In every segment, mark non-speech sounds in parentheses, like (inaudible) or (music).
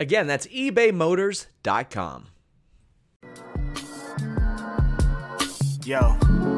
Again, that's ebaymotors.com. Yo.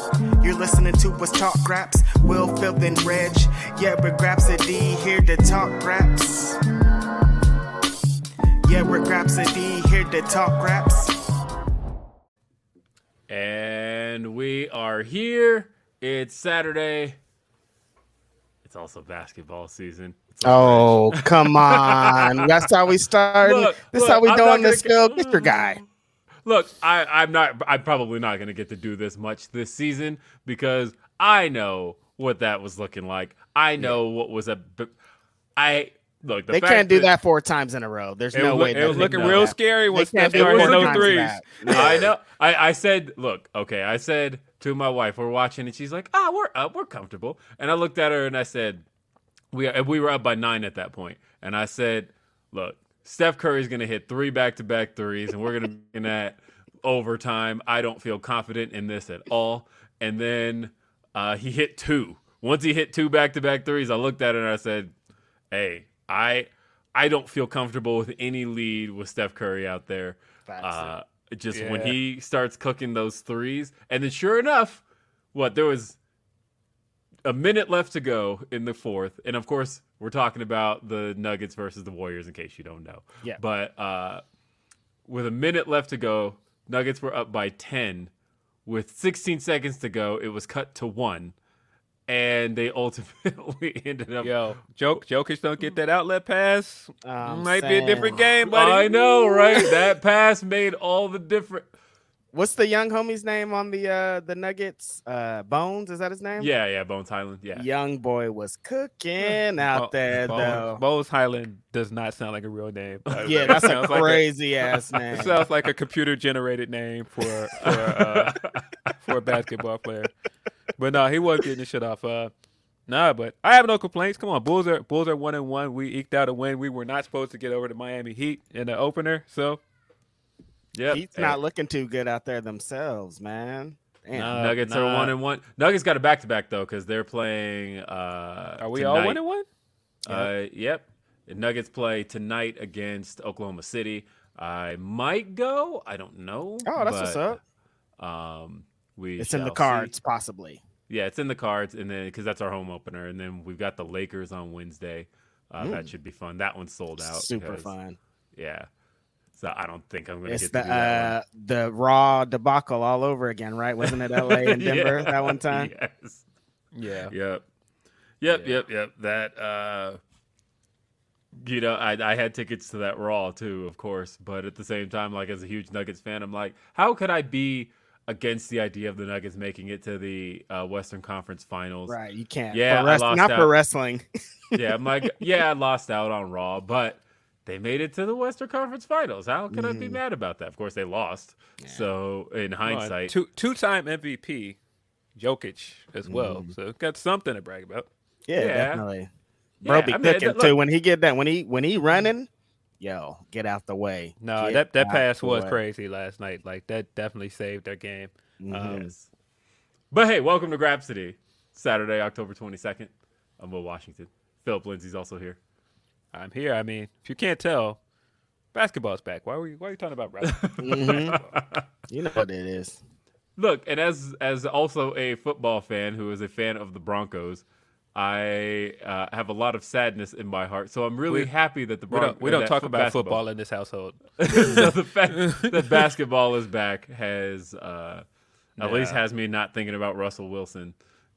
You're listening to us talk raps. Will, Phil, and Reg. Yeah, we're graps Grapsody here to talk raps. Yeah, we're graps Grapsody here to talk raps. And we are here. It's Saturday. It's also basketball season. Oh, come on. That's how we (laughs) started. Look, this is look, how we I'm doing not this, gonna Phil. get- Get your guy. Look, I, I'm not. I'm probably not going to get to do this much this season because I know what that was looking like. I know what was a. I look. The They can't do that four times in a row. There's no way. it was looking real that. scary when Steph can't do it started was four those times threes. (laughs) I know. I, I said, look, okay. I said to my wife, we're watching, and she's like, ah, we're up, we're comfortable. And I looked at her and I said, we we were up by nine at that point, and I said, look, Steph Curry's gonna hit three back to back threes, and we're gonna be in that overtime. I don't feel confident in this at all. And then uh, he hit two. Once he hit two back to back threes, I looked at it and I said, hey, I. I don't feel comfortable with any lead with Steph Curry out there. That's Uh, just when he starts cooking those threes, and then sure enough, what there was a minute left to go in the fourth, and of course we're talking about the Nuggets versus the Warriors. In case you don't know, Yeah. But uh, with a minute left to go, Nuggets were up by ten. With 16 seconds to go, it was cut to one, and they (laughs) ultimately ended up. Yo, Joke, Jokic don't get that outlet pass. I'm Might be a different game, buddy. I know, right? (laughs) that pass made all the different. What's the young homie's name on the uh the Nuggets? Uh Bones, is that his name? Yeah, yeah, Bones Hyland. Yeah. Young boy was cooking out there Bones, though. Bones Hyland does not sound like a real name. by the way. Yeah, (laughs) that's a Sounds like crazy (laughs) ass name. It sounds like a computer generated name for for uh, (laughs) for a basketball player. But no, he was getting the shit off. Uh, nah, but I have no complaints. Come on, Bulls are Bulls are one and one. We eked out a win. We were not supposed to get over the Miami Heat in the opener, so Yep. He's not looking too good out there themselves, man. Damn. Nah. Nuggets nah. are one and one. Nuggets got a back to back though because they're playing. Uh, are we tonight. all one and one? Uh, yep. The Nuggets play tonight against Oklahoma City. I might go. I don't know. Oh, that's what's up. Um, we It's in the cards, see. possibly. Yeah, it's in the cards, and then because that's our home opener, and then we've got the Lakers on Wednesday. Uh, That should be fun. That one's sold out. Mm. Super because- fun. Yeah. So I don't think I'm going to It's get the to do that uh the raw debacle all over again, right? Wasn't it LA and (laughs) Denver Yeah. that one time? Yes. Yeah. Yep. Yep, Yeah. yep, yep. That uh you know, I I had tickets to that Raw too, of course, but at the same time, like as a huge Nuggets fan, I'm like, how could I be against the idea of the Nuggets making it to the uh, Western Conference Finals? Right, you can't. Yeah, for I lost not out. for wrestling. Yeah, I'm like, yeah, I lost out on Raw, but they made it to the Western Conference Finals. How could I be Mm. mad about that? Of course, they lost. So in hindsight, two two time MVP, Jokic as well. Mm. So got something to brag about. yeah, Yeah. definitely. Bro Yeah, be I mean, cooking look- too. When he get that, when he when he running, yo, get out the way. No, Get that that pass was way. crazy last night. Like that definitely saved their game. Mhm. Um, Yes. But hey, welcome to Grapsody. Saturday, October 22nd. I'm Will Washington. Philip Lindsey's also here. I'm here. I mean, if you can't tell, basketball's back. Why are we? Why are you talking about wrestling? (laughs) Mhm. You know what it is. Look, and as as also a football fan who is a fan of the Broncos, I uh, have a lot of sadness in my heart. So I'm really We- happy that the we don't, we don't talk about football in this household. (laughs) so the fact that basketball is back has uh, at least has me not thinking about Russell Wilson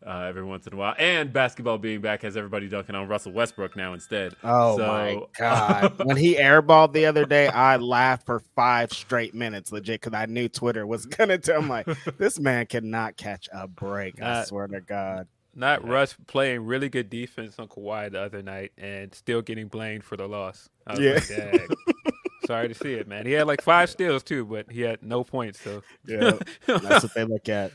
uh, every once in a while, and basketball being back has everybody dunking on Russell Westbrook now instead. Oh So- my (laughs) god! when he airballed the other day, I laughed for five straight minutes, legit, because I knew Twitter was gonna tell me like, this man cannot catch a break. I swear to God. Not Russ playing really good defense on Kawhi the other night and still getting blamed for the loss. I was Yeah. like. (laughs) Sorry to see it, man. He had like five steals too, but he had no points. So Yeah, that's what they look at.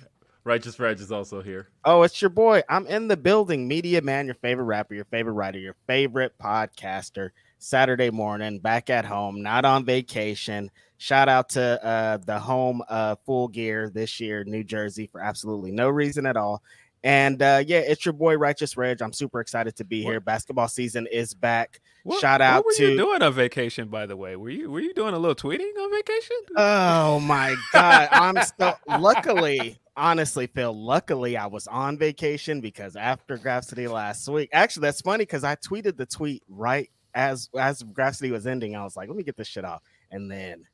Righteous Reg is also here. Oh, it's your boy. I'm in the building. Media man, your favorite rapper, your favorite writer, your favorite podcaster. Saturday morning, back at home, not on vacation. Shout out to uh, the home uh, full gear this year, New Jersey, for absolutely no reason at all. And uh, yeah, it's your boy Righteous Reg. I'm super excited to be here. Basketball season is back. What- Shout out What were to you doing on vacation, by the way? Were you were you doing a little tweeting on vacation? Oh my god! I'm so luckily, honestly, Phil. Luckily, I was on vacation because after Grapsody last week. Actually, that's funny because I tweeted the tweet right as as Grapsody was ending. I was like, let me get this shit off, and then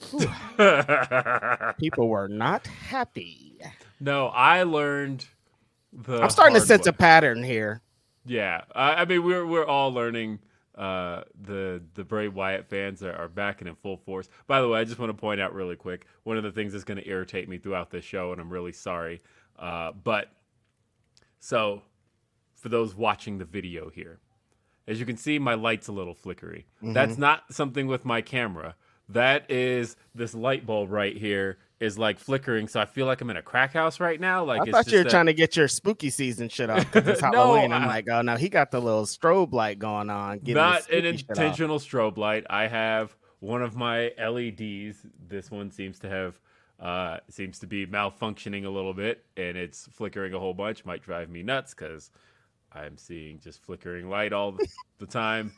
(laughs) people were not happy. no, I learned the. I'm starting to sense a pattern here. Yeah, I, I mean we're we're all learning. Uh, the the Bray Wyatt fans are, are back and in full force. By the way, I just want to point out really quick one of the things that's going to irritate me throughout this show, and I'm really sorry. Uh, but so for those watching the video here, as you can see, my light's a little flickery. That's not something with my camera. That is this light bulb right here is like flickering, so I feel like I'm in a crack house right now. Like I it's thought you were that- trying to get your spooky season shit off because it's (laughs) No, Halloween. I'm I- like, oh no, he got the little strobe light going on. not an spooky shit off. intentional strobe light. I have one of my LEDs. This one seems to have uh, seems to be malfunctioning a little bit, and it's flickering a whole bunch. Might drive me nuts because I'm seeing just flickering light all the, the time.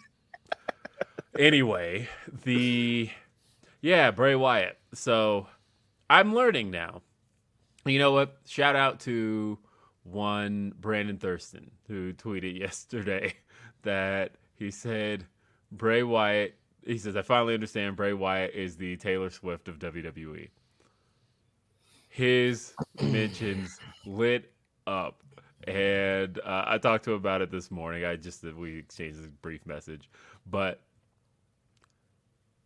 Anyway, the yeah Bray Wyatt. So I'm learning now. You know what? Shout out to one Brandon Thurston who tweeted yesterday (laughs) that he said Bray Wyatt. He says, "I finally understand Bray Wyatt is the Taylor Swift of WWE." His mentions lit up, and uh, I talked to him about it this morning. I just we exchanged a brief message, but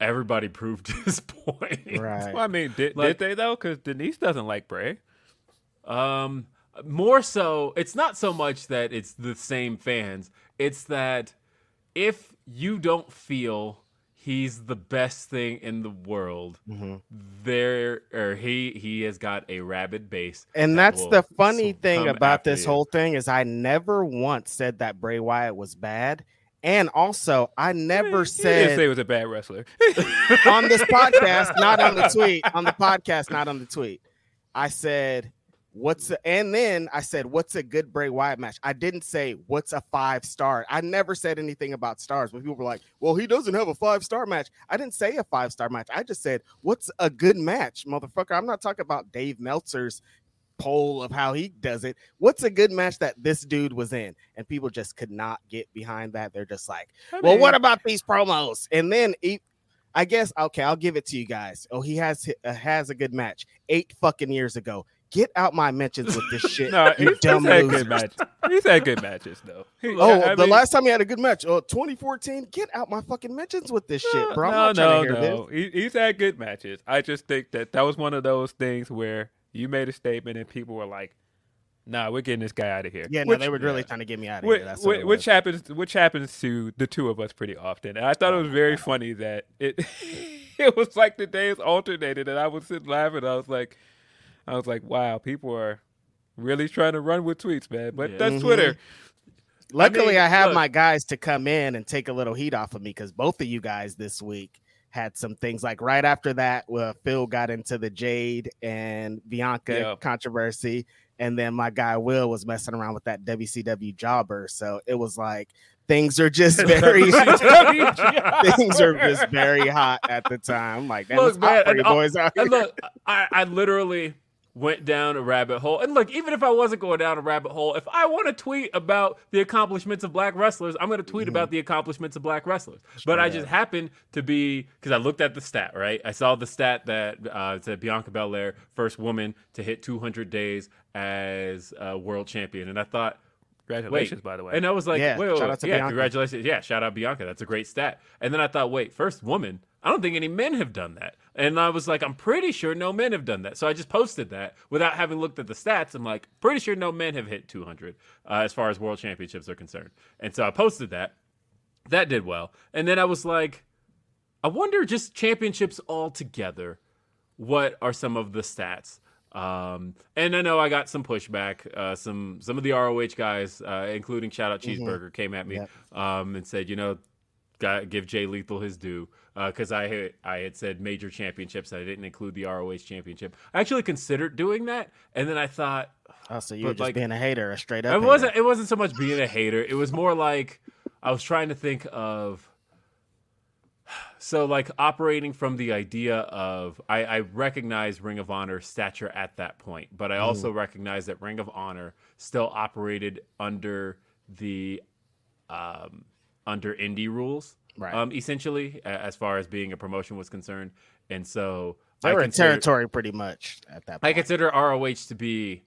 everybody proved (laughs) his point. Right. Well, I mean, did, Like- did they though? Because Denise doesn't like Bray. Um, more so, it's not so much that it's the same fans. It's that if you don't feel he's the best thing in the world, Mm-hmm. there or he he has got a rabid base. And that that's the funny thing about this you. whole thing is I never once said that Bray Wyatt was bad. And also, I never (laughs) said say he was a bad wrestler. (laughs) on this podcast, not on the (laughs) tweet, on the podcast, not on the tweet. I said, what's a, and then I said, what's a good Bray Wyatt match? I didn't say what's a five star. I never said anything about stars, but people were like, well, he doesn't have a five star match. I didn't say a five star match. I just said, what's a good match, motherfucker? I'm not talking about Dave Meltzer's poll of how he does it. What's a good match that this dude was in? And people just could not get behind that. They're just like, I well, what about these promos? And then he, I guess okay, I'll give it to you guys. Oh, he has uh, has a good match eight fucking years ago. Get out my mentions with this (laughs) shit, No, you he's, dumb he's had losers. good matches. He's had good matches though. He- Oh, I the mean- last time he had a good match, oh, 2014. Get out my fucking mentions with this shit, bro. I'm no, no, no. He, he's had good matches. I just think that that was one of those things where you made a statement and people were like, "Nah, we're getting this guy out of here." this. Yeah, no, they were really yeah. trying to get me out of Which, here. That's what which happens, which happens to the two of us pretty often. And I thought it was very funny that it (laughs) it was like the days alternated, and I was sitting laughing. I was like, I was like, wow, people are really trying to run with tweets, man. But Yeah. that's Mhm. Twitter. Luckily, I, mean, have look. my guys to come in and take a little heat off of me because both of you guys this week had some things like right after that, where Phil got into the Jade and Bianca Yeah. controversy, and then my guy Will was messing around with that WCW jobber. So it was like things are just (laughs) very (laughs) things are just very hot at the time. Like, that Look, was hot man, for you boys out here. Look, I, I literally went down a rabbit hole. And look, even if I wasn't going down a rabbit hole, if I want to tweet about the accomplishments of black wrestlers, I'm going to tweet about the accomplishments of black wrestlers. but I just happened to be because I looked at the stat, right? I saw the stat that uh, said Bianca Belair, first woman to hit 200 days as a world champion, and I thought. Congratulations, Wait. by the way. And I was like, Yeah, wait, wait, shout wait. out to yeah, Bianca. congratulations. Yeah, shout out Bianca. That's a great stat. And then I thought, wait, first woman. I don't think any men have done that. And I was like, I'm pretty sure no men have done that. So I just posted that without having looked at the stats. I'm like, pretty sure no men have hit 200 uh, as far as world championships are concerned. And so I posted that. That did well. And then I was like, I wonder just championships altogether, what are some of the stats? Um, and I know I got some pushback. Uh, some some of the ROH guys, uh, including shout out Cheeseburger, came at me Yep. um, and said, you know, give Jay Lethal his due because I had I had said major championships. I didn't include the ROH championship. I actually considered doing that, and then I thought Oh, so you were just like- being a hater, a straight up. it hater. wasn't. It wasn't so much being a hater. It was more like I was trying to think of. So, like operating from the idea of, I, I recognize Ring of Honor stature at that point, but I also recognize that Ring of Honor still operated under the, um, under indie rules, Right. um, essentially, as far as being a promotion was concerned, and so They I were in territory pretty much at that point. I consider ROH to be,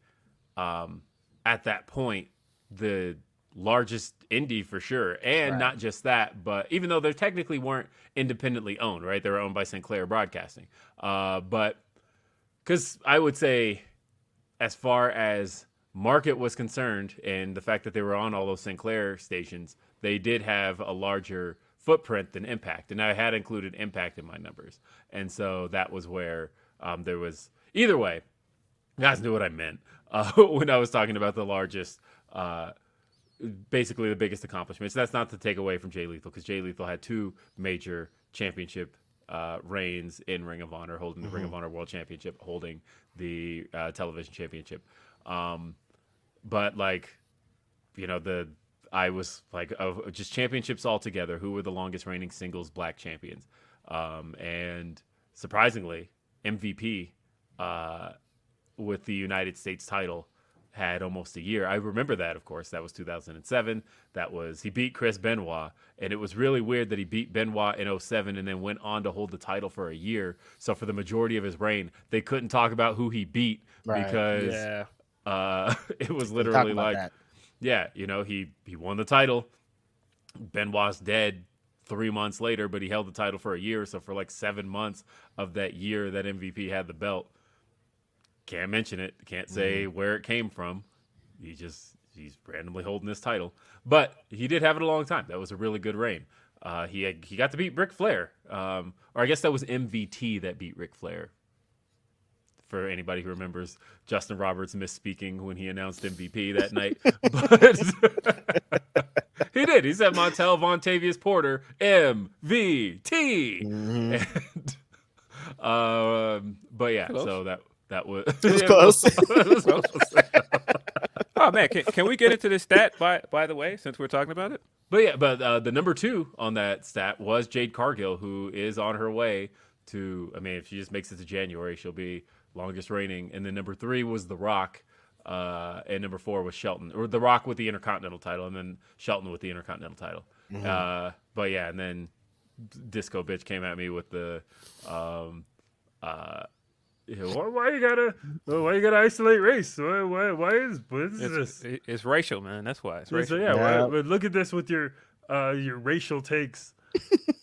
um, at that point, the largest indie for sure, and Right. not just that, but even though they technically weren't independently owned, right? They were owned by Sinclair Broadcasting, uh, but because I would say, as far as market was concerned, and the fact that they were on all those Sinclair stations, they did have a larger footprint than Impact, and I had included Impact in my numbers, and so that was where um, there was either way. You guys knew what I meant uh, (laughs) when I was talking about the largest, uh, basically the biggest accomplishments. That's not to take away from Jay Lethal because Jay Lethal had two major championship uh, reigns in Ring of Honor, holding the Ring of Honor World Championship, holding the uh, Television Championship. Um, but like, you know, the I was like of just championships altogether. Who were the longest reigning singles black champions? Um, and surprisingly, MVP uh, with the United States title had almost a year. I remember that, of course. That was 2007. That was he beat Chris Benoit, and it was really weird that he beat Benoit in 07 and then went on to hold the title for a year. So for the majority of his reign, they couldn't talk about who he beat Right. because yeah. uh, (laughs) it was literally like that. Yeah, you know, he he won the title. Benoit's dead three months later, but he held the title for a year. So for like seven months of that year that MVP had the belt, can't mention it. Can't say Mm-hmm. where it came from. He just he's randomly holding this title, but he did have it a long time. That was a really good reign. Uh, he had, he got to beat Ric Flair, um, or I guess that was MVT that beat Ric Flair. For anybody who remembers Justin Roberts misspeaking when he announced MVP that night, (laughs) but (laughs) he did. He said Montel Vontavious Porter MVT. And, um, but yeah, Close. so that that was, was close. It was (laughs) close. Oh man, can, can we get into this stat by by the way, since we're talking about it? But yeah, but uh, the number two on that stat was Jade Cargill, who is on her way to. I mean, if she just makes it to January, she'll be longest reigning. And then number three was The Rock, uh, and number four was Shelton, or The Rock with the Intercontinental title, and then Shelton with the Intercontinental title. Uh, but yeah, and then Disco Bitch came at me with the. Um, uh, why, why you gotta why you gotta isolate race? Why why, why is what is It's, this? it- it's racial, man. That's why it's So, yeah, Yeah. why- but look at this with your uh, your racial takes. (laughs)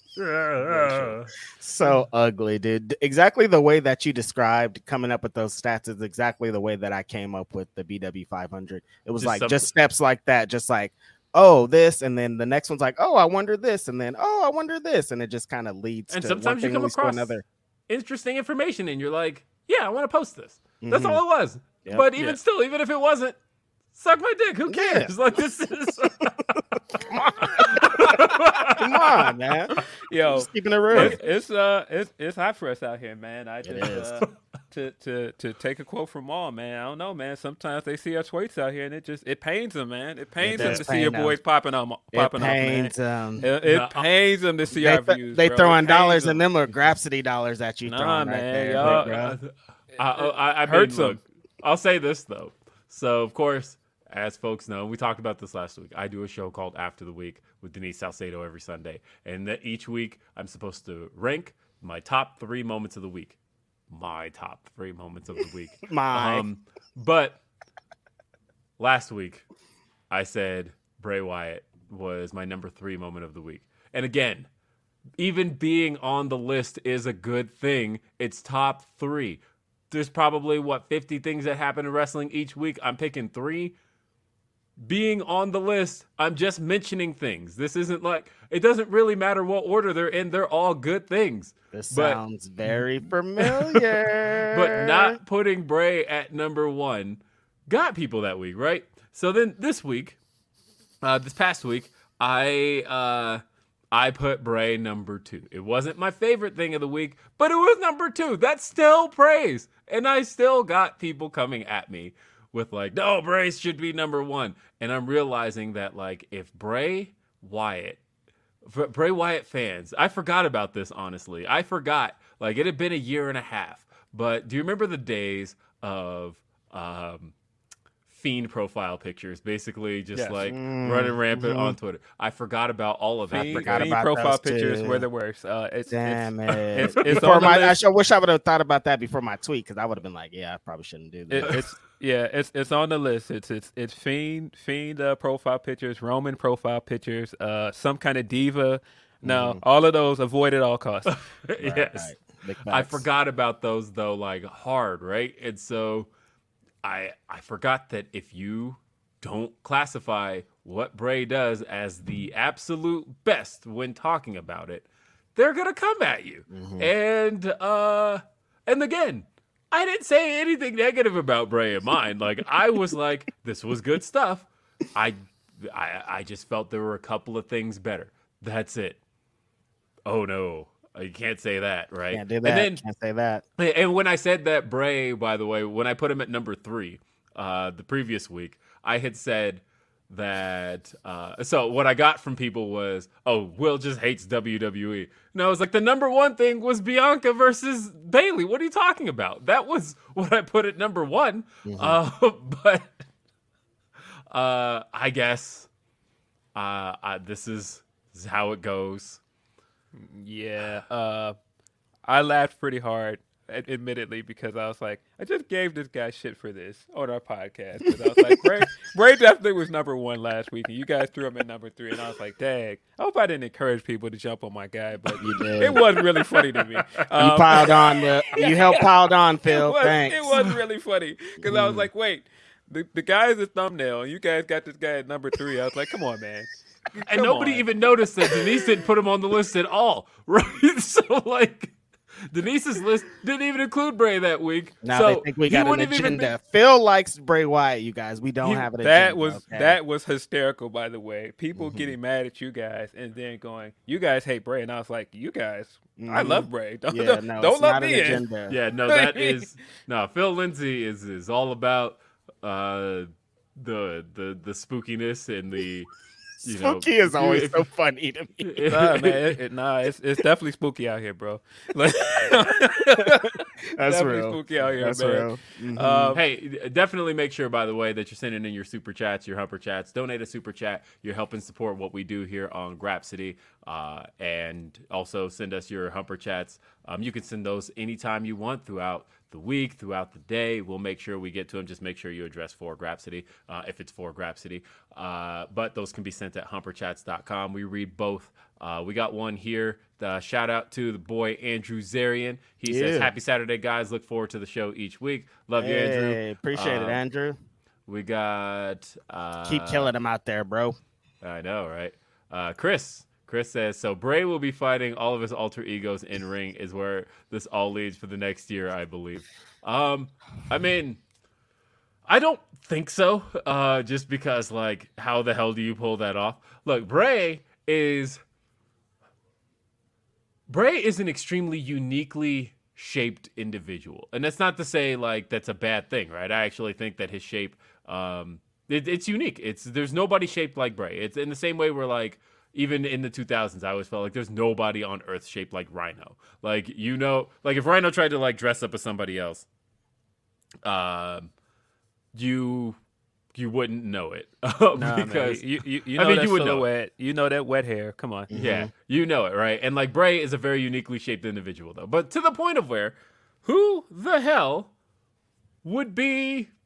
So ugly, dude. Exactly the way that you described coming up with those stats is exactly the way that I came up with the BW 500. It was Just like some- just steps like that, just like oh this, and then the next one's like oh I wonder this, and then oh I wonder this, and it just kind of leads. And to sometimes one you come across another. interesting information, and you're like, yeah, I want to post this. That's Mhm. all it was. Yep. But even Yeah. still, even if it wasn't, suck my dick. Who cares? (laughs) Like this is. (laughs) Come on, man. Yo, Just keeping it real. it's, it's uh it's it's hot for us out here, man. I just is. uh, to to to take a quote from all, man. I don't know, man. Sometimes they see our tweets out here, and it just it pains them, man. It pains them to see your pain boys popping on It popping off, man. pains um, It, it Nah, pains them to see they, our th- views. they bro. throwing dollars them. and them are Grapsody dollars at you Nah, throwing right man, there, y'all- bro. I, I, I mean, Hurts 'em. look, I'll say this though. So of course, as folks know, we talked about this last week. I do a show called After the Week with Denise Salcedo every Sunday, and that each week I'm supposed to rank my top three moments of the week. My top three moments of the week. (laughs) My. Um, but last week, I said Bray Wyatt was my number three moment of the week. And again, even being on the list is a good thing. It's top three. There's probably, what, 50 things that happen in wrestling each week. I'm picking three. Being on the list, I'm just mentioning things. This isn't like, it doesn't really matter what order they're in. They're all good things. This but- sounds very (laughs) familiar. but not putting Bray at number one got people that week, right? So then this week, uh, this past week, I uh, I put Bray number two. It wasn't my favorite thing of the week, but it was number two. That's still praise, and I still got people coming at me with like, no, Bray should be number one, and I'm realizing that like if Bray Wyatt for Bray Wyatt fans, I forgot about this honestly. I forgot. Like it had been a year and a half. But do you remember the days of um fiend profile pictures basically just Yes. like running rampant on Twitter. I forgot about all of that. Fiend, forgot fiend about profile pictures too. were the worst. Uh, it's, Damn (laughs) it's, it! it's- it's before my, I sure wish I would have thought about that before my tweet because I would have been like, yeah, I probably shouldn't do It, that. it's yeah, it's it's on the list. It's it's it's fiend fiend uh, profile pictures, Roman profile pictures, uh, some kind of diva. No, all of those avoid at all costs. (laughs) yes. Right. I forgot about those though, like hard, right? And so I I forgot that if you don't classify what Bray does as the absolute best when talking about it, they're gonna come at you. And uh and again, I didn't say anything negative about Bray in mine. Like I was like, this was good stuff. I I I just felt there were a couple of things better. That's it. Oh no. You can't say that, right? Can't do that. And then Can't say that. and when I said that Bray, by the way, when I put him at number three, uh, the previous week, I had said that. Uh, so what I got from people was, "Oh, Will just hates WWE." No, was like the number one thing was Bianca versus Bayley. What are you talking about? That was what I put at number one. Uh, (laughs) but uh, I guess uh, I, this is this is how it goes. yeah, uh, I laughed pretty hard, ad- admittedly, because I was like, I just gave this guy shit for this on our podcast. 'Cause I was like, Bray, Bray (laughs) definitely was number one last week, and you guys threw him at number three, and I was like, dang, I hope I didn't encourage people to jump on my guy, but You did. it was really funny to me. (laughs) You Um, piled on the. You helped (laughs) piled on, it Phil. was, Thanks. it was really funny because I was like, wait, the, the guy is a thumbnail, and you guys got this guy at number three. I was like, come on, man. and nobody on. even noticed that Denise didn't put him on the list at all, right? So like, Denise's list didn't even include Bray that week. Now so they think we got an wouldn't have even agenda. Phil likes Bray Wyatt. You guys, we don't You- have an agenda. That was okay? that was hysterical, by the way. People Mm-hmm. getting mad at you guys and then going, "You guys hate Bray," and I was like, "You guys, I Mhm. love Bray. (laughs) Don't, Yeah, don't, no, don't let me in." agenda. Yeah, no, (laughs) that is no. Phil Lindsey is is all about uh the the the spookiness and the you know. Spooky is always if- so funny to me. (laughs) nah, man, it, it- nah, it's it's definitely spooky out here, bro. (laughs) Like, (laughs) That's real. spooky out here, That's man. real. Um, Hey, definitely make sure, by the way, that you're sending in your super chats, your humper chats. Donate a super chat. You're helping support what we do here on Grapsody. Uh, and also send us your humper chats. Um, you can send those anytime you want throughout the week, throughout the day. We'll make sure we get to them. Just make sure you address for Grapsody uh, if it's for Grapsody. Uh, but those can be sent at humperchats.com. We read both. Uh, we got one here. Uh, shout out to the boy Andrew Zarian. He says, Happy Saturday, guys. Look forward to the show each week. Love you, Andrew. Hey, appreciate it, Um, Andrew. We got. Uh, Keep killing them out there, bro. I know, right? Uh, Chris. Chris says so. Bray will be fighting all of his alter egos in ring. Is where this all leads for the next year, I believe. Um, I mean, I don't think so. Uh, just because, like, how the hell do you pull that off? Look, Bray is Bray is an extremely uniquely shaped individual, and that's not to say like that's a bad thing, right? I actually think that his shape, um, it, it's unique. It's there's nobody shaped like Bray. It's in the same way we're like even in the 2000s, I always felt like there's nobody on Earth shaped like Rhino. Like you know, like if Rhino tried to like dress up as somebody else, um, you you wouldn't know it (laughs) Nah, man, because you you, you I know mean, that you would know silhouette. You know that wet hair. Come on. yeah, you know it, right? And like Bray is a very uniquely shaped individual, though. But to the point of where, who the hell would be Who could fill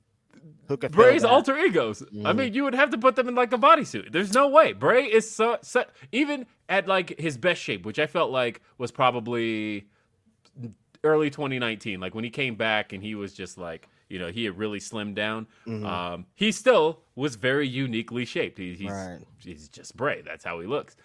Bray's alter egos? I mean, you would have to put them in like a bodysuit. There's no way. Bray is so, so even at like his best shape, which I felt like was probably early 2019, like when he came back and he was just like. You know, he had really slimmed down. Um, he still was very uniquely shaped. He, he's Right. he's just Bray. That's how he looks.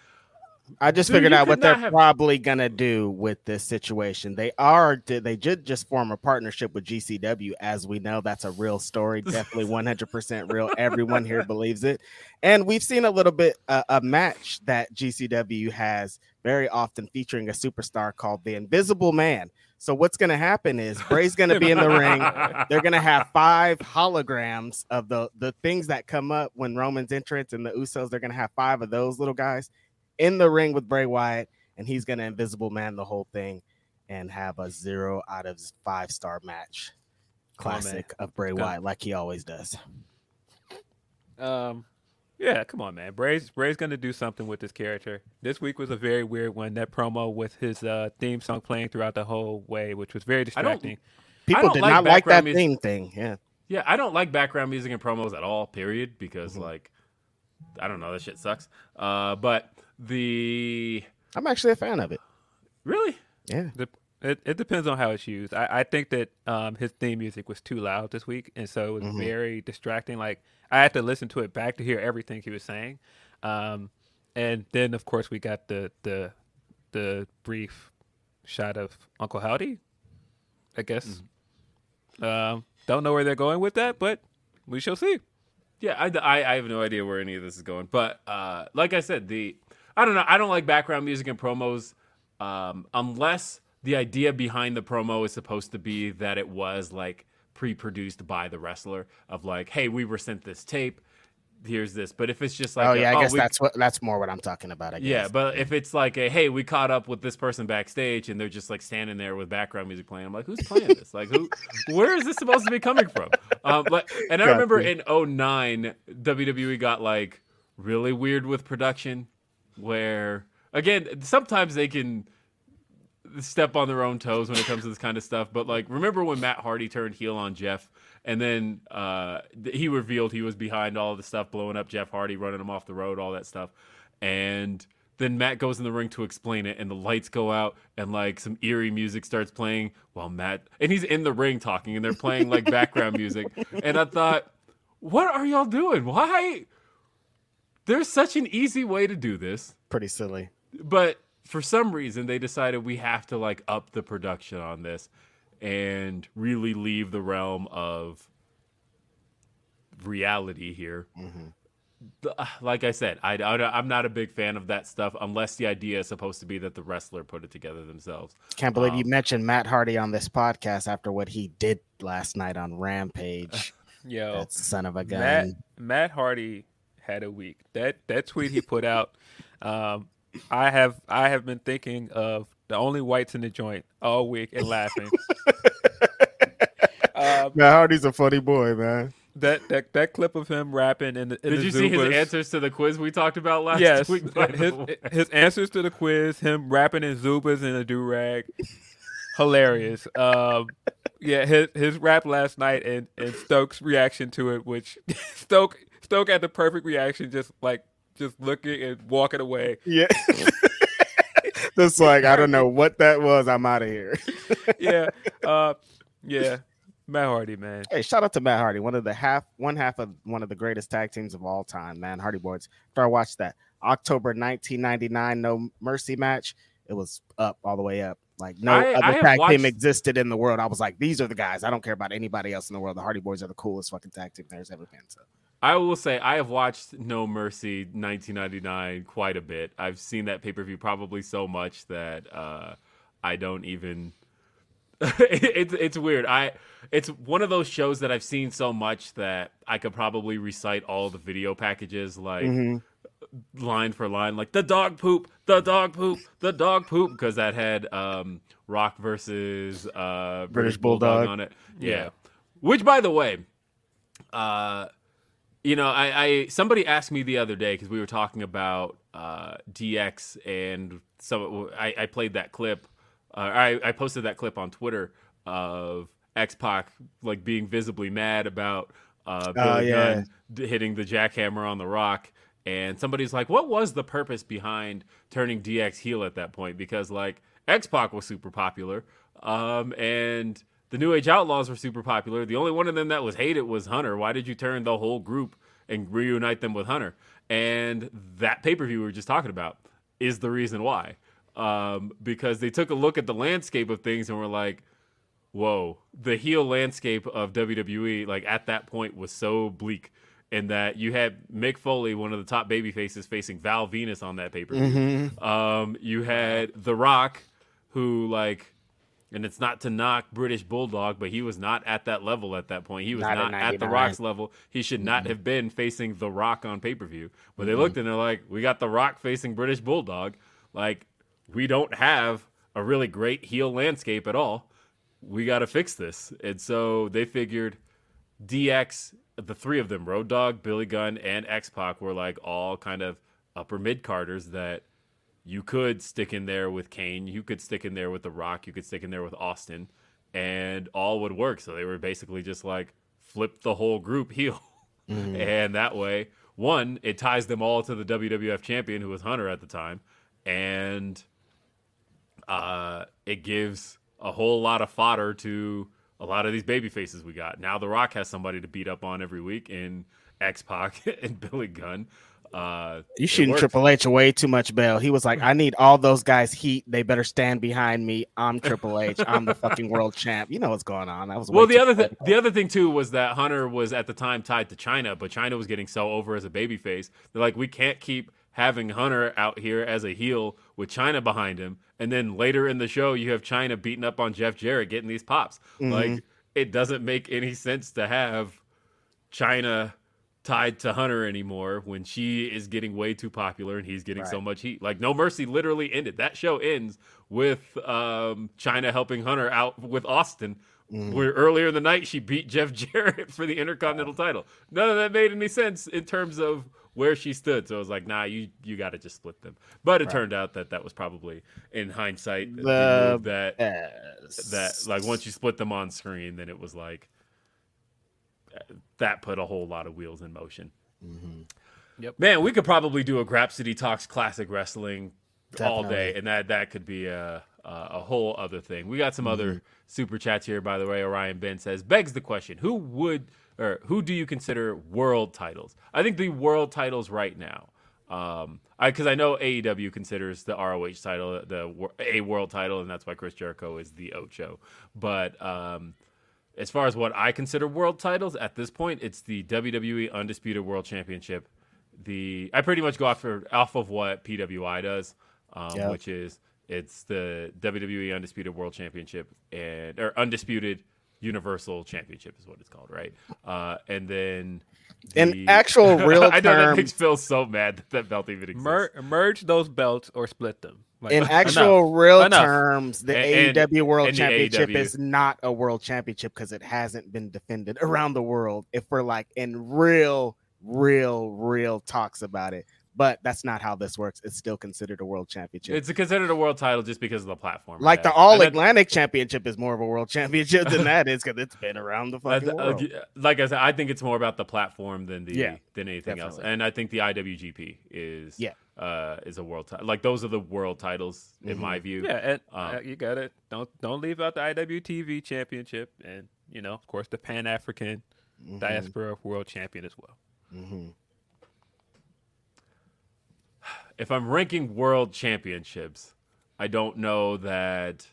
I just Dude, figured out what they're have- probably gonna do with this situation. They are they did just form a partnership with GCW, as we know that's a real story, (laughs) definitely 100 percent real. Everyone here believes it, and we've seen a little bit uh, a match that GCW has very often featuring a superstar called the Invisible Man. So what's gonna happen is Bray's gonna be in the ring. They're gonna have (laughs) five holograms of the the things that come up when Roman's entrance and the Usos. They're gonna have five of those little guys in the ring with Bray Wyatt, and he's gonna invisible man the whole thing and have a zero out of five star match. Come on. Classic of Bray Go. Wyatt, like he always does. Um, yeah, come on, man. Bray's Bray's gonna do something with this character. This week was a very weird one. That promo with his uh, theme song playing throughout the whole way, which was very distracting. People did like not like that music. theme thing. Yeah. Yeah, I don't like background music and promos at all, period, because Mm-hmm. like I don't know, that shit sucks. Uh but the I'm actually a fan of it. really Yeah. Dep- It, it depends on how it's used. I, I think that um, his theme music was too loud this week, and so it was Mm-hmm. very distracting. Like I had to listen to it back to hear everything he was saying, um, and then of course we got the the the brief shot of Uncle Howdy. I guess. Mm-hmm. Um, don't know where they're going with that, but we shall see. Yeah, I, I, I have no idea where any of this is going. But uh, like I said, the I don't know. I don't like background music and promos um, unless the idea behind the promo is supposed to be that it was like pre-produced by the wrestler of like, hey, we were sent this tape. Here's this. But if it's just like, oh a, yeah, I guess we- that's what that's more what I'm talking about. I guess. Yeah, but if it's like a hey, we caught up with this person backstage and they're just like standing there with background music playing, I'm like, who's playing this? Like who where is this supposed to be coming from? Um like and I remember in 09 WWE got like really weird with production where again, sometimes they can step on their own toes when it comes to this kind of stuff. But like, remember when Matt Hardy turned heel on Jeff, and then uh, he revealed he was behind all the stuff, blowing up Jeff Hardy, running him off the road, all that stuff, and then Matt goes in the ring to explain it, and the lights go out, and like some eerie music starts playing while Matt and he's in the ring talking, and they're playing like background music, and I thought, what are y'all doing? Why? There's such an easy way to do this Pretty silly. but for some reason they decided we have to like up the production on this and really leave the realm of reality here The- uh, like i said I, I, i'm not a big fan of that stuff unless the idea is supposed to be that the wrestler put it together themselves Can't believe Um, you mentioned Matt Hardy on this podcast after what he did last night on Rampage. (laughs) Yo, That son of a gun. Matt Matt Hardy had a week. That that tweet he put out, um, I have I have been thinking of the only whites in the joint all week and laughing. (laughs) um, Matt Hardy's a funny boy, man. that, that that clip of him rapping in the in did the you see his answers to the quiz we talked about last Yes, week (laughs) by his, his answers to the quiz, him rapping in Zubaz in a do rag, hilarious. Um, yeah, his his rap last night and and Stokes' reaction to it, which (laughs) Stoke Stoke had the perfect reaction, just like just looking and walking away. Yeah. (laughs) Just like I don't know what that was. I'm out of here. (laughs) Yeah, uh, yeah, Matt Hardy, man. Hey, shout out to Matt Hardy, one of the half, one half of one of the greatest tag teams of all time, man. Hardy Boys. After I watched that October 1999 No Mercy match, it was up all the way up. Like no I- I other have tag team existed in the world. I was like, these are the guys. I don't care about anybody else in the world. The Hardy Boys are the coolest fucking tag team there's ever been. So I will say I have watched No Mercy 1999 quite a bit. I've seen that pay per view probably so much that uh, I don't even. (laughs) it's it's weird. I it's one of those shows that I've seen so much that I could probably recite all the video packages like Mm-hmm. line for line, like the dog poop, the dog poop, the dog poop, because that had um, Rock versus uh, British, Bulldog. Bulldog. on it. Yeah. Yeah. Which, by the way, uh, you know, I, I somebody asked me the other day because we were talking about uh, DX and some. I, I played that clip. Uh, I I posted that clip on Twitter of X Pac like being visibly mad about uh, Billy Oh, yeah. Gunn hitting the jackhammer on the Rock. And somebody's like, "What was the purpose behind turning DX heel at that point?" Because like X Pac was super popular, um, and the New Age Outlaws were super popular. The only one of them that was hated was Hunter. Why did you turn the whole group and reunite them with Hunter? And that pay per view we were just talking about is the reason why. Um, because they took a look at the landscape of things and were like, whoa, the heel landscape of WWE, like at that point, was so bleak. In that you had Mick Foley, one of the top baby faces, facing Val Venis on that pay per view. Um, you had The Rock, who like and it's not to knock British Bulldog, but he was not at that level at that point. He was Not not, at at the Rock's level. He should not mm-hmm. have been facing The Rock on pay per view. But they mm-hmm. looked and they're like, we got The Rock facing British Bulldog. Like, we don't have a really great heel landscape at all. We got to fix this. And so they figured DX, the three of them, Road Dog, Billy Gunn, and X Pac, were like all kind of upper mid carders that you could stick in there with Kane, you could stick in there with The Rock, you could stick in there with Austin, and all would work. So they were basically just like flip the whole group (laughs) heel. And that way, one, it ties them all to the WWF champion who was Hunter at the time, and uh, it gives a whole lot of fodder to a lot of these baby faces we got. Now The Rock has somebody to beat up on every week in X Pac (laughs) and Billy Gunn. Uh, you shooting. Triple H way too much Bell. He was like, I need all those guys heat. They better stand behind me. I'm Triple H. I'm the fucking world (laughs) champ. You know what's going on. That was Well, the other much. th- the other thing too was that Hunter was at the time tied to Chyna, but Chyna was getting so over as a babyface. They're like, we can't keep having Hunter out here as a heel with Chyna behind him, and then later in the show you have Chyna beating up on Jeff Jarrett getting these pops. Like, it doesn't make any sense to have China tied to Hunter anymore when she is getting way too popular and he's getting so much heat. Like No Mercy literally ended. That show ends with um, Chyna helping Hunter out with Austin. Where earlier in the night she beat Jeff (laughs) Jarrett for the Intercontinental title. None of that made any sense in terms of where she stood. So I was like, nah, you you got to just split them. But it turned out that that was probably in hindsight the that Yes. that like once you split them on screen, then it was like that put a whole lot of wheels in motion. Yep. Man, we could probably do a Grapsody Talks classic wrestling all day, and that that could be a a, a whole other thing. We got some other super chats here, by the way. Orion Ben says begs the question: Who would or who do you consider world titles? I think the world titles right now. Um, I because I know AEW considers the ROH title the a world title, and that's why Chris Jericho is the Ocho. But um, as far as what I consider world titles at this point, it's the WWE Undisputed World Championship. The I pretty much go off for off of what PWI does, um, Yep. which is it's the WWE Undisputed World Championship and or Undisputed Universal Championship is what it's called, right? Uh, and then In the- actual real (laughs) I know that makes terms- Phil so mad that that belt even exists. Mer- merge those belts or split them. Like, in (laughs) enough. actual real Enough. terms, the And- AEW World and Championship AEW. is not a world championship because it hasn't been defended around the world. If we're like in real, real, real talks about it, but that's not how this works. It's still considered a world championship. It's considered a world title just because of the platform. like the. All Atlantic Championship is more of a world championship than that is because it's been around the Uh, fucking uh, world. like I said, I think it's more about the platform than the Yeah, than anything else. And I think the IWGP is Yeah. Uh, is a world title. Like those are the world titles in Mm-hmm. my view. Yeah, and Um, uh, you got it. Don't don't leave out the IWTV championship, and you know, of course, the Pan African Mm-hmm. Diaspora World Champion as well. If I'm ranking world championships, I don't know that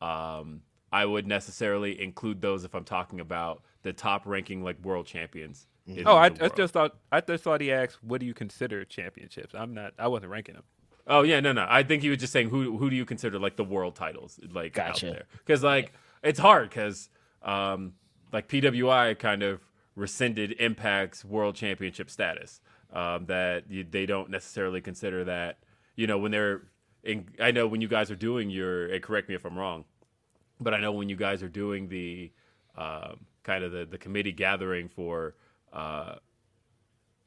um, I would necessarily include those if I'm talking about the top ranking like world champions. In Oh, I, I just thought I just thought he asked, "What do you consider championships?" I'm not. I wasn't ranking them. Oh yeah, no, no. I think he was just saying who who do you consider like the world titles like Gotcha. out there? Because like it's hard because um, like PWI kind of rescinded Impact's world championship status. Um, that you, they don't necessarily consider that you know when they're. In, I know when you guys are doing your. And correct me if I'm wrong, but I know when you guys are doing the um, kind of the the committee gathering for. Uh,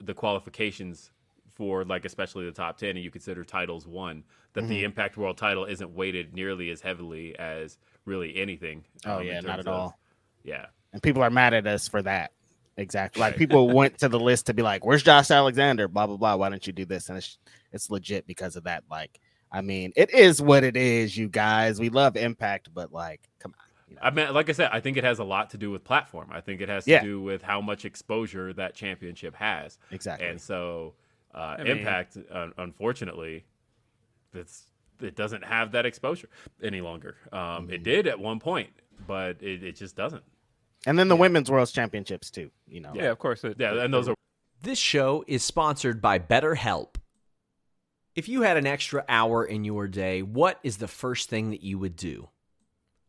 the qualifications for like especially the top 10 and you consider titles won that Mm-hmm. the impact world title isn't weighted nearly as heavily as really anything Oh um, yeah, not at of- all. yeah And people are mad at us for that. Exactly. Like people went to the list to be like, "Where's Josh Alexander?" Blah blah blah. Why don't you do this? And it's it's legit because of that. Like, I mean, it is what it is, you guys. We love Impact, but like, come on. You know? I mean, like I said, I think it has a lot to do with platform. I think it has to Yeah. do with how much exposure that championship has. Exactly. And so, uh, mean- Impact, uh, unfortunately, it's it doesn't have that exposure any longer. Um, Mm-hmm. It did at one point, but it, it just doesn't. And then the women's world championships too. You know. Yeah, of course. It, Yeah, and those are This show is sponsored by BetterHelp. If you had an extra hour in your day, what is the first thing that you would do?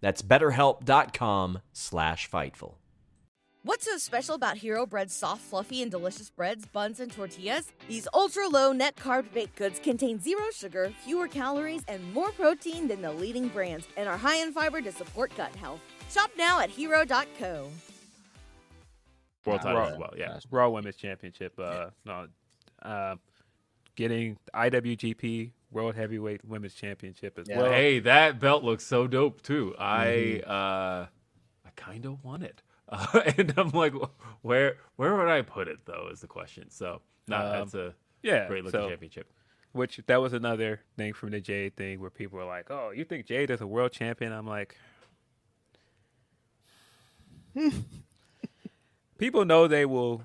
That's betterhelp.com slash fightful. What's so special about Hero Bread's soft, fluffy, and delicious breads, buns, and tortillas? These ultra low net carb baked goods contain zero sugar, fewer calories, and more protein than the leading brands, and are high in fiber to support gut health. Shop now at hero.co. world title Raw, as well. Yeah. Raw Women's Championship. Uh, no, uh, getting IWGP World Heavyweight Women's Championship as Yeah. well. Hey, that belt looks so dope too. I Mm-hmm. uh, I kind of want it, uh, (laughs) and I'm like, where where would I put it though? Is the question. So, no, Um, that's a yeah, great looking so- championship. Which that was another thing from the Jade thing where people were like, "Oh, you think Jade is a world champion?" I'm like, (laughs) people know they will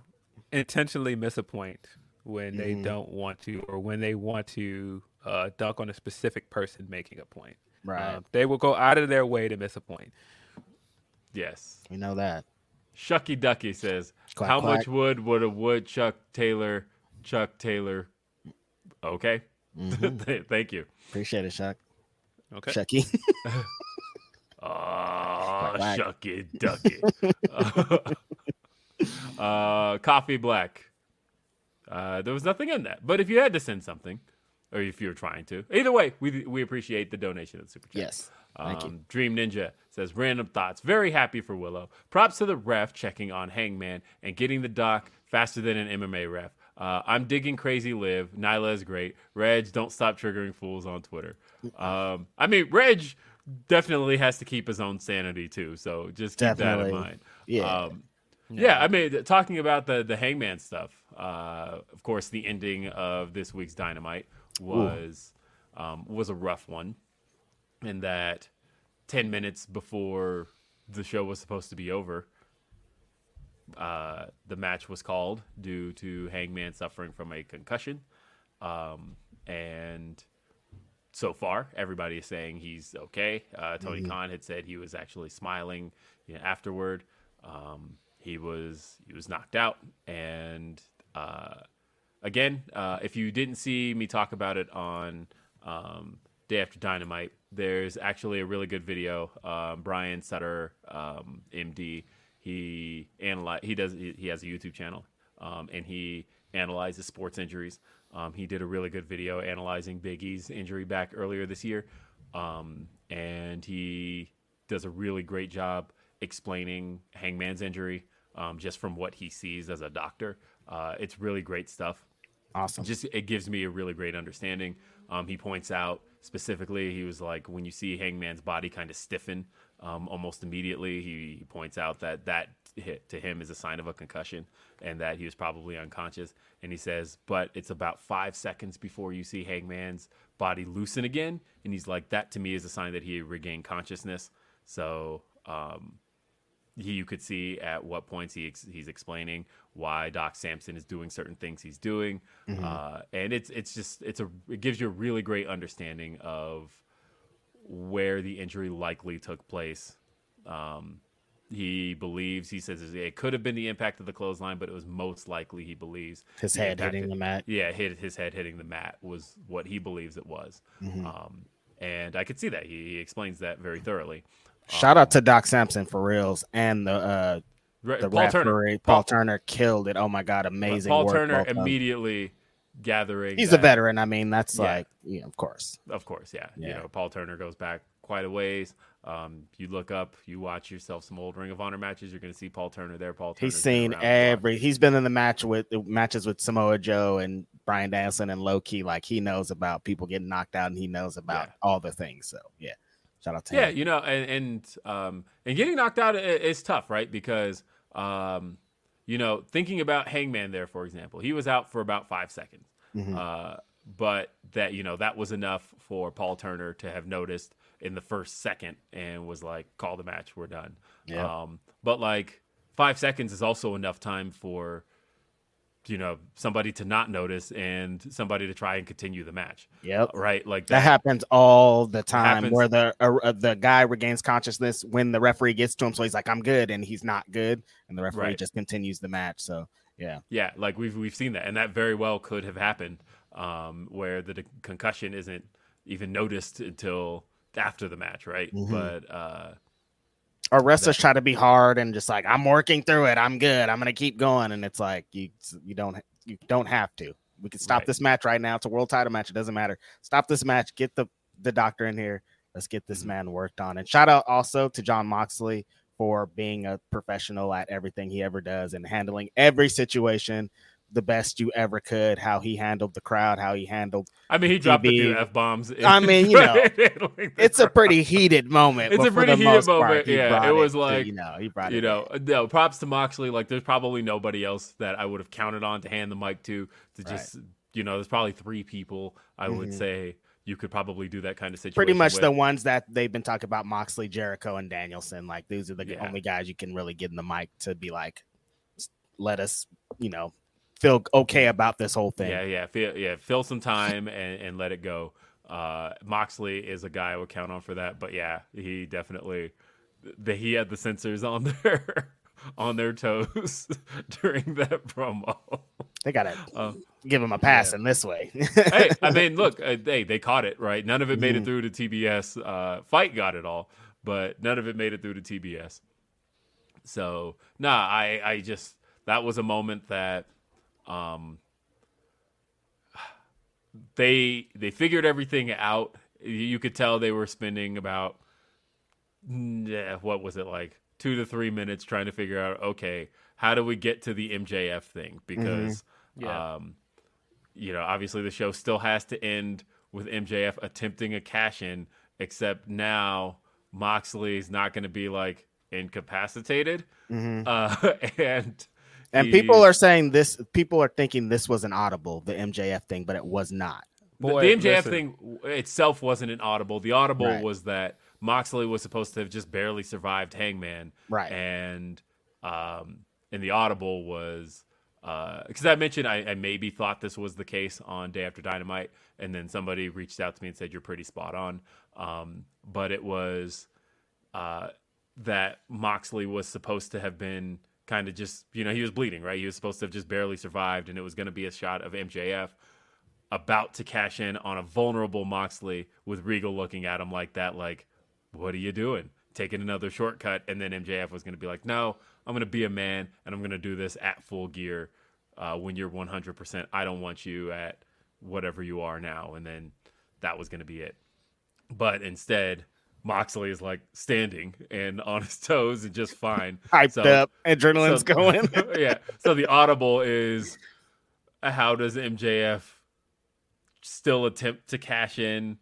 intentionally miss a point when they don't want to, or when they want to uh, dunk on a specific person making a point. Right. Um, they will go out of their way to miss a point. Yes. we know that. Shucky Ducky says, Quack, "How quack. much wood would a woodchuck Taylor Chuck Taylor?" Okay. Mm-hmm. (laughs) Thank you. Appreciate it, Chuck. Okay. Chucky. (laughs) Ah, Quack, quack. shucky ducky. (laughs) uh, coffee black. Uh, there was nothing in that. But if you had to send something, or if you're trying to, either way, we we appreciate the donation of the super chat. yes. Thank you. Um, Dream Ninja says random thoughts. Very happy for Willow. Props to the ref checking on Hangman and getting the doc faster than an MMA ref. Uh, I'm digging Crazy Liv. Nyla is great. Reg, don't stop triggering fools on Twitter. Um, I mean, Reg definitely has to keep his own sanity too. So just keep that in mind. Yeah. Um, yeah. I mean, talking about the the Hangman stuff. Uh, of course, the ending of this week's Dynamite was um, was a rough one in that 10 minutes before the show was supposed to be over, uh, the match was called due to Hangman suffering from a concussion. Um, and so far, everybody is saying he's okay. Uh, Tony Khan had said he was actually smiling you know, afterward. Um, he was he was knocked out, and uh, again, uh, if you didn't see me talk about it on um, Day After Dynamite, there's actually a really good video. Um, Brian Sutterer, um, MD, he analyze he does he, has a YouTube channel, um, and he analyzes sports injuries. Um, he did a really good video analyzing Big E's injury back earlier this year, um, and he does a really great job explaining Hangman's injury just from what he sees as a doctor. Uh, it's really great stuff Awesome. just it gives me a really great understanding. Um, he points out specifically, he was like, when you see Hangman's body kind of stiffen um, almost immediately, he, he points out that that hit to him is a sign of a concussion and that he was probably unconscious. And he says, but it's about five seconds before you see Hangman's body loosen again. And he's like, that to me is a sign that he regained consciousness. So, um, he, you could see at what points he ex- he's explaining why Doc Sampson is doing certain things he's doing, uh, and it's it's just it's a it gives you a really great understanding of where the injury likely took place. Um, he believes he says it could have been the impact of the clothesline, but it was most likely he believes His head hitting of- the mat. Yeah, hit his head hitting the mat was what he believes it was, um, and I could see that he, he explains that very thoroughly. Shout out to Doc Sampson for reals and the uh the Paul Turner, Paul, Turner killed it. Oh my god, amazing Paul work. Turner both of them. immediately gathering. He's a veteran. I mean, that's Yeah. like yeah, of course. Of course, yeah. You know, Paul Turner goes back quite a ways. Um, you look up, you watch yourself some old Ring of Honor matches. You're going to see Paul Turner there. Paul Turner. He's seen every. He's been in the match with matches with Samoa Joe and Bryan Danielson and Low Ki. Like he knows about people getting knocked out and he knows about Yeah. all the things. So yeah, shout out to Yeah, him. you know, and and um, and getting knocked out is tough, right? Because um, you know, thinking about Hangman there, for example, he was out for about five seconds. Mm-hmm. Uh, but that you know that was enough for Paul Turner to have noticed in the first second and was like, "Call the match, we're done." Yeah. Um, but like five seconds is also enough time for you know somebody to not notice and somebody to try and continue the match, Yep. right? Like That happens all the time, Happens. where the uh, uh, the guy regains consciousness when the referee gets to him. So he's like, "I'm good," and he's not good, and the referee Right. just continues the match. So yeah, Yeah, like we've we've seen that, and that very well could have happened, um, where the, concussion isn't even noticed until after the match, right? Mhm. But uh, or wrestlers try to be hard and just like, "I'm working through it. I'm good. I'm gonna keep going," and it's like you you don't you don't have to. We can stop Right. this match right now. It's a world title match. It doesn't matter. Stop this match. Get the the doctor in here. Let's get this Mhm. man worked on. And shout out also to Jon Moxley for being a professional at everything he ever does and handling every situation the best you ever could. How he handled the crowd, how he handled. I mean, he dropped a few f bombs. I mean, you (laughs) know, It's a pretty heated moment. It's a pretty heated most part, moment, he yeah, it was to, like, you know, he brought you it. know, no, props to Moxley. Like, there's probably nobody else that I would have counted on to hand the mic to. To just, you know, there's probably three people I would Mhm. say you could probably do that kind of situation. pretty much with. the ones that they've been talking about Moxley, Jericho, and Danielson. Like these are the Yeah. only guys you can really get in the mic to be like, let us, you know, feel okay about this whole thing. Yeah, yeah, feel, yeah. Fill some time and, and let it go. Uh, Moxley is a guy I would count on for that. But yeah, he definitely the, he had the censors on (laughs) their on their toes (laughs) during that promo. They gotta (laughs) Uh, give him a pass in this way. hey, I mean, look, uh, hey, they caught it right. None of it made Mhm. it through to TBS. Uh, FITE got it all, but none of it made it through to TBS. So nah, I I just that was a moment that um they they figured everything out. You could tell they were spending about yeah, what was it like two to three minutes trying to figure out okay how do we get to the MJF thing because Yeah. um you know obviously the show still has to end with MJF attempting a cash in except now Moxley is not going to be like incapacitated Mhm. uh (laughs) and And he- people are saying this. People are thinking this was an audible, the MJF thing, but it was not. The- Boy, the MJF listen. thing itself wasn't an audible. The audible Right. was that Moxley was supposed to have just barely survived Hangman, Right. and um, and the audible was because I mentioned I, I maybe thought this was the case on Day After Dynamite, and then somebody reached out to me and said you're pretty spot on. Um, but it was uh, that Moxley was supposed to have been kind of just you know he was bleeding right. He was supposed to have just barely survived, and it was going to be a shot of MJF about to cash in on a vulnerable Moxley with Regal looking at him like that, like, what are you doing? Taking another shortcut. And then MJF was going to be like, no, I'm going to be a man and I'm going to do this at full gear uh, when you're 100%. I don't want you at whatever you are now. And then that was going to be it. But instead, Moxley is like standing and (laughs) on his toes and just fine. Hyped So- up, adrenaline's so- going. (laughs) yeah. So the audible is how does MJF still attempt to cash in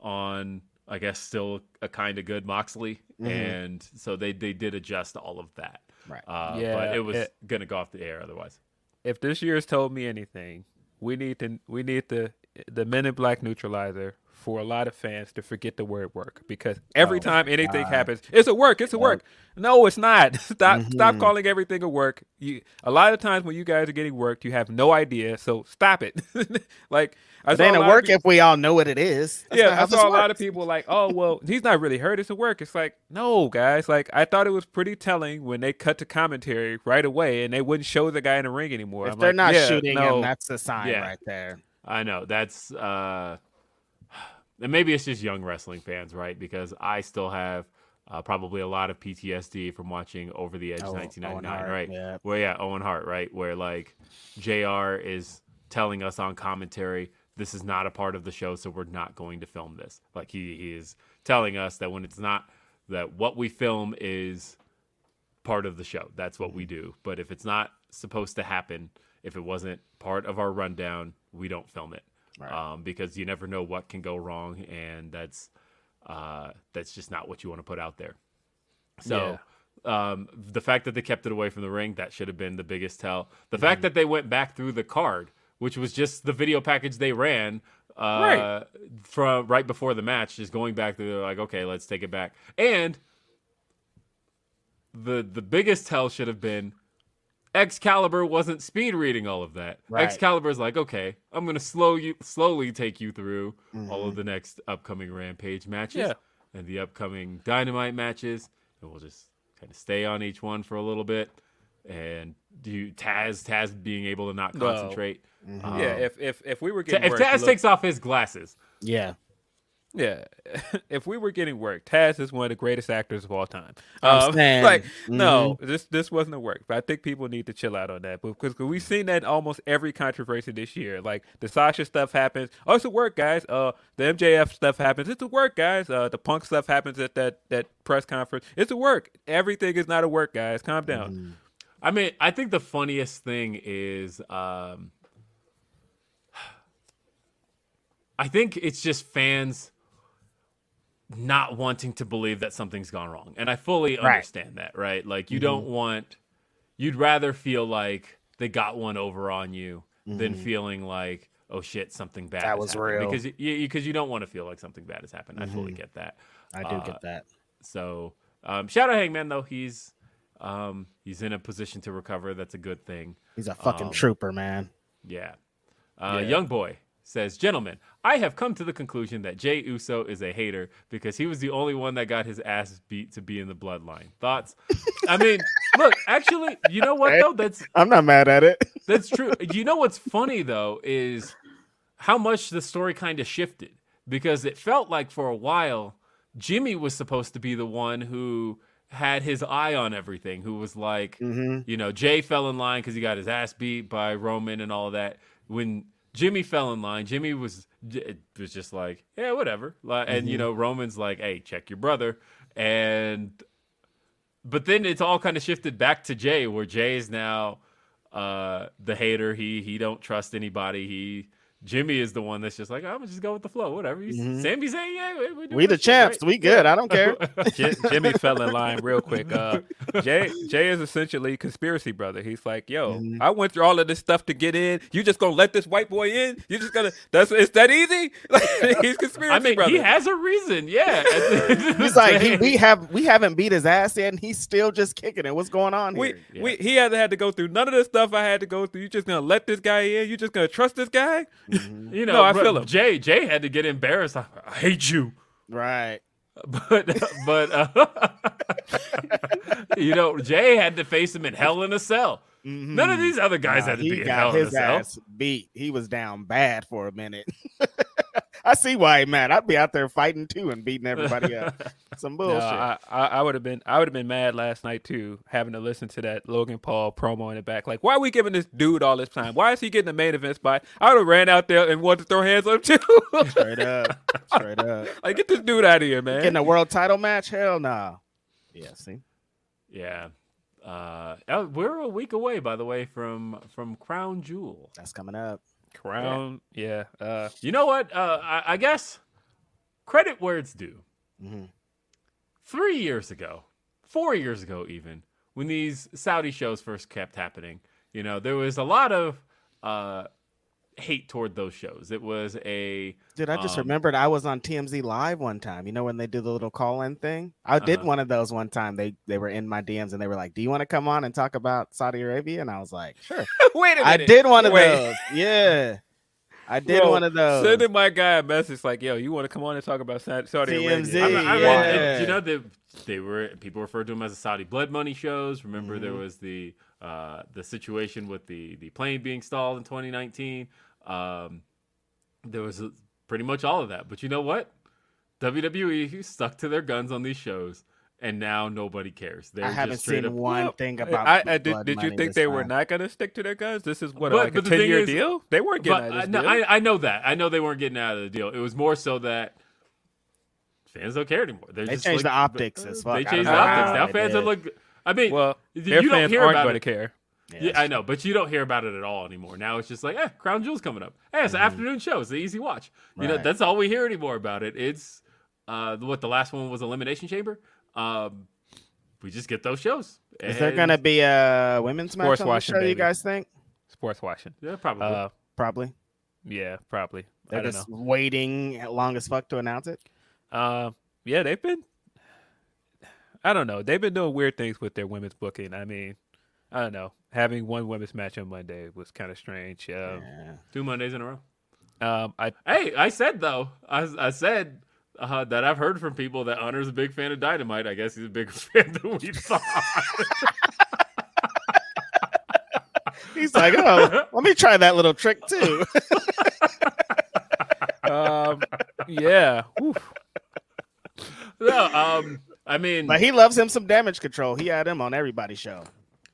on I guess still a kind of good Moxley, Mhm. and so they they did adjust all of that. Right. Uh, Yeah, but it was it- gonna go off the air otherwise. if this year's told me anything, we need to we need the the Men in Black neutralizer for a lot of fans to forget the word work because every Oh, time anything God. happens, it's a work, it's a work. No, it's not. (laughs) Stop stop Mhm. calling everything a work. You a lot of times when you guys are getting worked, you have no idea. So stop it. (laughs) like I It ain't a a lot of work peop- if we all know what it is. That's yeah, I saw a lot of people like, oh well, he's not really hurt. It's a work. It's like, no, guys. Like I thought it was pretty telling when they cut to commentary right away and they wouldn't show the guy in the ring anymore. If I'm they're like, not yeah, shooting no. him, that's a sign Yeah. right there. I know that's uh, and maybe it's just young wrestling fans, right? Because I still have uh, probably a lot of PTSD from watching Over the Edge Oh, 1999, Hart, right? yeah. Where yeah, Owen Hart, right? Where like Jr. is telling us on commentary, this is not a part of the show, so we're not going to film this. Like he, he is telling us that when it's not that what we film is part of the show. That's what we do. But if it's not supposed to happen, if it wasn't part of our rundown, we don't film it. Um, because you never know what can go wrong, and that's uh, that's just not what you want to put out there. So um, the fact that they kept it away from the ring, that should have been the biggest tell. The fact that they went back through the card, which was just the video package they ran uh, Right. from right before the match, just going back through, like, okay, let's take it back. And the the biggest tell should have been Excalibur wasn't speed reading all of that. Right. Excalibur's like, okay, I'm gonna slow you slowly take you through all Mm-hmm. of the next upcoming Rampage matches Yeah. and the upcoming Dynamite matches, and we'll just kind of stay on each one for a little bit. And do Taz Taz being able to not Well, concentrate. Um, Yeah, if if if we were Ta- getting if worked, Taz look- takes off his glasses, Yeah. Yeah, (laughs) if we were getting work, Taz is one of the greatest actors of all time. Um, (laughs) like, Mm-hmm. no, this this wasn't a work, but I think people need to chill out on that because we've seen that in almost every controversy this year. Like the Sasha stuff happens, oh, it's a work, guys. Uh, the MJF stuff happens, it's a work, guys. Uh, the Punk stuff happens at that that press conference, it's a work. Everything is not a work, guys. Calm down. I mean, I think the funniest thing is, um, (sighs) I think it's just fans not wanting to believe that something's gone wrong, and I fully Right. understand that. Right? Like, you don't want, you'd rather feel like they got one over on you than feeling like, oh shit, something bad That has was happened. real. because you because you don't want to feel like something bad has happened. I fully get that. I do Uh, get that. So um, shout out Hangman though he's um, he's in a position to recover. That's a good thing. He's a fucking um, trooper, man. Yeah. Uh, Yeah. Young boy says, gentlemen, I have come to the conclusion that Jey Uso is a hater because he was the only one that got his ass beat to be in the bloodline. Thoughts? I mean, (laughs) look, actually, you know what though? That's I'm not mad at it. (laughs) that's true. You know what's funny though is how much the story kind of shifted because it felt like for a while Jimmy was supposed to be the one who had his eye on everything, who was like, Mhm. you know, Jey fell in line because he got his ass beat by Roman and all that. When Jimmy fell in line, Jimmy was was just like, yeah, whatever. Like, And you know, Roman's like, hey, check your brother, and but then it's all kind of shifted back to Jey, where Jey is now uh, the hater. He he don't trust anybody. He Jimmy is the one that's just like, I'm gonna just go with the flow, whatever. You, Mhm. Sami saying, yeah, we, we, We the champs. right? We good. I don't care. (laughs) J- Jimmy fell in line real quick. Uh, Jey Jey is essentially conspiracy brother. He's like, yo, Mhm. I went through all of this stuff to get in. You just gonna let this white boy in? You just gonna? That's it's that easy? (laughs) He's conspiracy I mean, brother. he has a reason. Yeah, (laughs) He's like, he, we have we haven't beat his ass yet, and he's still just kicking it. What's going on we, here? Yeah. we, he hasn't had to go through none of the stuff I had to go through. You just gonna let this guy in? You just gonna trust this guy? (laughs) you know, No, I feel him. Jey Jey had to get embarrassed. I, I hate you. Right. but (laughs) but uh, (laughs) you know Jey had to face him in hell in a cell. None of these other guys Nah, had to be in hell in a his cell. ass beat. He was down bad for a minute. I see why he mad. I'd be out there fighting too and beating everybody up. (laughs) Some No, bullshit. I, I, I would have been I would have been mad last night too, having to listen to that Logan Paul promo in the back. Like, why are we giving this dude all this time? Why is he getting the main event spot? I would have ran out there and wanted to throw hands up too. Straight up. Straight up. (laughs) like, get this dude out of here, man. Getting a world title match? Hell no. Yeah, see? Yeah. Uh, we're a week away, by the way, from from Crown Jewel. That's coming up. Crown, yeah. Uh, You know what? Uh, I, I guess credit where it's due. Mhm. Three years ago, four years ago, even when these Saudi shows first kept happening, you know, there was a lot of uh, hate toward those shows. It was a Dude, I just Um, remembered I was on TMZ Live one time. You know when they do the little call-in thing? I did Uh-huh. one of those one time. They they were in my DMs and they were like, "Do you want to come on and talk about Saudi Arabia?" And I was like, "Sure." (laughs) (laughs) wait a minute. I did one of Wait. those. Yeah, I did Bro, one of those. Sending my guy a message like, "Yo, you want to come on and talk about Saudi TMZ, Arabia?" I'm- I'm- yeah. it- you know, they, they were people referred to them as the Saudi blood money shows. Remember, there Mhm. was the uh, the situation with the the plane being stalled in 2019. Um, there was a, pretty much all of that. But you know what? WWE stuck to their guns on these shows, and now nobody cares. They're I haven't straight seen up. one Well, thing about. I, I did. Did you think this they were not going to stick to their guns? This is what But- like but a ten year is- deal. They weren't getting But out uh, of no, this deal. I, I know that. I know they weren't getting out of the deal. It was more so that fans don't care anymore. They're They just changed like- the optics as fuck. They I changed the optics. Now fans did. are look. I mean, well, you their don't fans hear aren't about going to care. Yeah, I know, but you don't hear about it at all anymore. Now it's just like, eh, Crown Jewel's coming up. Hey, it's an afternoon show. It's an easy watch. You know, that's all we hear anymore about it. It's uh, what the last one was Elimination Chamber. Um, we just get those shows. Is there gonna be a women's match Sports on the washing, show? You guys think? Sports watching. Yeah, probably. Uh, Probably. yeah, probably. They're don't just know. waiting long as fuck to announce it. Uh, yeah, they've been. I don't know. They've been doing weird things with their women's booking. I mean, I don't know. Having one women's match on Monday was kind of strange. Um, Yeah. Two Mondays in a row. um, I Hey, I said though, I, I said uh, that I've heard from people that Hunter's a big fan of Dynamite. I guess he's a big (laughs) fan than we thought. (laughs) He's like, oh, let me try that little trick too. (laughs) um, yeah. Oof. no, um, I mean, but he loves him some damage control. He had him on everybody's show.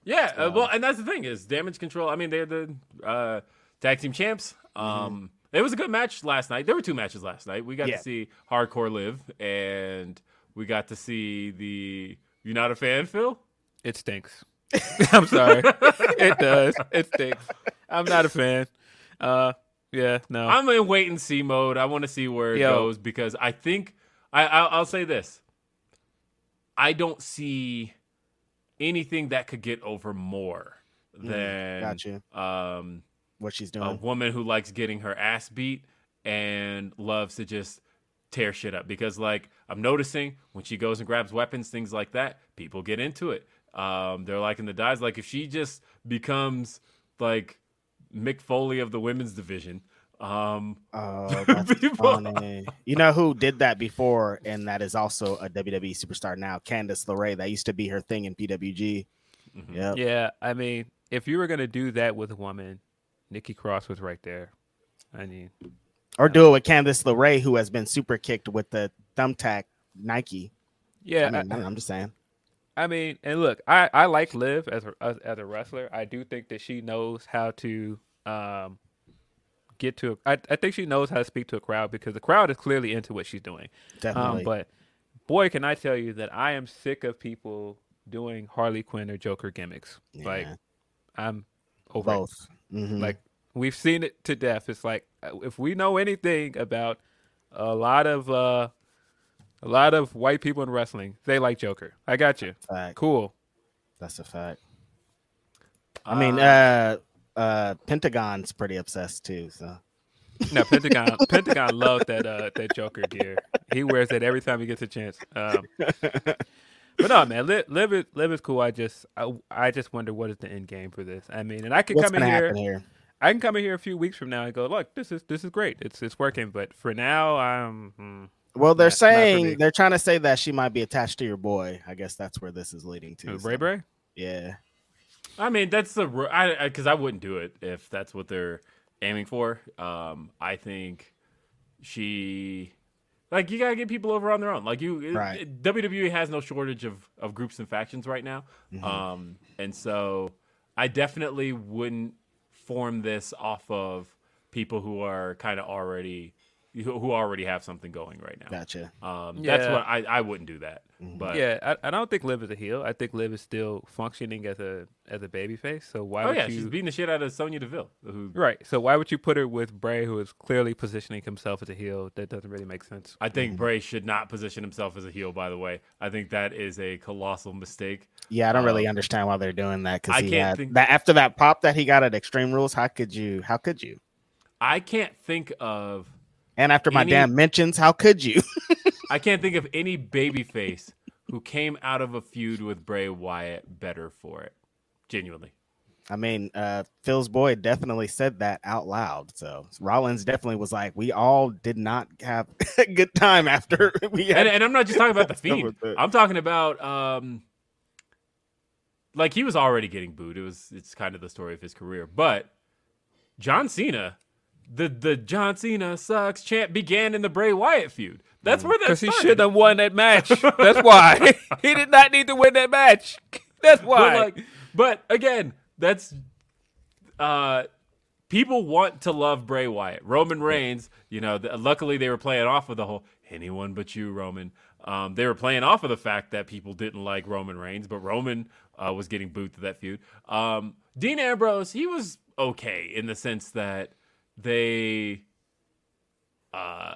Yeah. Uh, well, and that's the thing is damage control. I mean, they're the uh, tag team champs. Um, it was a good match last night. There were two matches last night. We got Yeah. to see Hardcore Liv, and we got to see the. You're not a fan, Phil? It stinks. (laughs) I'm sorry. it does. It stinks. I'm not a fan. Uh, yeah, no. I'm in wait and see mode. I want to see where it Yo. goes because I think I, I I'll say this. I don't see anything that could get over more than got you. um What she's doing. a woman who likes getting her ass beat and loves to just tear shit up because like I'm noticing when she goes and grabs weapons things like that people get into it um they're liking the dies. like if she just becomes like Mick Foley of the women's division um Oh, (laughs) that's People- funny. You know who did that before, and that is also a WWE superstar now, Candice LeRae. That used to be her thing in PWG. Mhm. Yep. yeah, I mean, if you were gonna do that with a woman, Nikki Cross was right there. I mean, Or do it with Candice LeRae, who has been super kicked with the thumbtack Nike. yeah, I mean, I, am just saying. I mean, and look, I, I like Liv as a as, as a wrestler. I do think that she knows how to um get to. I I think she knows how to speak to a crowd because the crowd is clearly into what she's doing. Definitely. Um, but boy, can I tell you that I am sick of people doing Harley Quinn or Joker gimmicks. Like I'm over it. both. Mhm. Like We've seen it to death. It's like uh, if we know anything about a lot of uh, a lot of white people in wrestling, they like Joker. I got you. Fact. Cool. That's a fact. I mean, uh, uh, Pentagon's pretty obsessed too. So No, Pentagon. Pentagon loves that uh, that Joker gear. He wears it every time he gets a chance. Um, but no, man, Liv, Liv is Liv is cool. I just I, I just wonder what is the end game for this. I mean, and I can what's come in here, here? I can come in here a few weeks from now and go, look, this is this is great. It's it's working. But for now, I'm. Hmm. Well, they're Not- not saying they're trying to say that she might be attached to your boy. I guess that's where this is leading to. Uh, so- Bray Bray. Yeah. I mean, that's the I because I, wouldn't do it if that's what they're aiming for. Um, I think she like you gotta get people over on their own. Like you, Right. it- WWE has no shortage of of groups and factions right now. Mm-hmm. Um, and so I definitely wouldn't form this off of people who are kind of already who who already have something going right now. Gotcha. Um, that's what I I wouldn't do that. Mm-hmm. But Yeah, I, I don't think Liv is a heel. I think Liv is still functioning as a as a babyface. So why oh would yeah, you? she's beating the shit out of Sonya Deville, who Right. So why would you put her with Bray, who is clearly positioning himself as a heel? That doesn't really make sense. I think Bray should not position himself as a heel. By the way, I think that is a colossal mistake. Yeah, I don't really Um, understand why they're doing that I because he can't had think- that after that pop that he got at Extreme Rules. How could you? How could you? I can't think of And after my Any- damn mentions, how could you? (laughs) I can't think of any babyface who came out of a feud with Bray Wyatt better for it. Genuinely. I mean, uh, Phil's boy definitely said that out loud. So Rollins definitely was like, "We all did not have (laughs) a good time after (laughs) we had." And, and I'm not just talking about the fiend. I'm talking about um like he was already getting booed. It was it's kind of the story of his career. But John Cena, the the John Cena sucks chant began in the Bray Wyatt feud. That's where that Because he should have won that match. (laughs) That's why (laughs) he did not need to win that match. (laughs) That's why. But like, but again, that's uh, people want to love Bray Wyatt. Roman Reigns, you know, th- luckily they were playing off of the whole anyone but you, Roman. Um, they were playing off of the fact that people didn't like Roman Reigns, but Roman uh, was getting booed to that feud. Um, Dean Ambrose, he was okay in the sense that they, uh,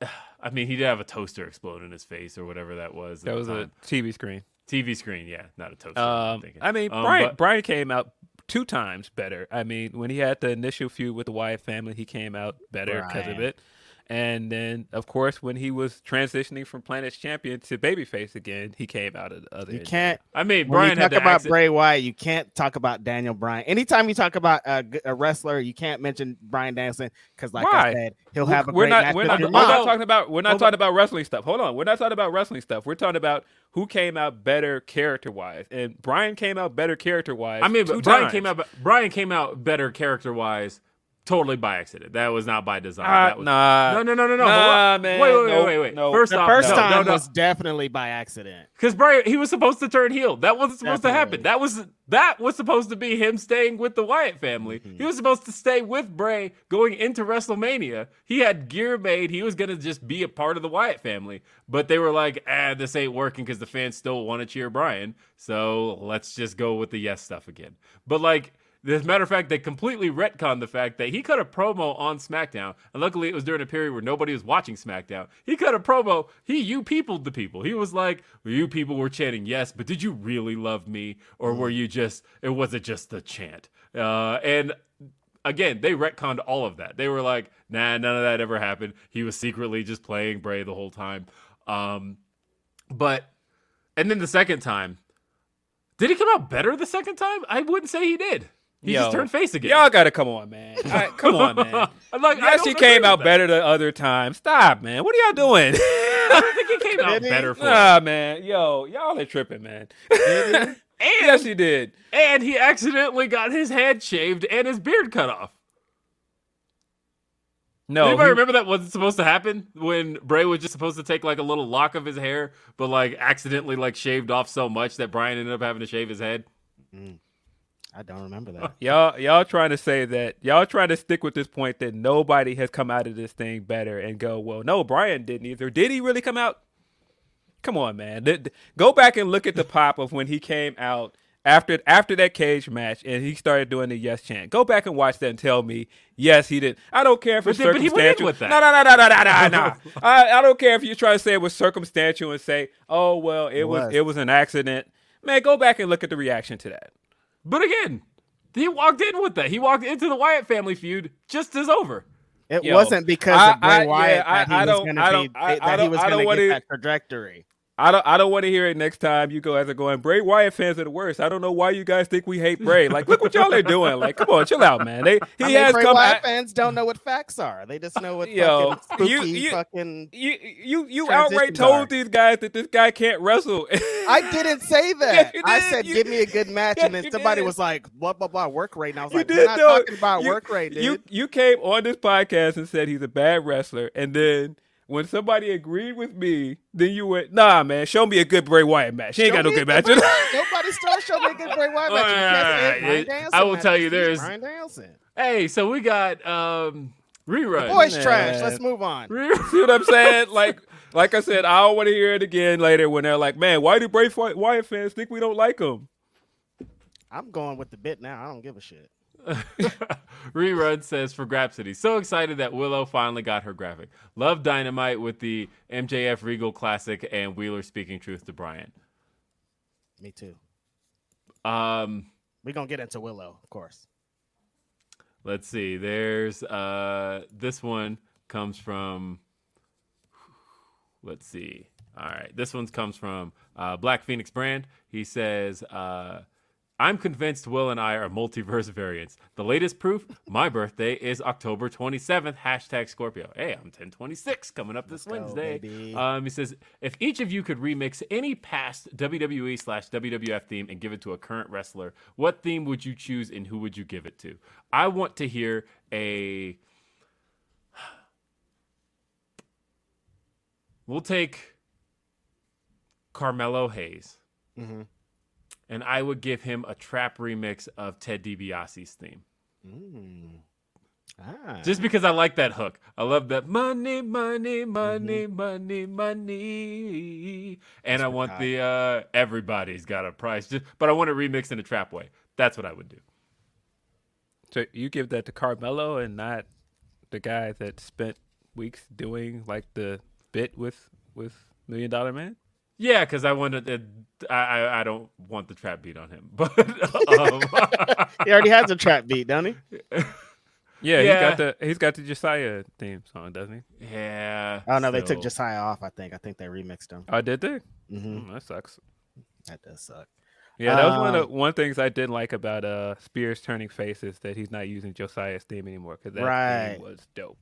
(sighs) I mean, he did have a toaster explode in his face or whatever that was. that was a. TV screen. TV screen, yeah, not a toaster. I'm Um. I mean, Um, Bryan but- Bryan came out two times better. I mean, when he had the initial feud with the Wyatt family, he came out better because of it. And then, of course, when he was transitioning from Planet's champion to babyface again, he came out of the other. you can't. I mean, When Bryan you talk to about accident- Bray Wyatt, you can't talk about Daniel Bryan. Anytime you talk about a wrestler, you can't mention Bryan Danielson because, like Why? I said, he'll have a we're great not match we're with not, your we're mom. not talking about we're not Hold talking about wrestling stuff. Hold on, we're not talking about wrestling stuff. We're talking about who came out better character wise, and Bryan came out better character wise. I mean, two Bryan times. came out. Bryan came out better character wise, totally by accident. That was not by design. Uh, that was, nah, no, no, no, no, no. Nah, man. Wait, wait, Nope, wait, wait, wait. nope. First The off, first no, time no, no. was definitely by accident. Because Bryan, he was supposed to turn heel. That wasn't supposed to happen. That was that was supposed to be him staying with the Wyatt family. Mm-hmm. He was supposed to stay with Bray going into WrestleMania. He had gear made. He was gonna just be a part of the Wyatt family. But they were like, ah, this ain't working because the fans still want to cheer Bryan. So let's just go with the yes stuff again. But like. As a matter of fact, they completely retconned the fact that he cut a promo on SmackDown, and luckily it was during a period where nobody was watching SmackDown. He cut a promo. He you peopled the people. He was like, well, "You people were chanting yes, but did you really love me, or were you just? It was it just a chant?" Uh, and again, they retconned all of that. They were like, "Nah, none of that ever happened. He was secretly just playing Bray the whole time." Um, but and then the second time, did he come out better the second time? I wouldn't say he did. He Yo, just turned face again. Y'all gotta come on, man. (laughs) All right, come on, man. (laughs) I'm like, I yes, don't he came out that. better the other time. Stop, man. What are y'all doing? (laughs) I don't think he came out Did he? better for it. nah, man. Yo, y'all are tripping, man. yes, he did. And he accidentally got his head shaved and his beard cut off. No, Anybody he- remember that wasn't supposed to happen when Bray was just supposed to take like a little lock of his hair, but like accidentally like shaved off so much that Bryan ended up having to shave his head? Mm. I don't remember that. (laughs) Y'all, y'all trying to say that y'all trying to stick with this point that nobody has come out of this thing better and go, well, no, Bryan didn't either. Did he really come out? Come on, man. Th- th- Go back and look at the pop of when he came out after after that cage match, and he started doing the yes chant. Go back and watch that and tell me yes he did. I don't care if it's But then- but he went with that. No, no, no, no, no, no, no, no. (laughs) I, I don't care if you're trying to say it was circumstantial and say, oh well, it was was. it was an accident. Man, go back and look at the reaction to that. But again, he walked in with that. He walked into the Wyatt family feud just as over. It Yo, wasn't because I- of Bray I- Wyatt yeah, I- that he I was don't- going to be don't- I- I that he was going to wanna- get that trajectory. I don't I don't want to hear it next time you guys are going, Bray Wyatt fans are the worst. I don't know why you guys think we hate Bray. Like, look what y'all are doing. Like, come on, chill out, man. They he I mean, has Bray come Wyatt out- fans don't know what facts are. They just know what (laughs) Yo, fucking spooky you- fucking. you you you outright told are. these guys that this guy can't wrestle. (laughs) I didn't say that. You I said, You- "Give me a good match," Yes, and then somebody did. was like, "Blah blah blah, work rate." And I was like, "We're not talking about You- work rate, dude." You you came on this podcast and said he's a bad wrestler, and then when somebody agreed with me, then you went, "Nah, man, show me a good Bray Wyatt match. He ain't got no good a matches." (laughs) Nobody still show me a good Bray Wyatt match. You can't say it's Bryan Alright, Danielson I will match. tell you It's there's- Bryan Danielson. Hey, so we got um rerun. Boys Man. trash. Let's move on. (laughs) Rerun. See what I'm saying? Like, like I said, I don't want to hear it again later when they're like, "Man, why do Bray Wy- Wyatt fans think we don't like him?" I'm going with the bit now. I don't give a shit. (laughs) Rerun says for Grapsody. So excited that Willow finally got her graphic. Love Dynamite with the MJF Regal Classic and Wheeler speaking truth to Bryan. Me too. Um, We're gonna get into Willow, of course. let's see. There's uh this one comes from let's see. All right. This one comes from uh, Black Phoenix Brand. He says, uh, I'm convinced Will and I are multiverse variants. The latest proof, my birthday is October 27th, hashtag Scorpio. Hey, I'm 1026 coming up this go, Wednesday. baby. Um, he says, if each of you could remix any past WWE slash WWF theme and give it to a current wrestler, what theme would you choose and who would you give it to? I want to hear a. We'll take Carmelo Hayes, Mhm. And I would give him a trap remix of Ted DiBiase's theme. Mm. Ah. Just because I like that hook. I love that money, money, money, money, money. And I want hot. the uh everybody's got a price. Just but I want it remixed in a trap way. That's what I would do. So you give that to Carmelo and not the guy that spent weeks doing like the bit with with Million Dollar Man. Yeah, because I wanted it, I, I I don't want the trap beat on him. (laughs) But um, (laughs) he already has a trap beat, don't he? Yeah, (laughs) Yeah. he's got the he's got the Josiah theme song, doesn't he? yeah. Oh no, they took so- Josiah off. I think. I think they remixed him. Oh, did they? Mm-hmm. Mm, that sucks. That does suck. Yeah, that was one of Um, the one things I didn't like about uh Spears turning faces that he's not using Josiah's theme anymore because that Right. theme was dope.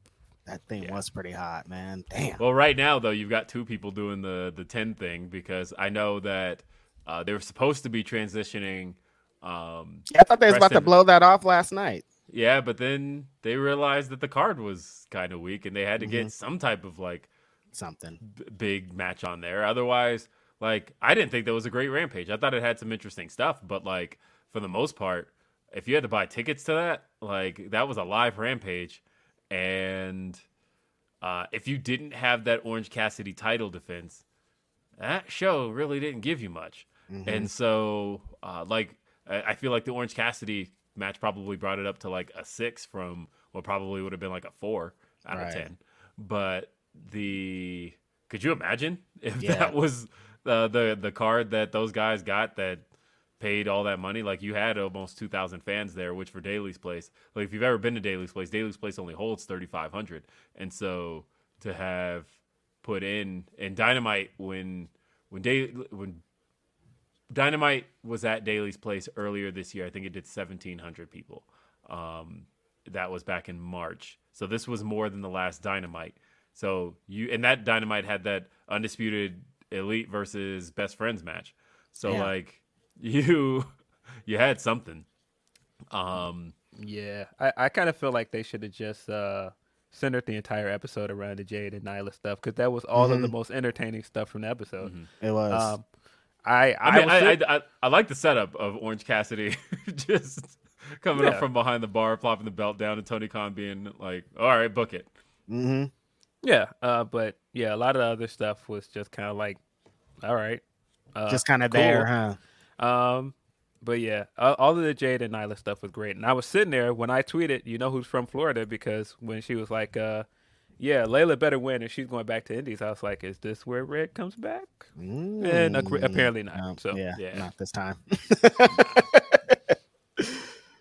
That thing Yeah. was pretty hot, man. Damn. Well, right now though, you've got two people doing the the ten thing because I know that uh, they were supposed to be transitioning. Um, I thought they was about to blow that off last night. yeah, but then they realized that the card was kind of weak, and they had to Mm-hmm. get some type of like Something. b- big match on there. Otherwise, like I didn't think that was a great rampage. I thought it had some interesting stuff, but like for the most part, if you had to buy tickets to that, like that was a live rampage, and uh, if you didn't have that Orange Cassidy title defense, that show really didn't give you much. And so, uh, like, I feel like the Orange Cassidy match probably brought it up to like a six from what probably would have been like a four out Right. of ten. But the could you imagine if (laughs) Yeah. that was the the the card that those guys got that paid all that money? Like you had almost two thousand fans there, which for Daly's Place, like if you've ever been to Daly's Place, Daly's Place only holds thirty five hundred, and so to have put in and Dynamite when when Day when Dynamite was at Daly's Place earlier this year. I think it did 1,700 people. Um, that was back in March. So this was more than the last Dynamite. So you and that Dynamite had that undisputed elite versus best friends match. So Yeah. like you (laughs) you had something. Um, Yeah, I, I kind of feel like they should have just uh, centered the entire episode around the Jade and Nyla stuff because that was all of the most entertaining stuff from the episode. It was. Um, I I, I mean, was I, sit- I, I, I like the setup of Orange Cassidy (laughs) just coming up from behind the bar, plopping the belt down, and Tony Khan being like, "All right, book it." Mm-hmm. yeah, uh, but yeah, a lot of the other stuff was just kind of like, all right, uh, Just kind of cool. there, huh? Um, but yeah, all, of the Jade and Nyla stuff was great. And I was sitting there when I tweeted, you know who's from Florida because when she was like, uh, "Yeah, Layla better win," and she's going back to Indies, I was like, "Is this where Red comes back?" And ac- apparently not. No, so yeah, yeah. not this time. (laughs)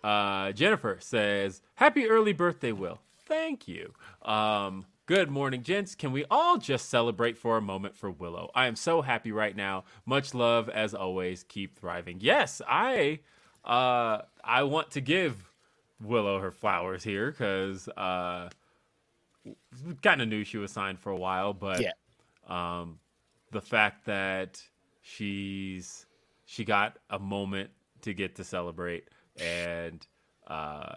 Uh, Jennifer says, "Happy early birthday, Will. Thank you. Um, good morning, gents. Can we all just celebrate for a moment for Willow? I am so happy right now. Much love as always. Keep thriving. Yes, I, uh, I want to give Willow her flowers here because uh, kind of knew she was signed for a while, but Yeah. um, the fact that she's she got a moment to get to celebrate and uh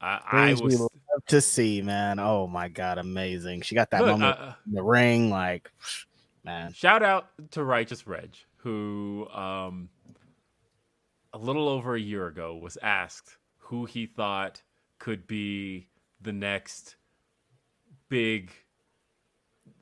I, I was to see, man. Oh my god, amazing! She got that Look, moment uh, in the ring, like, man. shout out to Righteous Reg who um a little over a year ago was asked who he thought could be the next big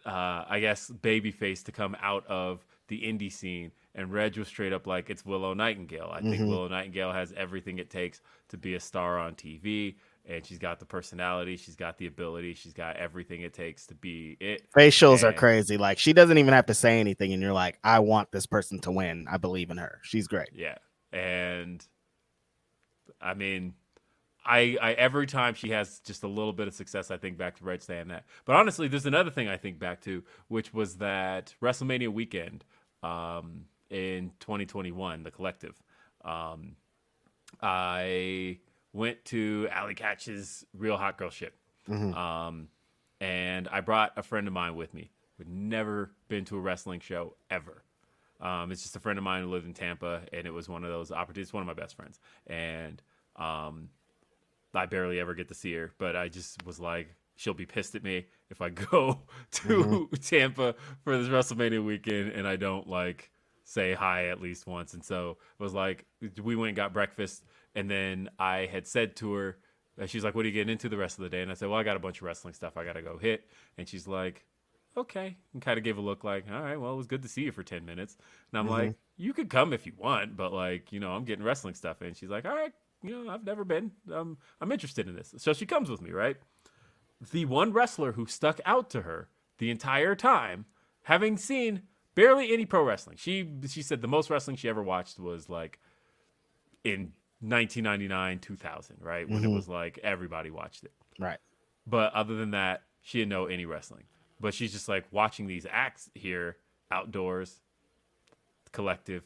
uh I guess baby face to come out of the indie scene and Reg was straight up like it's Willow Nightingale. I think Willow Nightingale has everything it takes to be a star on TV and she's got the personality, she's got the ability, she's got everything it takes to be it. Facials are crazy. Like she doesn't even have to say anything, and you're like, I want this person to win. I believe in her. She's great. Yeah. And I mean, I, I every time she has just a little bit of success, I think back to Red saying that. But honestly, there's another thing I think back to, which was that WrestleMania weekend um, in 2021, the collective. Um, I went to Allie Katch's Real Hot Girl Shit. Um, and I brought a friend of mine with me who'd never been to a wrestling show ever. Um, it's just a friend of mine who lived in Tampa, and it was one of those opportunities. One of my best friends, and um, I barely ever get to see her. But I just was like, she'll be pissed at me if I (laughs) go to Tampa for this WrestleMania weekend and I don't like say hi at least once. And so it was like, we went and got breakfast, and then I had said to her, uh, she's like, "What are you getting into the rest of the day?" And I said, "Well, I got a bunch of wrestling stuff I got to go hit." And she's like, okay. And kind of gave a look like all right well it was good to see you for 10 minutes. And i'm like you could come if you want but like you know i'm getting wrestling stuff And she's like all right you know i've never been. Um, i'm interested in this. So she comes with me right? The one wrestler who stuck out to her the entire time having seen barely any pro wrestling she she said the most wrestling she ever watched was like in 1999 2000 right when it mm-hmm. was like everybody watched it Right. but other than that, she didn't know any wrestling. But she's just like watching these acts here outdoors, collective,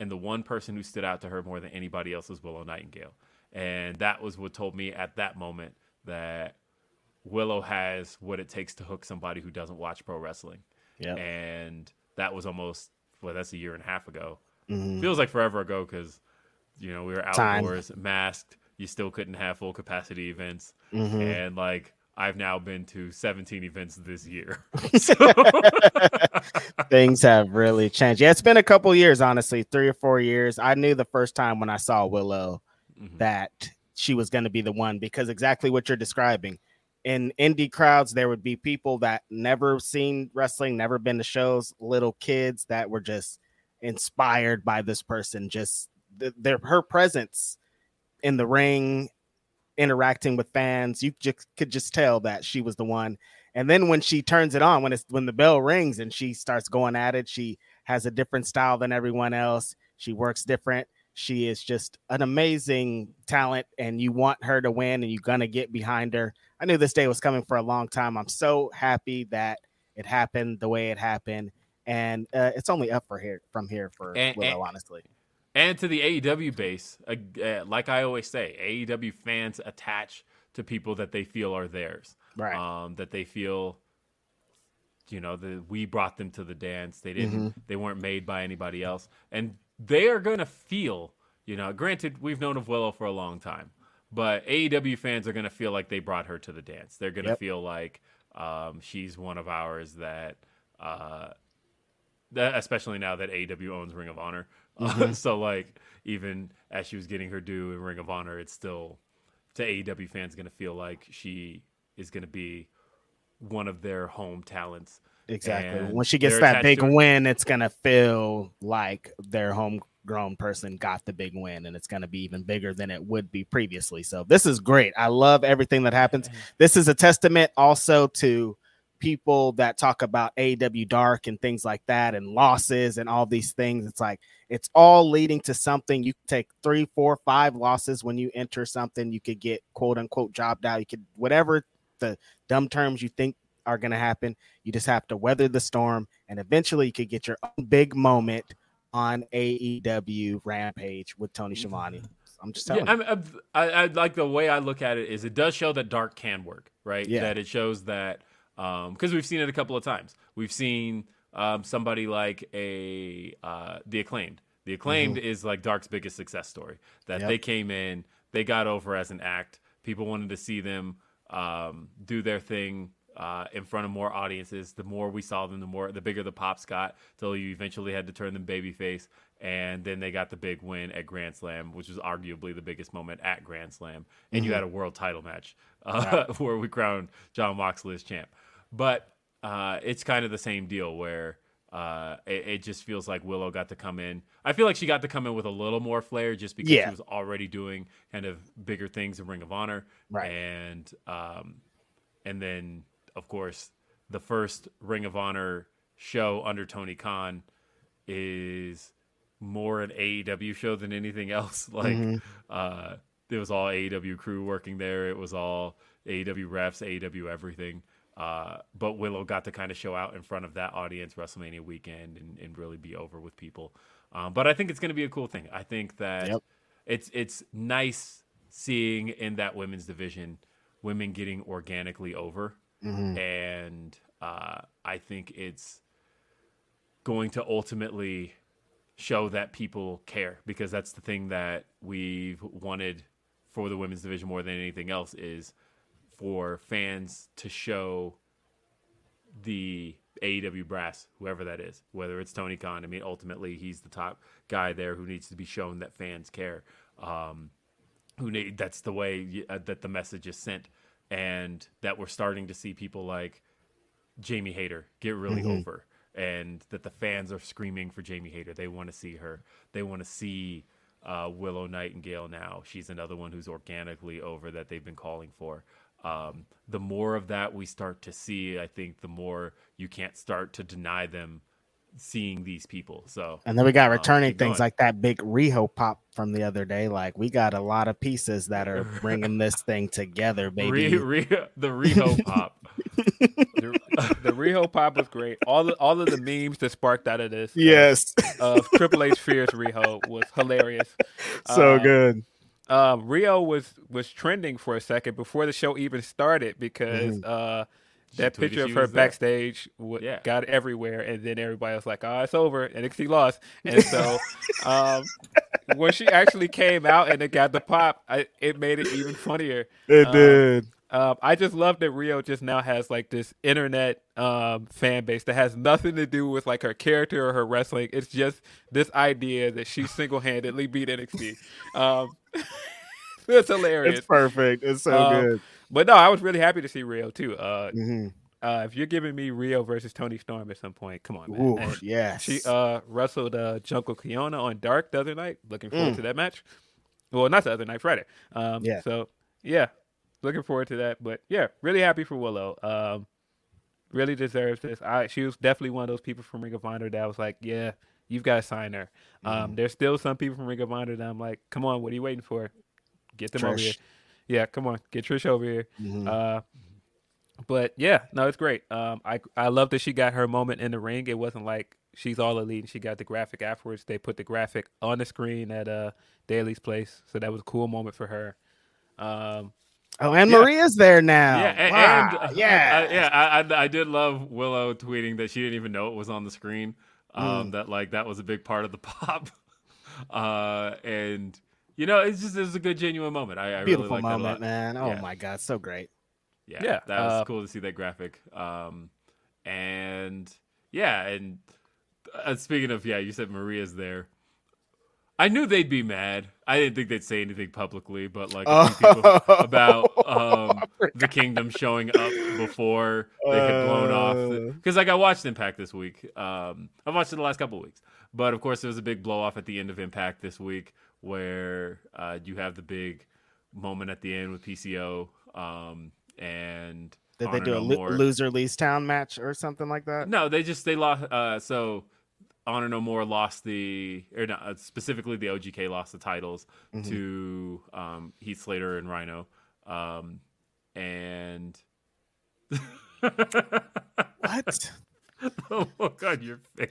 and the one person who stood out to her more than anybody else was Willow Nightingale. And that was what told me at that moment that Willow has what it takes to hook somebody who doesn't watch pro wrestling. Yeah. And that was almost well, that's a year and a half ago. Mhm. Feels like forever ago because you know we were Time. outdoors, masked. You still couldn't have full capacity events, Mhm. and like I've now been to 17 events this year. (laughs) (laughs) Things have really changed. Yeah, it's been a couple years, honestly, three or four years. I knew the first time when I saw Willow Mhm. that she was going to be the one because exactly what you're describing. In indie crowds, there would be people that never seen wrestling, never been to shows, little kids that were just inspired by this person. Just th- their her presence in the ring, interacting with fans, you could just tell that she was the one. And then when she turns it on, when it's when the bell rings and she starts going at it, she has a different style than everyone else. She works different. She is just an amazing talent, and you want her to win, and you're gonna get behind her. I knew this day was coming for a long time. I'm so happy that it happened the way it happened, and uh, it's only up for here from here for And- Willow. and- honestly, and to the AEW base, uh, uh, like I always say, AEW fans attach to people that they feel are theirs. right? um, that they feel you know that we brought them to the dance they didn't they weren't made by anybody else and they are going to feel you know granted we've known of willow for a long time but aew fans are going to feel like they brought her to the dance they're going to Yep. feel like um, she's one of ours that uh, that, especially now that AEW owns Ring of Honor. Uh, (laughs) so like even as she was getting her due in Ring of Honor, it's still to AEW fans going to feel like she is going to be one of their home talents. exactly. and When she gets that big win, it's gonna feel like their home grown person got the big win and it's going to be even bigger than it would be previously. So this is great. I love everything that happens. This is a testament also to people that talk about AEW Dark and things like that and losses and all these things. It's like it's all leading to something. You take three, four, five losses when you enter something. You could get quote unquote jobbed out. You could whatever the dumb terms you think are going to happen. You just have to weather the storm, and eventually you could get your own big moment on AEW Rampage with Tony Schiavone. I'm just telling Yeah, you. I'm, I'm- I, I like the way I look at it is it does show that dark can work, right? Yeah. That it shows that because we've seen it a couple of times. We've seen um, somebody like a uh, the acclaimed. The acclaimed is like Dark's biggest success story. That Yep. they came in, they got over as an act. People wanted to see them um, do their thing uh, in front of more audiences. The more we saw them, the more the bigger the pops got. Till you eventually had to turn them babyface, and then they got the big win at Grand Slam, which was arguably the biggest moment at Grand Slam. And you had a world title match uh, (laughs) where we crowned Jon Moxley as champ. But uh, it's kind of the same deal where. Uh, it, it just feels like Willow got to come in. I feel like she got to come in with a little more flair just because Yeah. she was already doing kind of bigger things in Ring of Honor. Right. And um, and then of course the first Ring of Honor show under Tony Khan is more an AEW show than anything else. (laughs) Like uh, it was all AEW crew working there. It was all AEW refs, AEW everything. Uh, but Willow got to kind of show out in front of that audience WrestleMania weekend and, and really be over with people. Um, but I think it's going to be a cool thing. I think that Yep. it's it's nice seeing in that women's division women getting organically over, and uh, I think it's going to ultimately show that people care because that's the thing that we've wanted for the women's division more than anything else is for fans to show the AEW brass, whoever that is, whether it's Tony Khan. I mean, ultimately, he's the top guy there who needs to be shown that fans care. Um, who need, that's the way y- uh, that the message is sent, and that we're starting to see people like Jamie Hayter get really over, and that the fans are screaming for Jamie Hayter. They want to see her. They want to see uh, Willow Nightingale now. She's another one who's organically over that they've been calling for. Um, the more of that we start to see, I think the more you can't start to deny them seeing these people. So And then we got Um, returning keep things going. like that big Riho pop from the other day. Like we got a lot of pieces that are (laughs) bringing this thing together, baby. Re, (laughs) re, the Riho (laughs) pop. The, the Riho pop was great. All the all of the memes that sparked out of this, uh, yes, of Triple H Fierce Riho was hilarious. so Uh, good. Um, Riho was was trending for a second before the show even started because uh, that picture of her backstage w- Yeah. got everywhere, and then everybody was like, "Oh, it's over," NXT lost, and so (laughs) um, when she actually came out and it got the pop, I, it made it even funnier. It um, did. Um, I just love that Riho just now has like this internet um, fan base that has nothing to do with like her character or her wrestling. It's just this idea that she single handedly beat NXT. Um, (laughs) it's hilarious. It's perfect. It's so Um, good. But no, I was really happy to see Riho too. Uh, Mhm. uh, if you're giving me Riho versus Toni Storm at some point, come on, man. Ooh, (laughs) And yes. She uh, wrestled uh, Jungle Kyona on Dark the other night. Looking forward Mm. to that match. Well, not the other night, Friday. Um, Yeah. So yeah, looking forward to that. But yeah, really happy for Willow. Um, really deserves this. I she was definitely one of those people from Ring of Honor that was like, yeah, you've got to sign her. Mm-hmm. Um, there's still some people from Ring of Honor that I'm like, come on, what are you waiting for? Get them over here. Yeah, come on, get Trish over here. Mhm. Uh, but yeah, no, it's great. Um, I I love that she got her moment in the ring. It wasn't like she's all elite and she got the graphic afterwards. They put the graphic on the screen at uh Daily's place, so that was a cool moment for her. Um, oh, and yeah. Maria's there now. Yeah, and, Wow, and, uh, yeah, I, yeah. I, I I did love Willow tweeting that she didn't even know it was on the screen. Mm. Um, that like that was a big part of the (laughs) pop. Uh, and you know, it's just it was a good genuine moment. I, I Beautiful really like moment, that man. Oh Yeah. my god, so great. Yeah, Yeah, that was uh, cool to see that graphic. Um, and yeah, and uh, speaking of yeah, you said Maria's there. I knew they'd be mad. I didn't think they'd say anything publicly, but like a few people about (laughs) um, the kingdom showing up before they had blown off. Because like I watched Impact this week. Um, I've watched it the last couple of weeks, but of course there was a big blow off at the end of Impact this week where uh, you have the big moment at the end with PCO um, and Did they Honor do a No lo- More. loser leaves town match or something like that? No, they just they lost. Uh, so Honor No More lost the or not, uh, specifically the OGK lost the titles Mm-hmm. to um, Heath Slater and Rhino, um, and What? (laughs) oh god, your face.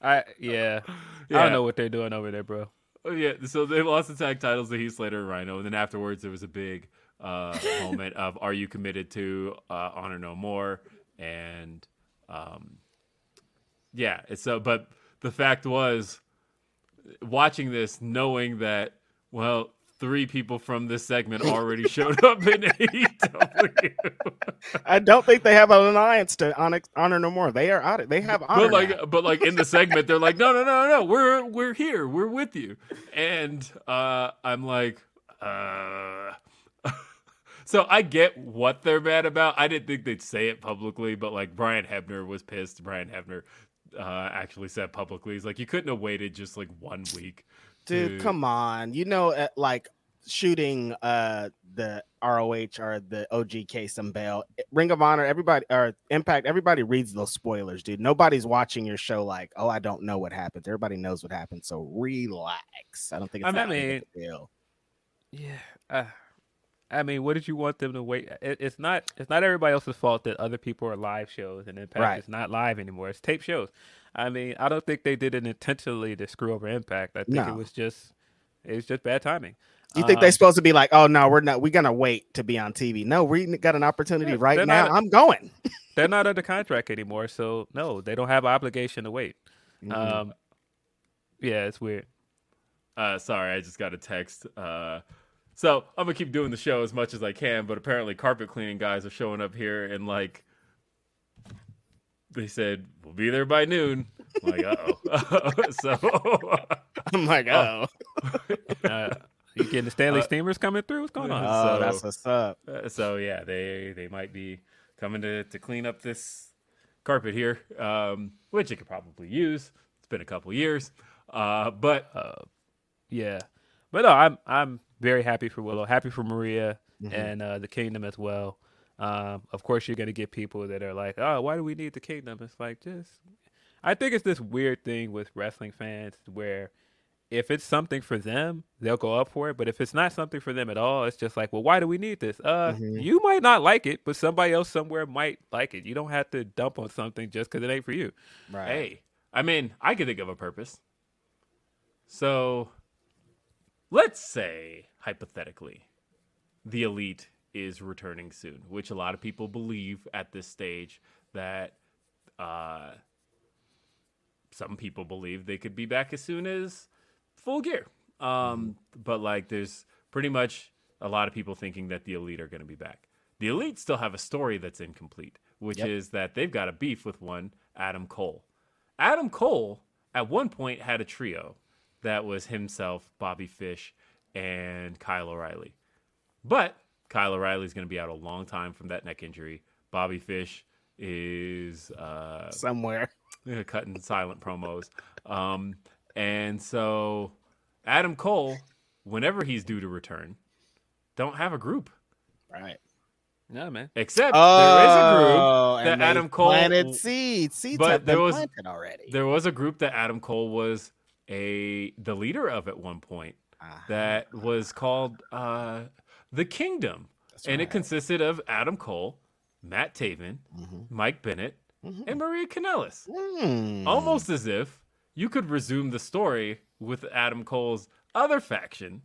I yeah. I Yeah. don't know what they're doing over there, bro. Oh, yeah, so they lost the tag titles to Heath Slater and Rhino, and then afterwards there was a big uh, (laughs) moment of "Are you committed to uh, Honor No More?" and um, yeah, it's so. But the fact was, watching this, knowing that well, three people from this segment already showed up in AEW. I don't think they have an alliance to honor, honor no more. They are out. They have honor. but like now. but like in the segment they're like no no no no no we're we're here we're with you and uh i'm like uh (laughs) so i get what they're mad about i didn't think they'd say it publicly but like brian hebner was pissed brian hebner uh actually said publicly he's like you couldn't have waited just like one week dude, to- come on. You know, uh, like shooting uh the ROH or the OGK some bail. Ring of Honor, everybody or Impact, everybody reads those spoilers, dude. Nobody's watching your show like, oh, I don't know what happens. Everybody knows what happens, so relax. I don't think it's I that mean- deal. Yeah. Uh, I mean, what did you want them to wait? It, it's not. It's not everybody else's fault that other people are live shows and Impact Right. is not live anymore. It's tape shows. I mean, I don't think they did it intentionally to screw over Impact. I think No. it was just, it was just bad timing. You think Um, they're supposed to be like, oh no, we're not. We're gonna wait to be on TV. No, we got an opportunity Yeah, right now. not- I'm going. (laughs) They're not under contract anymore, so no, they don't have an obligation to wait. Mm-hmm. Um, yeah, it's weird. Uh, sorry, I just got a text. Uh, so I'm gonna keep doing the show as much as I can, but apparently carpet cleaning guys are showing up here and like they said we'll be there by noon. I'm like, oh, (laughs) so (laughs) I'm like, oh, (laughs) Uh, you getting the Stanley Uh, Steemers coming through? What's going on? oh, So- that's what's up. uh, so yeah, they they might be coming to to clean up this carpet here, um, which it could probably use. It's been a couple years, uh, but Yeah, but no, I'm I'm very happy for Willow, happy for Maria Mm-hmm. and uh, the Kingdom as well. Um, of course, you're gonna get people that are like, "Oh, why do we need the Kingdom?" It's like just, I think it's this weird thing with wrestling fans where if it's something for them, they'll go up for it. But if it's not something for them at all, it's just like, well, why do we need this? Uh, Mm-hmm. you might not like it, but somebody else somewhere might like it. You don't have to dump on something just because it ain't for you. Right. Hey, I mean, I could think of a purpose. So, let's say, hypothetically, the elite is returning soon, which a lot of people believe at this stage that uh, some people believe they could be back as soon as full gear. Um, But, like, there's pretty much a lot of people thinking that the elite are going to be back. The elite still have a story that's incomplete, which Yep. is that they've got a beef with one Adam Cole. Adam Cole at one point had a trio that was himself, Bobby Fish, and Kyle O'Reilly. But Kyle O'Reilly's going to be out a long time from that neck injury. Bobby Fish is uh, Somewhere. (laughs) cutting silent promos. Um, and so Adam Cole, whenever he's due to return, don't have a group. Right. No, man. Except Oh, there is a group that Adam Cole planted seeds. Seeds but have there been was- planted already. there was a group that Adam Cole was a the leader of at one point Ah, that was called uh, the Kingdom, that's and it consisted of Adam Cole, Matt Taven, Mhm. Mike Bennett, and Maria Kanellis. Hmm. Almost as if you could resume the story with Adam Cole's other faction,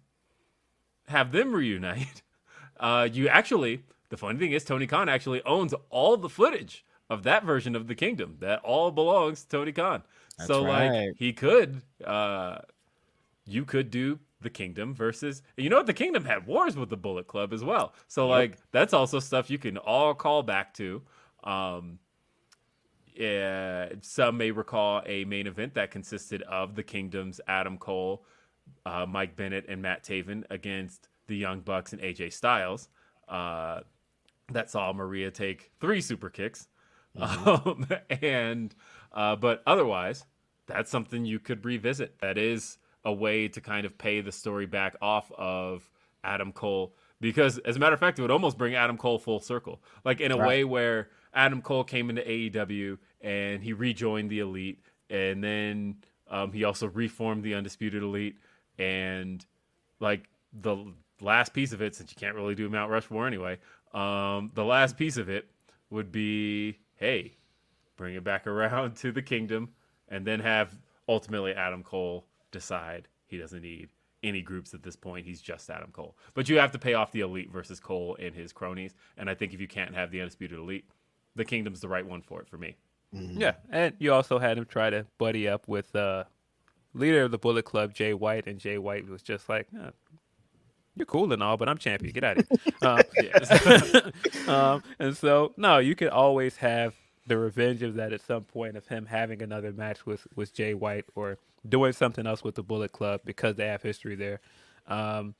have them reunite. (laughs) Uh, you actually, the funny thing is, Tony Khan actually owns all the footage of that version of the Kingdom. That all belongs to Tony Khan. That's so right. like he could, uh, you could do the Kingdom versus. You know what? The Kingdom had wars with the Bullet Club as well. So like that's also stuff you can all call back to. Um, uh, some may recall a main event that consisted of the Kingdom's Adam Cole, uh, Mike Bennett, and Matt Taven against the Young Bucks and AJ Styles. Uh, that saw Maria take three super kicks. (laughs) Um, and uh, but otherwise, that's something you could revisit. That is a way to kind of pay the story back off of Adam Cole because, as a matter of fact, it would almost bring Adam Cole full circle, like in a Right. way where Adam Cole came into AEW and he rejoined the Elite, and then um, he also reformed the Undisputed Elite, and like the last piece of it, since you can't really do Mount Rushmore anyway, um, the last piece of it would be, hey, bring it back around (laughs) to the kingdom, and then have ultimately Adam Cole decide he doesn't need any groups at this point. He's just Adam Cole. But you have to pay off the elite versus Cole and his cronies. And I think if you can't have the undisputed elite, the kingdom's the right one for it for me. Yeah, and you also had him try to buddy up with uh, leader of the Bullet Club, Jay White, and Jay White was just like, "Eh, "You're cool and all, but I'm champion. Get out of here." (laughs) um, (laughs) um, and so, no, you could always have the revenge of that at some point of him having another match with with Jay White or doing something else with the Bullet Club because they have history there. Um,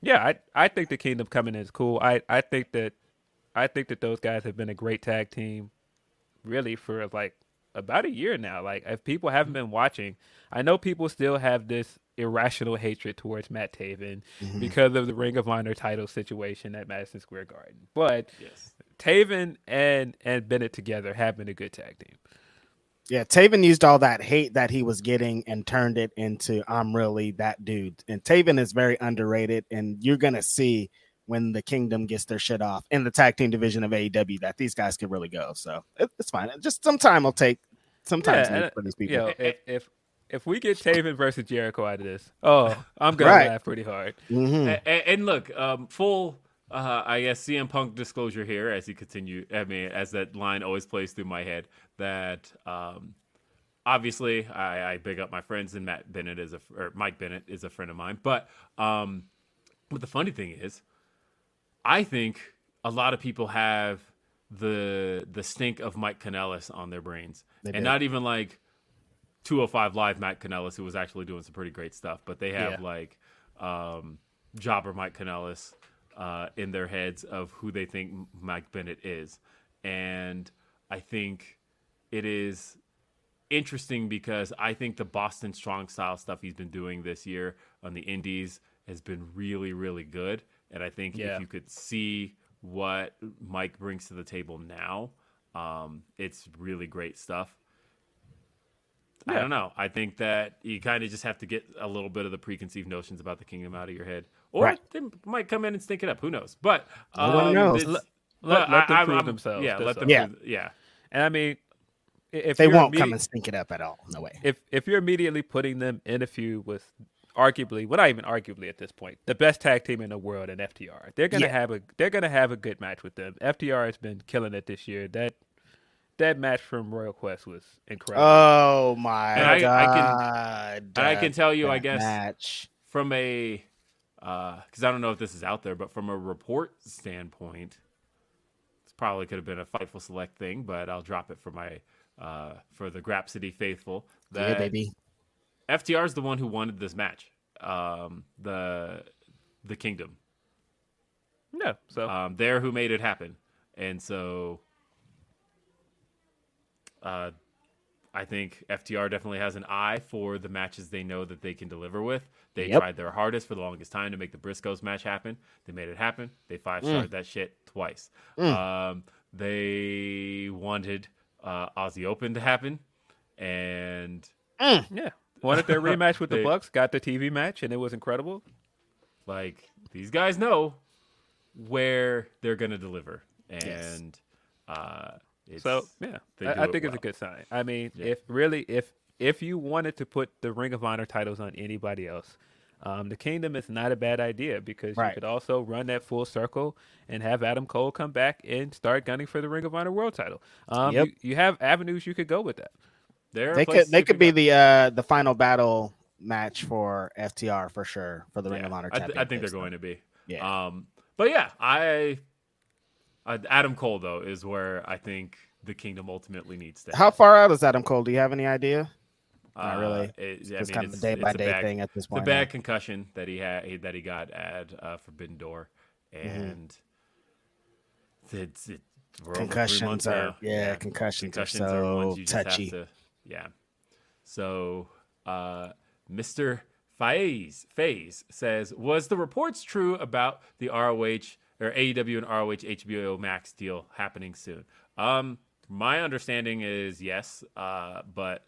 yeah, I I think the Kingdom coming is cool. I I think that I think that those guys have been a great tag team really for like about a year now. Like if people haven't been watching, I know people still have this irrational hatred towards Matt Taven because of the Ring of Honor title situation at Madison Square Garden. But Yes. Taven and and Bennett together have been a good tag team. Yeah, Taven used all that hate that he was getting and turned it into I'm really that dude. And Taven is very underrated, and you're gonna see when the Kingdom gets their shit off in the tag team division of AEW that these guys can really go. So it, it's fine. Just some time will take. Sometimes Yeah, for these people. Know, if if if we get Taven versus Jericho out of this, oh, I'm gonna Right. laugh pretty hard. Mhm. A- a- and, look, um, full, uh, I guess CM Punk disclosure here as he continue. I mean, as that line always plays through my head. That um, obviously, I, I big up my friends, and Matt Bennett is a or Mike Bennett is a friend of mine. But um, but the funny thing is, I think a lot of people have the the stink of Mike Kanellis on their brains, They and do. not even like 205 Live Matt Kanellis, who was actually doing some pretty great stuff, but they have Yeah. like um, Jobber Mike Kanellis uh, in their heads of who they think Mike Bennett is, and I think it is interesting because I think the Boston Strong Style stuff he's been doing this year on the Indies has been really, really good. And I think Yeah. if you could see what Mike brings to the table now, um, it's really great stuff. I don't know. I think that you kind of just have to get a little bit of the preconceived notions about the kingdom out of your head, or Right. they might come in and stink it up. Who knows? But Nobody um, knows. Let- let- let them I- prove I'm- themselves. Yeah, let them. Yeah. prove- yeah. And I mean, i- if they won't come and stink it up at all. No way. if if you're immediately putting them in a feud with arguably, well, not even arguably at this point, the best tag team in the world in FTR, they're gonna Yeah. have a they're gonna have a good match with them. FTR has been killing it this year. That that match from Royal Quest was incredible. Oh my And I- I god! and I can tell you, I guess- match. from a uh, because I don't know if this is out there, but from a report standpoint, this probably could have been a Fightful Select thing, but I'll drop it for my uh, for the Grapsody faithful. That Yeah, baby. FTR is the one who wanted this match. Um, the the Kingdom, yeah, so um, they're who made it happen, and so uh, I think FTR definitely has an eye for the matches they know that they can deliver with. They Yep. tried their hardest for the longest time to make the Briscoes match happen. They made it happen. They five starred that shit twice. Um, they wanted uh, Aussie Open to happen, and yeah, wanted their (laughs) rematch with the Bucks, got the TV match, and it was incredible. like these guys know where they're gonna deliver, and Yes. uh, it's, So yeah, they I, do I it think it's a good sign. I mean, Yeah. if really if if you wanted to put the Ring of Honor titles on anybody else, um, the Kingdom is not a bad idea because you could also run that full circle and have Adam Cole come back and start gunning for the Ring of Honor World Title. Um, Yep. you, you have avenues you could go with that. There They could they could be the uh the final battle match for FTR for sure for the Ring of Honor I, th- I think they're going to be. Yeah. Um, but yeah, I uh, Adam Cole though is where I think the kingdom ultimately needs to. How far out is Adam Cole? Do you have any idea? Not Uh, really. I It's mean, kind of a day by day thing at this point. The bad concussion that he had that he got at uh, Forbidden Door, Mm-hmm. and it's it, we're over three Concussions are now. yeah, concussions, concussions are are ones so just touchy. to yeah so uh mr Faiz Faze says was the reports true about the ROH or AEW and ROH HBO Max deal happening soon um my understanding is yes uh but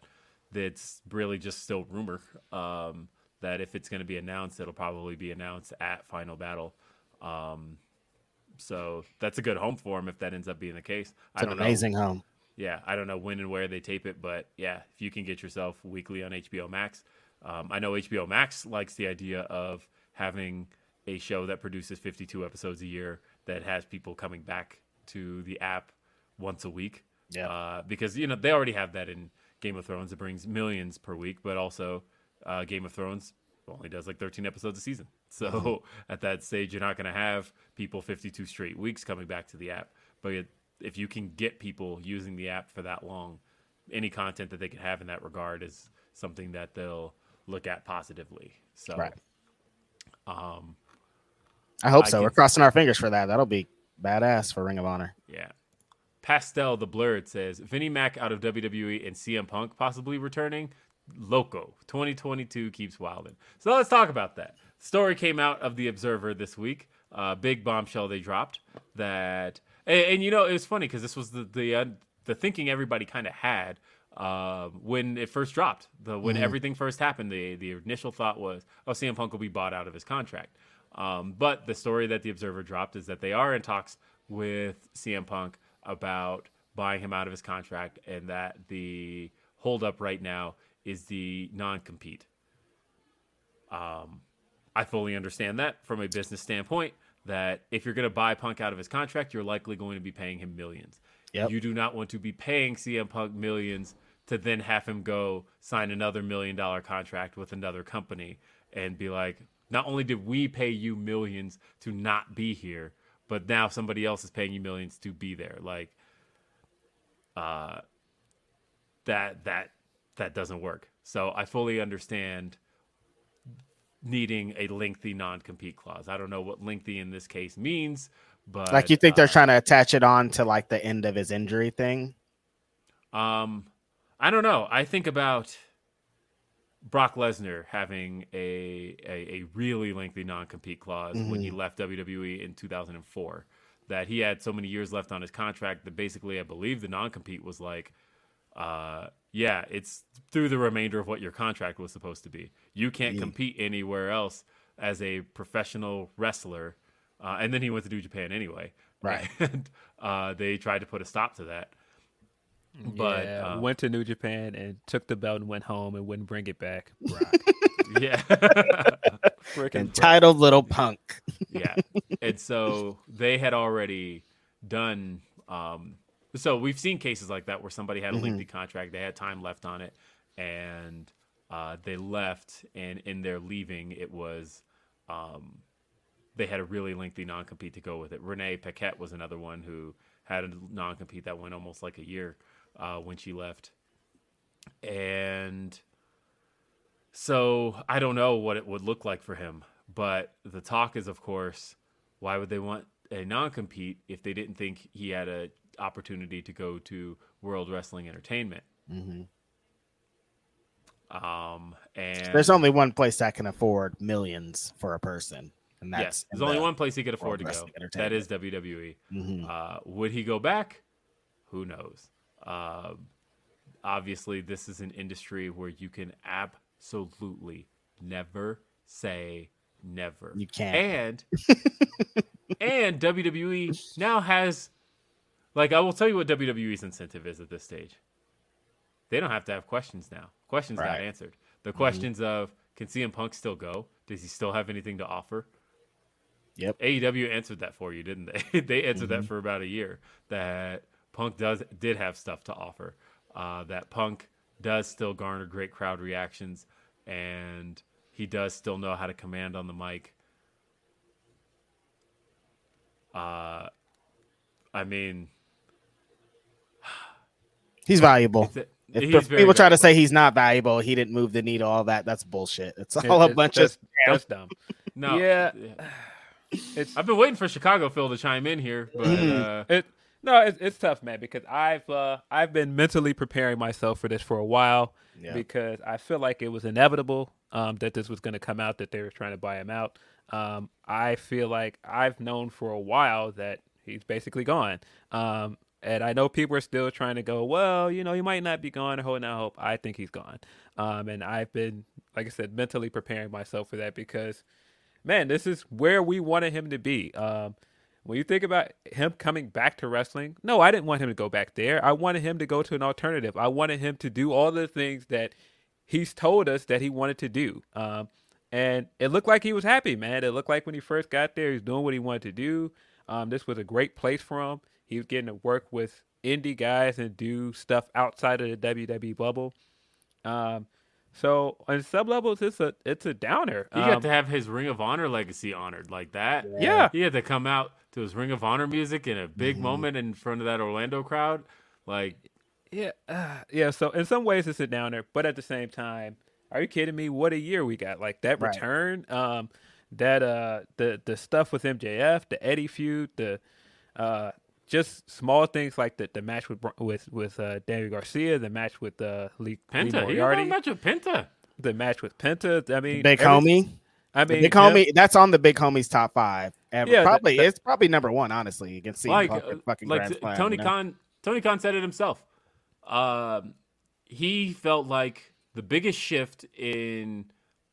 it's really just still rumor um that if it's going to be announced it'll probably be announced at Final Battle um so that's a good home for him if that ends up being the case. It's an don't know amazing home. yeah, I don't know when and where they tape it, but yeah, if you can get yourself weekly on HBO Max, um, I know HBO Max likes the idea of having a show that produces 52 episodes a year that has people coming back to the app once a week. Yeah. uh, because you know they already have that in Game of Thrones. It brings millions per week, but also uh, Game of Thrones only does like 13 episodes a season. (laughs) So at that stage, you're not going to have people 52 straight weeks coming back to the app. But it, if you can get people using the app for that long, any content that they can have in that regard is something that they'll look at positively. So, Right. um, I hope I so. We're crossing our fingers for that. That'll be badass for Ring of Honor. yeah. Pastel the Blurred says Vinnie Mac out of WWE and CM Punk possibly returning. Loco 2022 keeps wilding. So let's talk about that. Story came out of the Observer this week. Uh, big bombshell they dropped that, and, and you know it was funny because this was the the uh, the thinking everybody kind of had uh, when it first dropped. The when everything first happened, the the initial thought was, oh, CM Punk will be bought out of his contract. Um, but the story that the Observer dropped is that they are in talks with CM Punk about buying him out of his contract, and that the holdup right now is the non-compete. Um, I fully understand that from a business standpoint. That if you're going to buy Punk out of his contract, you're likely going to be paying him millions. Yep. You do not want to be paying CM Punk millions to then have him go sign another million dollar contract with another company and be like, not only did we pay you millions to not be here, but now somebody else is paying you millions to be there. Like, uh, that that that doesn't work. So I fully understand needing a lengthy non-compete clause. I don't know what lengthy in this case means, but Like you think they're uh, trying to attach it on to like the end of his injury thing? Um, I don't know. I think about Brock Lesnar having a a, a really lengthy non compete clause when he left WWE in 2004. That he had so many years left on his contract that basically, I believe the non compete was like, uh, yeah, it's through the remainder of what your contract was supposed to be. You can't compete anywhere else as a professional wrestler. Uh, and then he went to New Japan anyway. Right. (laughs) And uh, they tried to put a stop to that. But yeah, uh, went to New Japan and took the belt and went home and wouldn't bring it back. (laughs) Brock. (laughs) yeah. (laughs) Freaking Brock. Entitled little punk. yeah. And so they had already done. Um, so we've seen cases like that where somebody had a lengthy contract, they had time left on it, and uh, they left. And in their leaving, it was um, they had a really lengthy non compete to go with it. Renee Paquette was another one who had a non compete that went almost like a year uh, when she left. And so I don't know what it would look like for him, but the talk is, of course, why would they want a non-compete if they didn't think he had a opportunity to go to World Wrestling Entertainment? Um, and There's only one place that can afford millions for a person, and that's yes, there's only the- one place he could afford to go. That is WWE. Mhm. Uh, would he go back? Who knows? Uh, obviously, this is an industry where you can absolutely never say never. You can't. And (laughs) and WWE now has, like, I will tell you what WWE's incentive is at this stage. They don't have to have questions now. Questions not Right. Mm-hmm. answered. The questions of can CM Punk still go? Does he still have anything to offer? Yep. AEW answered that for you, didn't they? (laughs) they answered Mm-hmm. that for about a year. That Punk does did have stuff to offer. Uh, that Punk does still garner great crowd reactions, and he does still know how to command on the mic. Uh, I mean, (sighs) He's valuable. A- If he's if very people try to say he's not valuable, he didn't move the needle, all that, that's bullshit. It's all a It- it- bunch that's, of that's dumb. no, Yeah. (sighs) It's I've been waiting for Chicago Phil to chime in here, but uh, It no, it's, it's tough, man, because I've uh, I've been mentally preparing myself for this for a while Yeah. because I feel like it was inevitable um, that this was going to come out that they were trying to buy him out. Um, I feel like I've known for a while that he's basically gone. Um, and I know people are still trying to go, well, you know, he might not be gone or holding out hope. I think he's gone. Um, and I've been, like I said, mentally preparing myself for that because, man, this is where we wanted him to be. Um, when you think about him coming back to wrestling, no, I didn't want him to go back there. I wanted him to go to an alternative. I wanted him to do all the things that he's told us that he wanted to do. Um, and it looked like he was happy, man. It looked like when he first got there, he's doing what he wanted to do. Um, this was a great place for him. He was getting to work with indie guys and do stuff outside of the WWE bubble. Um, so on some levels, it's a it's a downer. he Um, got to have his Ring of Honor legacy honored like that. Yeah. he had to come out to his Ring of Honor music in a big Mm-hmm. moment in front of that Orlando crowd. Like, Yeah, uh, yeah. So in some ways it's a downer, but at the same time, are you kidding me? What a year we got! Like that Right. return, um, that uh, the the stuff with MJF, the Eddie feud, the uh, just small things like the the match with Br- with with uh, Daniel Garcia, the match with uh, Lee, Lee Penta, he had Moriarty, a match with Penta. the match with Penta. I mean, big every- homie. I mean, big him- homie. That's on the big homie's top five. Ever. Yeah, that- probably that- it's probably number one. Honestly, you can see like, fucking, uh, fucking like Grand t- Slam, Tony you know? Khan. Tony Khan said it himself. Um, he felt like the biggest shift in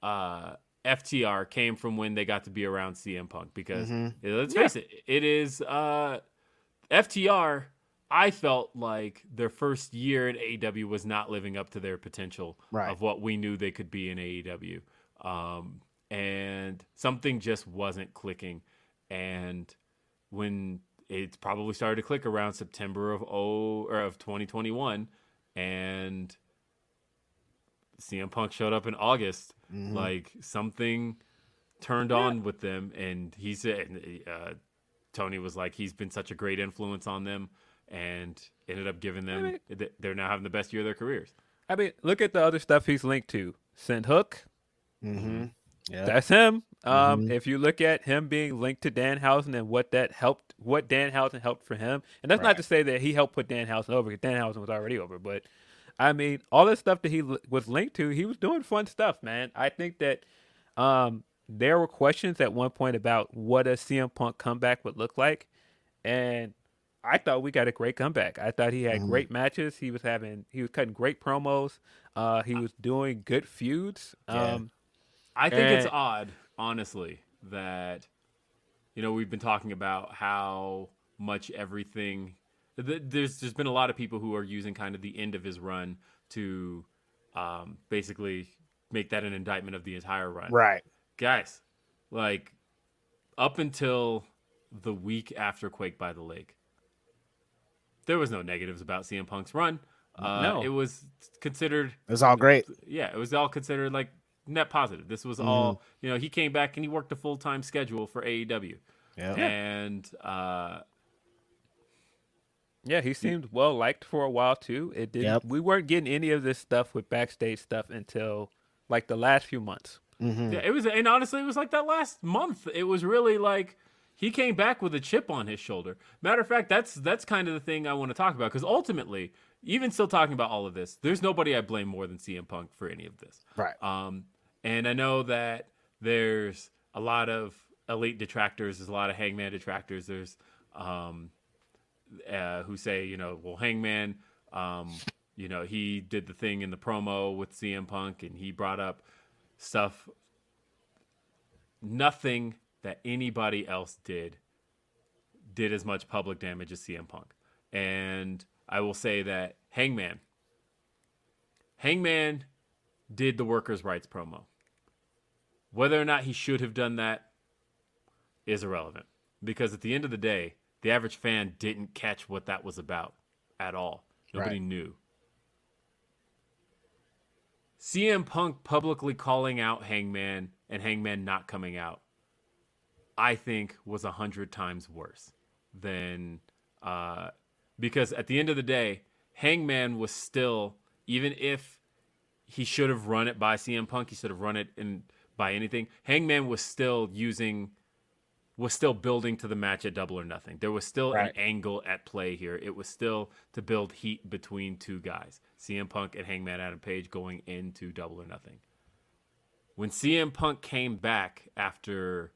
uh, FTR came from when they got to be around CM Punk because Mm-hmm. let's face it, it is uh, FTR. I felt like their first year in AEW was not living up to their potential Right. of what we knew they could be in AEW. Um, and something just wasn't clicking. And when it probably started to click around September of oh or of 2021, and CM Punk showed up in August, like something turned on with them, and he said, uh, Tony was like, he's been such a great influence on them, and ended up giving them. They're now having the best year of their careers. I mean, look at the other stuff he's linked to. Sent Hook, Mm-hmm. Yeah. That's him. Um, If you look at him being linked to Danhausen and what that helped, what Danhausen helped for him, and that's not to say that he helped put Danhausen over because Danhausen was already over, but I mean, all this stuff that he was linked to, he was doing fun stuff, man. I think that um, there were questions at one point about what a CM Punk comeback would look like, and I thought we got a great comeback. I thought he had great matches. He was having, he was cutting great promos. Uh, he was doing good feuds. Yeah. Um, I think it's odd, honestly, that you know we've been talking about how much everything. th- There's there's been a lot of people who are using kind of the end of his run to um, basically make that an indictment of the entire run. Right. Guys, like up until the week after Quake by the Lake, there was no negatives about CM Punk's run. Uh, No. it was considered It was all great. yeah, it was all considered like net positive. This was all you know. He came back and he worked a full time schedule for AEW, Yeah. and uh, Yeah, he seemed well liked for a while too. It did. Yep. not We weren't getting any of this stuff with backstage stuff until like the last few months. Yeah, it was. And honestly, it was like that last month. It was really like he came back with a chip on his shoulder. Matter of fact, that's that's kind of the thing I want to talk about because ultimately, even still talking about all of this, there's nobody I blame more than CM Punk for any of this. Right. Um, and I know that there's a lot of elite detractors. There's a lot of Hangman detractors. There's um, uh, who say, you know, well, Hangman, um, you know, he did the thing in the promo with CM Punk, and he brought up stuff, nothing that anybody else did did as much public damage as CM Punk. And I will say that Hangman, Hangman did the workers' rights promo. Whether or not he should have done that is irrelevant because at the end of the day, the average fan didn't catch what that was about at all. Nobody Right. knew. CM Punk publicly calling out Hangman and Hangman not coming out, I think was a hundred times worse than uh, because at the end of the day, Hangman was still, even if he should have run it by CM Punk, he should have run it in by anything. Hangman was still using, was still building to the match at Double or Nothing. There was still Right. an angle at play here. It was still to build heat between two guys, CM Punk and Hangman Adam Page going into Double or Nothing. When CM Punk came back after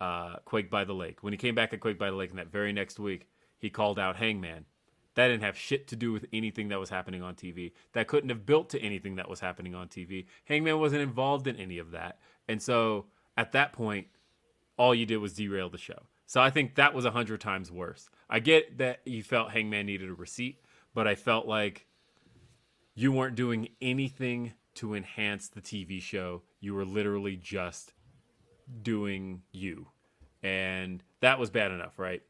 uh, Quake by the Lake. When he came back at Quake by the Lake, and that very next week, he called out Hangman. That didn't have shit to do with anything that was happening on TV. That couldn't have built to anything that was happening on TV. Hangman wasn't involved in any of that. And so at that point, all you did was derail the show. So I think that was a hundred times worse. I get that you felt Hangman needed a receipt, but I felt like you weren't doing anything to enhance the TV show. You were literally just doing you. And that was bad enough, right?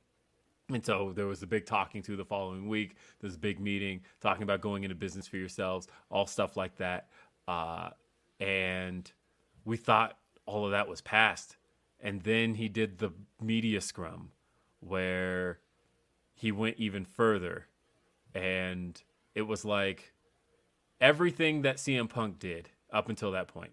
And so there was a big talking to the following week. There's a big meeting talking about going into business for yourselves, all stuff like that. Uh, and we thought all of that was past. And then he did the media scrum where he went even further. And it was like everything that CM Punk did up until that point,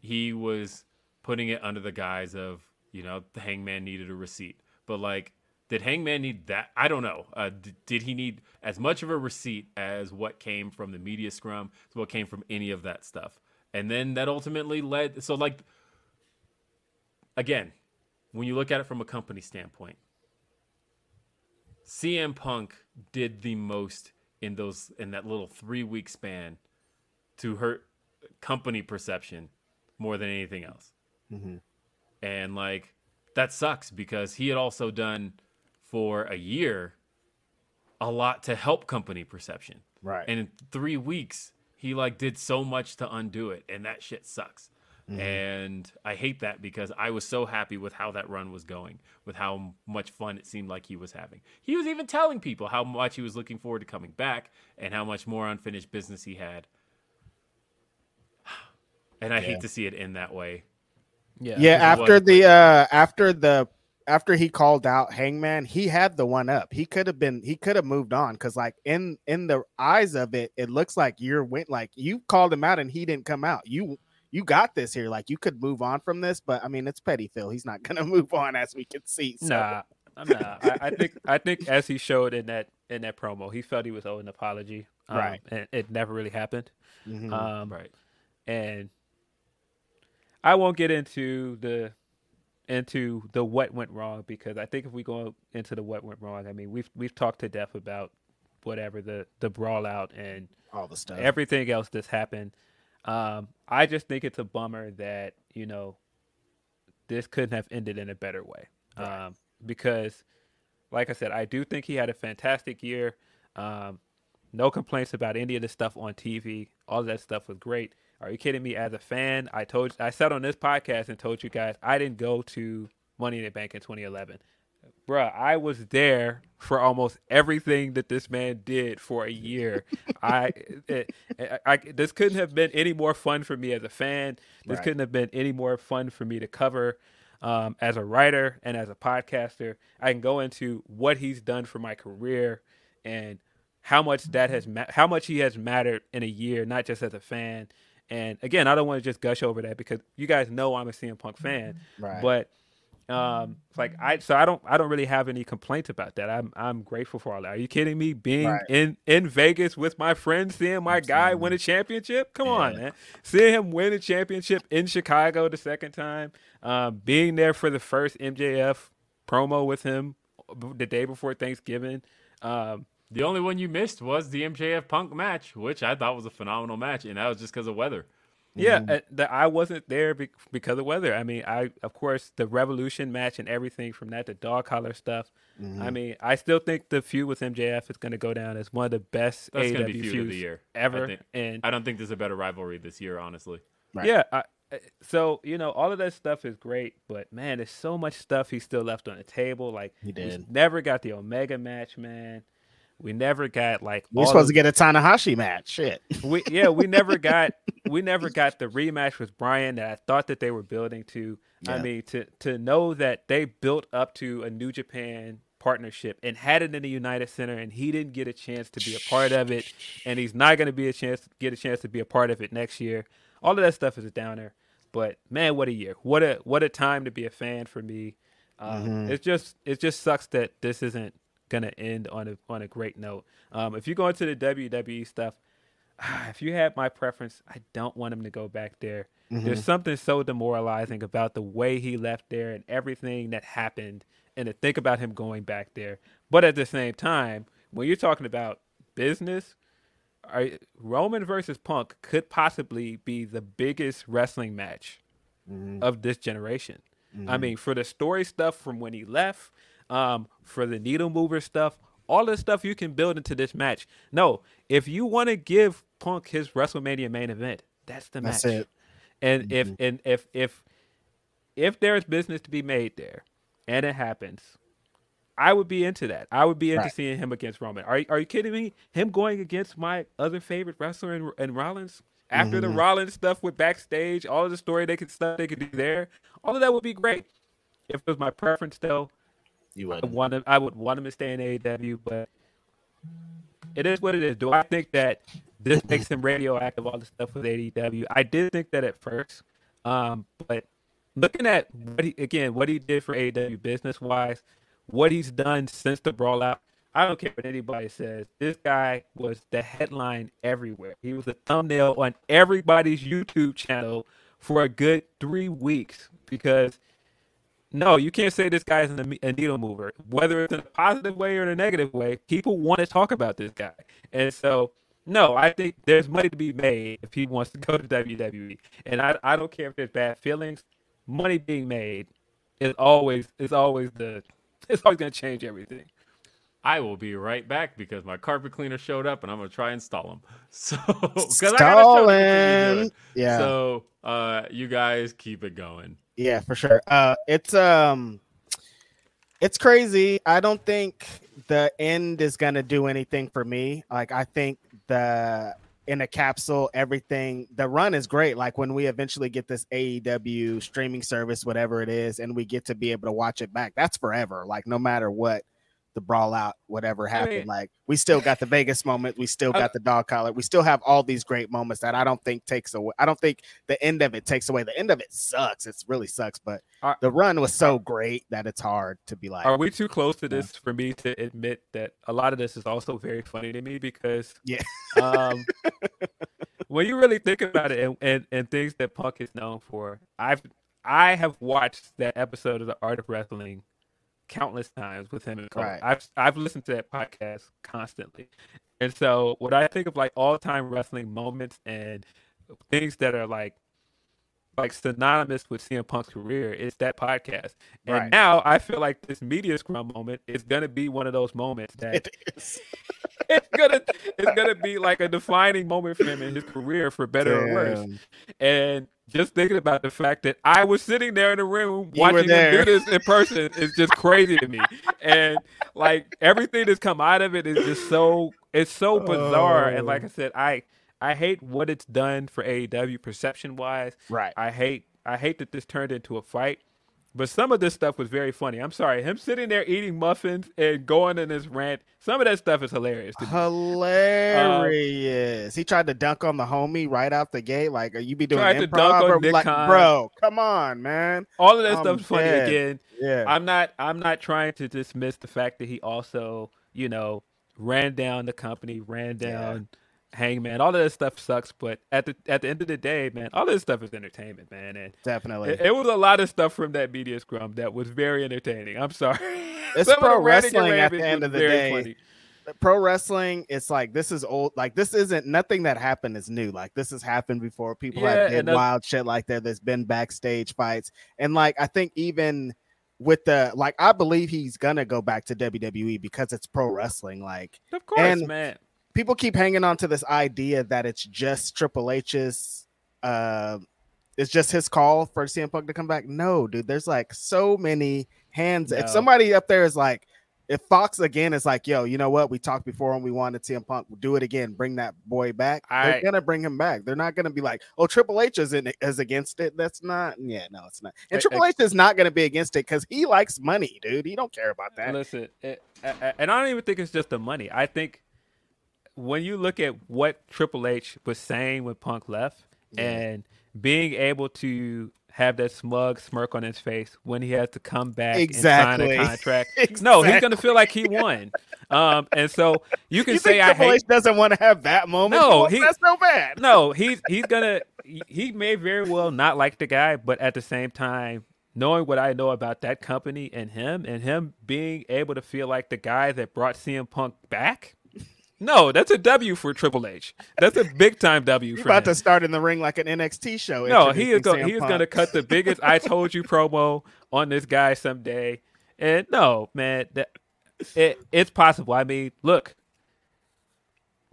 he was putting it under the guise of, you know, the hangman needed a receipt. But like, did Hangman need that? I don't know. Uh, d- did he need as much of a receipt as what came from the media scrum, as what came from any of that stuff? And then that ultimately led. So, like, again, when you look at it from a company standpoint, CM Punk did the most in those in that little three week span to hurt company perception more than anything else. Mm-hmm. And like that sucks because he had also done for a year a lot to help company perception. Right. And in three weeks, he like did so much to undo it, and that shit sucks. And I hate that because I was so happy with how that run was going, with how much fun it seemed like he was having. He was even telling people how much he was looking forward to coming back and how much more unfinished business he had. (sighs) And I Yeah. hate to see it end that way. Yeah. yeah, after the uh after the after he called out Hangman, he had the one up. He could have been he could have moved on because like in in the eyes of it, it looks like you're went like you called him out and he didn't come out. You you got this here. Like you could move on from this, but I mean it's petty Phil. He's not (laughs) gonna move on as we can see. So. Nah, (laughs) I'm not. I, I think I think as he showed in that in that promo, he felt he was owed an apology. Um, Right. And it never really happened. Mhm. Um, Right. and I won't get into the into the what went wrong because I think if we go into the what went wrong, I mean we've we've talked to death about whatever the the brawl out and all the stuff. everything else that's happened. Um, I just think it's a bummer that you know this couldn't have ended in a better way. Um, because, like I said, I do think he had a fantastic year. Um, no complaints about any of the stuff on TV. All that stuff was great. Are you kidding me? As a fan, I told I said on this podcast and told you guys I didn't go to Money in the Bank in 2011 bruh, I was there for almost everything that this man did for a year. (laughs) I, it, I, I- this couldn't have been any more fun for me as a fan. This Right. couldn't have been any more fun for me to cover um, as a writer and as a podcaster. I can go into what he's done for my career and how much that has ma- how much he has mattered in a year, not just as a fan. And again, I don't want to just gush over that because you guys know I'm a CM Punk fan, Right. but um like i so i don't i don't really have any complaints about that i'm i'm grateful for all that are you kidding me being Right. in in vegas with my friends seeing my guy win a championship come on Yeah. man seeing him win a championship in chicago the second time um being there for the first mjf promo with him the day before thanksgiving um The only one you missed was the MJF Punk match, which I thought was a phenomenal match, and that was just because of weather. Yeah, uh, that I wasn't there be- because of weather. I mean, I of course the Revolution match and everything from that, to dog collar stuff. I mean, I still think the feud with MJF is going to go down as one of the best That's AEW going to be feud of the year ever. I, think. and I don't think there's a better rivalry this year, honestly. Right. yeah, I, I- so you know, all of that stuff is great, but man, there's so much stuff he still left on the table. Like He did. never got the Omega match, man. We never got like We're supposed of- to get a Tanahashi match. Shit. we yeah we never (laughs) got we never (laughs) got the rematch with Bryan that I thought that they were building to. I mean to to know that they built up to a New Japan partnership and had it in the United Center, and he didn't get a chance to be a part of it, and he's not going to be a chance get a chance to be a part of it next year. All of that stuff is a downer. But man, what a year! What a what a time to be a fan for me. Um, Mhm. It just it just sucks that this isn't gonna end on a on a great note. Um, if you go into the WWE stuff, (sighs) if you had my preference, I don't want him to go back there. There's mm-hmm. something so demoralizing about the way he left there and everything that happened, and to think about him going back there. But at the same time, when you're talking about business, are, Roman versus Punk could possibly be the biggest wrestling match mm-hmm. of this generation. I mm-hmm. mean, for the story stuff from when he left, um, for the needle mover stuff, all the stuff you can build into this match. No, if you want to give Punk his WrestleMania main event, that's the That's match. it. And if mm-hmm. and if if if there's business to be made there, and it happens, I would be into that. I would be into Right. seeing him against Roman. Are you- are you kidding me? Him going against my other favorite wrestler in, in Rollins after the mm-hmm. Rollins stuff with backstage, all of the story they could stuff they could do there, all of that would be great. If it was my preference, though, You I would. want him, I would want him to stay in AEW, but it is what it is. Do I think that this (laughs) makes him radioactive? All the stuff with AEW, I did think that at first, um, but looking at what he again, what he did for AEW business wise, what he's done since the brawl out. I don't care what anybody says. This guy was the headline everywhere. He was a thumbnail on everybody's YouTube channel for a good three weeks because no, you can't say this guy is a, needle mover. Whether it's in a positive way or in a negative way, people want to talk about this guy. And so, no, I think there's money to be made if he wants to (laughs) go to WWE. And I, I don't care if there's bad feelings. Money being made is always is always the (laughs) it's always going to change everything. I will be right back because my carpet cleaner showed up and I'm gonna try and install him. (laughs) So, because I got a show to continue Stalling. doing. Yeah. So, uh, you guys keep it going. Yeah, for sure. Uh it's um it's crazy. I don't think the end is gonna do anything for me. Like I think the in a capsule, everything the run is great. Like when we eventually get this AEW streaming service, whatever it is, and we get to be able to watch it back, that's forever. Like no matter what the brawl out, whatever happened. mean- like we still got the (laughs) Vegas moment, we still I- got the dog collar, we still have all these great moments that I don't think takes away. I don't think the end of it takes away. The end of it sucks. It really sucks, but Are- the run was so great that it's hard to be like, Are we too close to this for me to admit that a lot of this is also very funny to me because Yeah. um, (laughs) when you really think about it and, and, and things that Punk is known for, I've I have watched that episode of The Art of Wrestling countless times with him and Cole. Right. I've I've listened to that podcast constantly, and so what I think of like all time wrestling moments and things that are like like synonymous with CM Punk's career, is that podcast. And Right. now I feel like this media scrum moment is gonna be one of those moments that it (laughs) is. it's gonna it's gonna be like a defining moment for him in his career, for better or worse. And just thinking about the fact that I was sitting there in the room You watching him do this in person is just crazy to me. And like everything that's come out of it is just so it's so bizarre. And Oh. like I said, I I hate what it's done for AEW perception wise. Right. I hate I hate that this turned into a fight. But some of this stuff was very funny. I'm sorry, him sitting there eating muffins and going in his rant. Some of that stuff is hilarious. Hilarious. he tried to dunk on the homie right out the gate. Like, are you be doing Tried to improv? dunk on or- Nick like, Khan. bro, come on, man. All of that I'm stuff is funny again. Yeah. I'm not I'm not trying to dismiss the fact that he also, you know, ran down the company, ran down Hangman. All of that stuff sucks, but at the at the end of the day, man, all this stuff is entertainment, man. And Definitely. it, it was a lot of stuff from that media scrum that was very entertaining. I'm sorry. (laughs) It's Some of the pro wrestling at the end of the day. funny. pro wrestling it's like this is old like this isn't nothing that happened is new like this has happened before people Yeah, have did wild shit like that there's been backstage fights and like i think even with the like i believe he's gonna go back to wwe because it's pro wrestling like Of course, And- man. People keep hanging on to this idea that it's just triple h's uh it's just his call for CM Punk to come back. No, dude, there's like so many hands. No. If somebody up there is like, if Fox again is like, yo, you know what? We talked before and we wanted CM Punk. Do it again. Bring that boy back. They're I- gonna bring him back. They're not gonna be like, oh, Triple H is in is against it. That's not. Yeah, no, it's not. And Triple H is not gonna be against it because he likes money, dude. He don't care about that. Listen, it, a- a- and I don't even think it's just the money. I think when you look at what Triple H was saying when Punk left, and being able to have that smug smirk on his face when he had to come back Exactly. and sign a (laughs) contract. No, he's gonna feel like he won. Um, and so you can You say I Triple hate. H doesn't want to have that moment? No, he- that's so bad. No, he's he's gonna. He may very well not like the guy, but at the same time, knowing what I know about that company and him, and him being able to feel like the guy that brought CM Punk back. No, that's a W for Triple H. That's a big time W You're for about him. to start in the ring like an NXT show. No, he is going. He is going to cut the (laughs) biggest "I told you" promo on this guy someday. And no, man, that it, it's possible. I mean, look,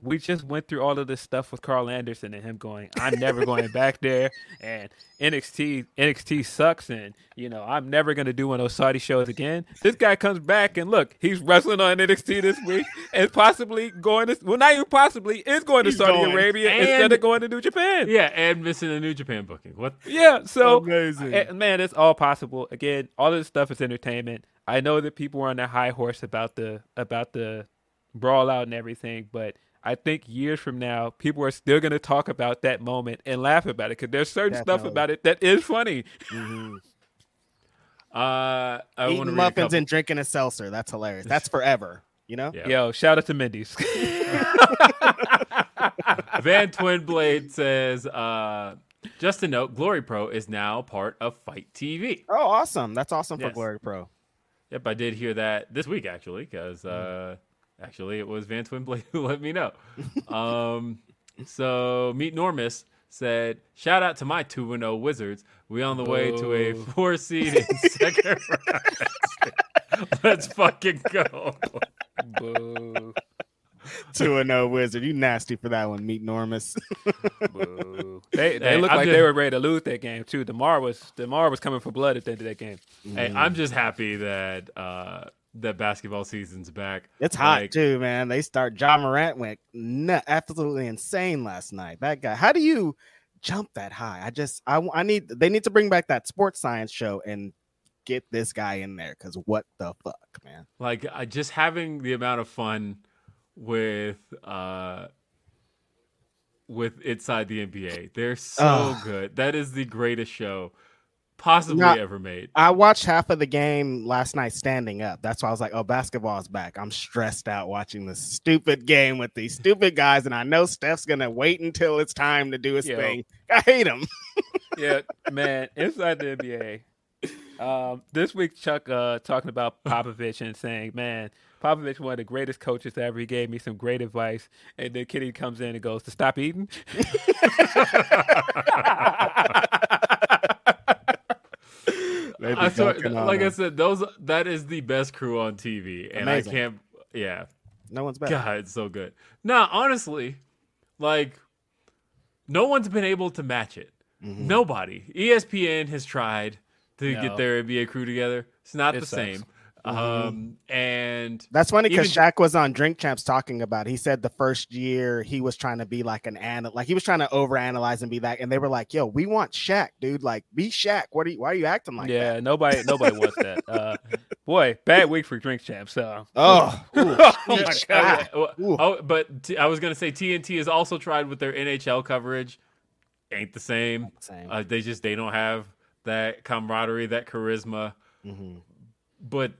we just went through all of this stuff with Carl Anderson and him going, "I'm never going (laughs) back there," and NXT NXT sucks, and you know I'm never going to do one of those Saudi shows again. This guy comes back and look, he's wrestling on NXT this week, and possibly going to well, not even possibly is going to He's Saudi going. Arabia And- instead of going to New Japan. Yeah, and missing a New Japan booking. What? Yeah, so Amazing. eh, man, it's all possible. Again, all of this stuff is entertainment. I know that people were on their high horse about the about the brawl out and everything, but I think years from now, people are still going to talk about that moment and laugh about it because there's certain stuff about it that is funny. (laughs) Uh, I Eating muffins and drinking a seltzer. That's hilarious. That's (laughs) forever. You know. Yeah. Yo, shout out to Mindy's. (laughs) Van Twinblade says, uh, just a note, Glory Pro is now part of FITE TV. Oh, awesome. That's awesome for Glory Pro. Yep, I did hear that this week actually, because uh, actually it was Van Twinblade (laughs) who let me know. um, (laughs) so Meet Normus said, "Shout out to my two and zero Wizards. We on the way to a (laughs) four seed in second round. Let's fucking go." Boo. Two and no wizard. You nasty for that one, Meet Normus. Boo. They they Hey, looked I'm like they were ready to lose that game too. Demar was Demar was coming for blood at the end of that game. Hey, I'm just happy that uh, that basketball season's back. It's hot Like, too, man. They start. Ja Morant went nut, absolutely insane last night. That guy. How do you jump that high? I just. I. I need. They need to bring back that sports science show and get this guy in there because what the fuck, man. like I just having the amount of fun with uh with inside the NBA. They're so good. That is the greatest show possibly Not- ever made. I watched half of the game last night standing up. That's why I was like, "Oh, basketball is back." I'm stressed out watching this stupid game with these stupid guys, and I know Steph's gonna wait until it's time to do his Yo. thing. I hate him. (laughs) yeah, man, inside the NBA. Um, this week, Chuck uh, talking about Popovich and saying, "Man, Popovich one of the greatest coaches ever. He gave me some great advice." And then Kenny comes in and goes, "To stop eating." (laughs) (laughs) They I swear, dunking on like I said, those that is the best crew on TV, and Amazing. I can't. Yeah, no one's better. God, it's so good. Now, honestly, like no one's been able to match it. Mm-hmm. Nobody. ESPN has tried to No. get their NBA crew together. It's not It the sucks. same. Mm-hmm. Um, and That's funny because Shaq was on Drink Champs talking about. He said the first year he was trying to be like an an like he was trying to overanalyze and be that, and they were like, "Yo, we want Shaq, dude. Like, be Shaq. What are you? Why are you acting like yeah, that?" Yeah, nobody, nobody wants that. (laughs) Uh, boy, bad week for Drink Champs. So, Oh, (laughs) ooh. (laughs) oh my god, Ooh. oh, but t- I was gonna say TNT has also tried with their NHL coverage. Ain't the same. Same. Uh, they just they don't have that camaraderie, that charisma. Mhm. But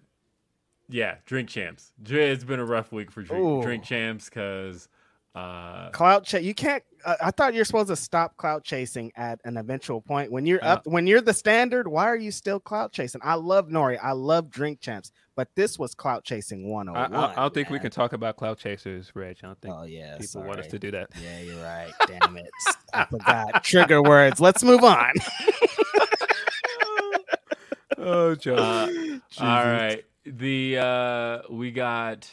yeah, drink champs. Dre, It's been a rough week for drink, Ooh. drink champs because uh, Clout chase. You can't. Uh, I thought you're supposed to stop clout chasing at an eventual point. When you're Uh, up, when you're the standard, why are you still clout chasing? I love Nori. I love Drink Champs, but this was clout chasing I, 101. I, I don't think we can talk about cloud chasers, Reg. I don't think Oh yeah, people want us to do that. Yeah, you're right. Damn it. I forgot. (laughs) Trigger words. Let's move on. (laughs) Oh, Joe. uh, (laughs) all right. The uh, we got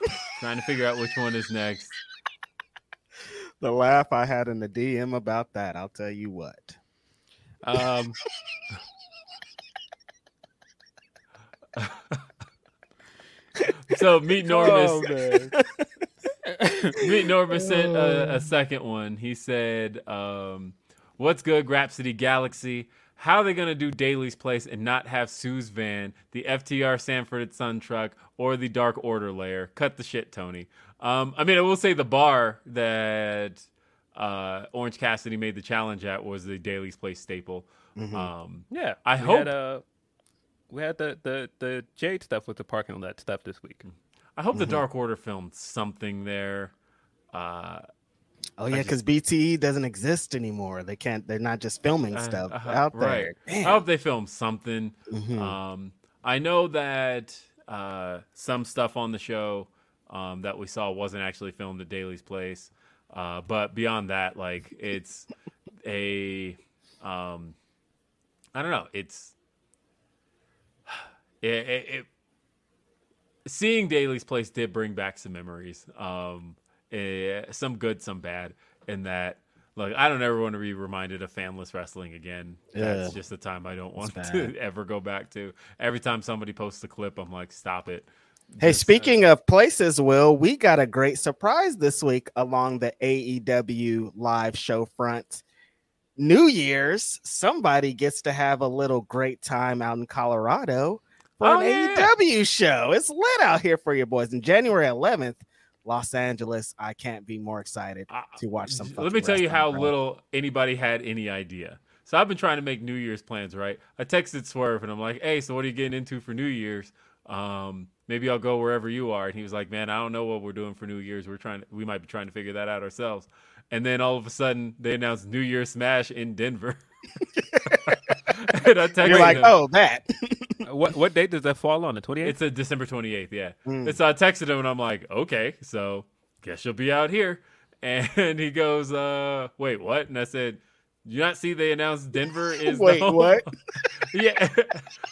(laughs) trying to figure out which one is next. the laugh I had in the DM about that, I'll tell you what. Um, (laughs) (laughs) So Meet Normus. Oh. Meet Norman sent a, a second one. He said, um, "What's good, Grapsody Galaxy? How are they gonna do Daly's Place and not have Sue's van, the FTR Sanford and Son truck, or the Dark Order layer? Cut the shit, Tony. Um, I mean, I will say the bar that uh, Orange Cassidy made the challenge at was the Daly's Place staple. Um, Yeah, I we hope- Had, uh, we had the, the the Jade stuff with the parking lot stuff this week. I hope the Dark Order filmed something there. Uh, Oh yeah, because BTE doesn't exist anymore. They can't. They're not just filming Uh, stuff uh-huh, out right. there. I hope they film something. Mhm. Um, I know that uh, some stuff on the show um, that we saw wasn't actually filmed at Daly's Place, uh, but beyond that, like it's a, um, I don't know, it's (sighs) it, it, it seeing Daly's Place did bring back some memories. Um, eh, some good, some bad. In that, like, I don't ever want to be reminded of fanless wrestling again. That's Yeah. just a time I don't want (laughs) to ever go back to. Every time somebody posts a clip, I'm like, stop it. Hey, uh, speaking of places, Will, we got a great surprise this week along the AEW live show front. New Year's, somebody gets to have a little great time out in Colorado for Oh, an yeah. AEW show. It's lit out here for you boys. And January 11th, Los Angeles. I can't be more excited to watch some. Let me tell you how bro. little anybody had any idea. So I've been trying to make New Year's plans, right? I texted Swerve and I'm like, "Hey, so what are you getting into for New Year's? Um, maybe I'll go wherever you are." And he was like, "Man, I don't know what we're doing for New Year's. We're trying. We might be trying to figure that out ourselves." And then all of a sudden, they announced New Year's Smash in Denver. (laughs) (laughs) and I texted You're like, him. oh, that. (laughs) What what date does that fall on? The twenty eighth. It's a December 28th, yeah. Mm. And so I texted him and I'm like, okay, so guess you'll be out here. (laughs) And he goes, uh, wait, what? And I said, you not see they announced Denver is Wait, the home? what? yeah.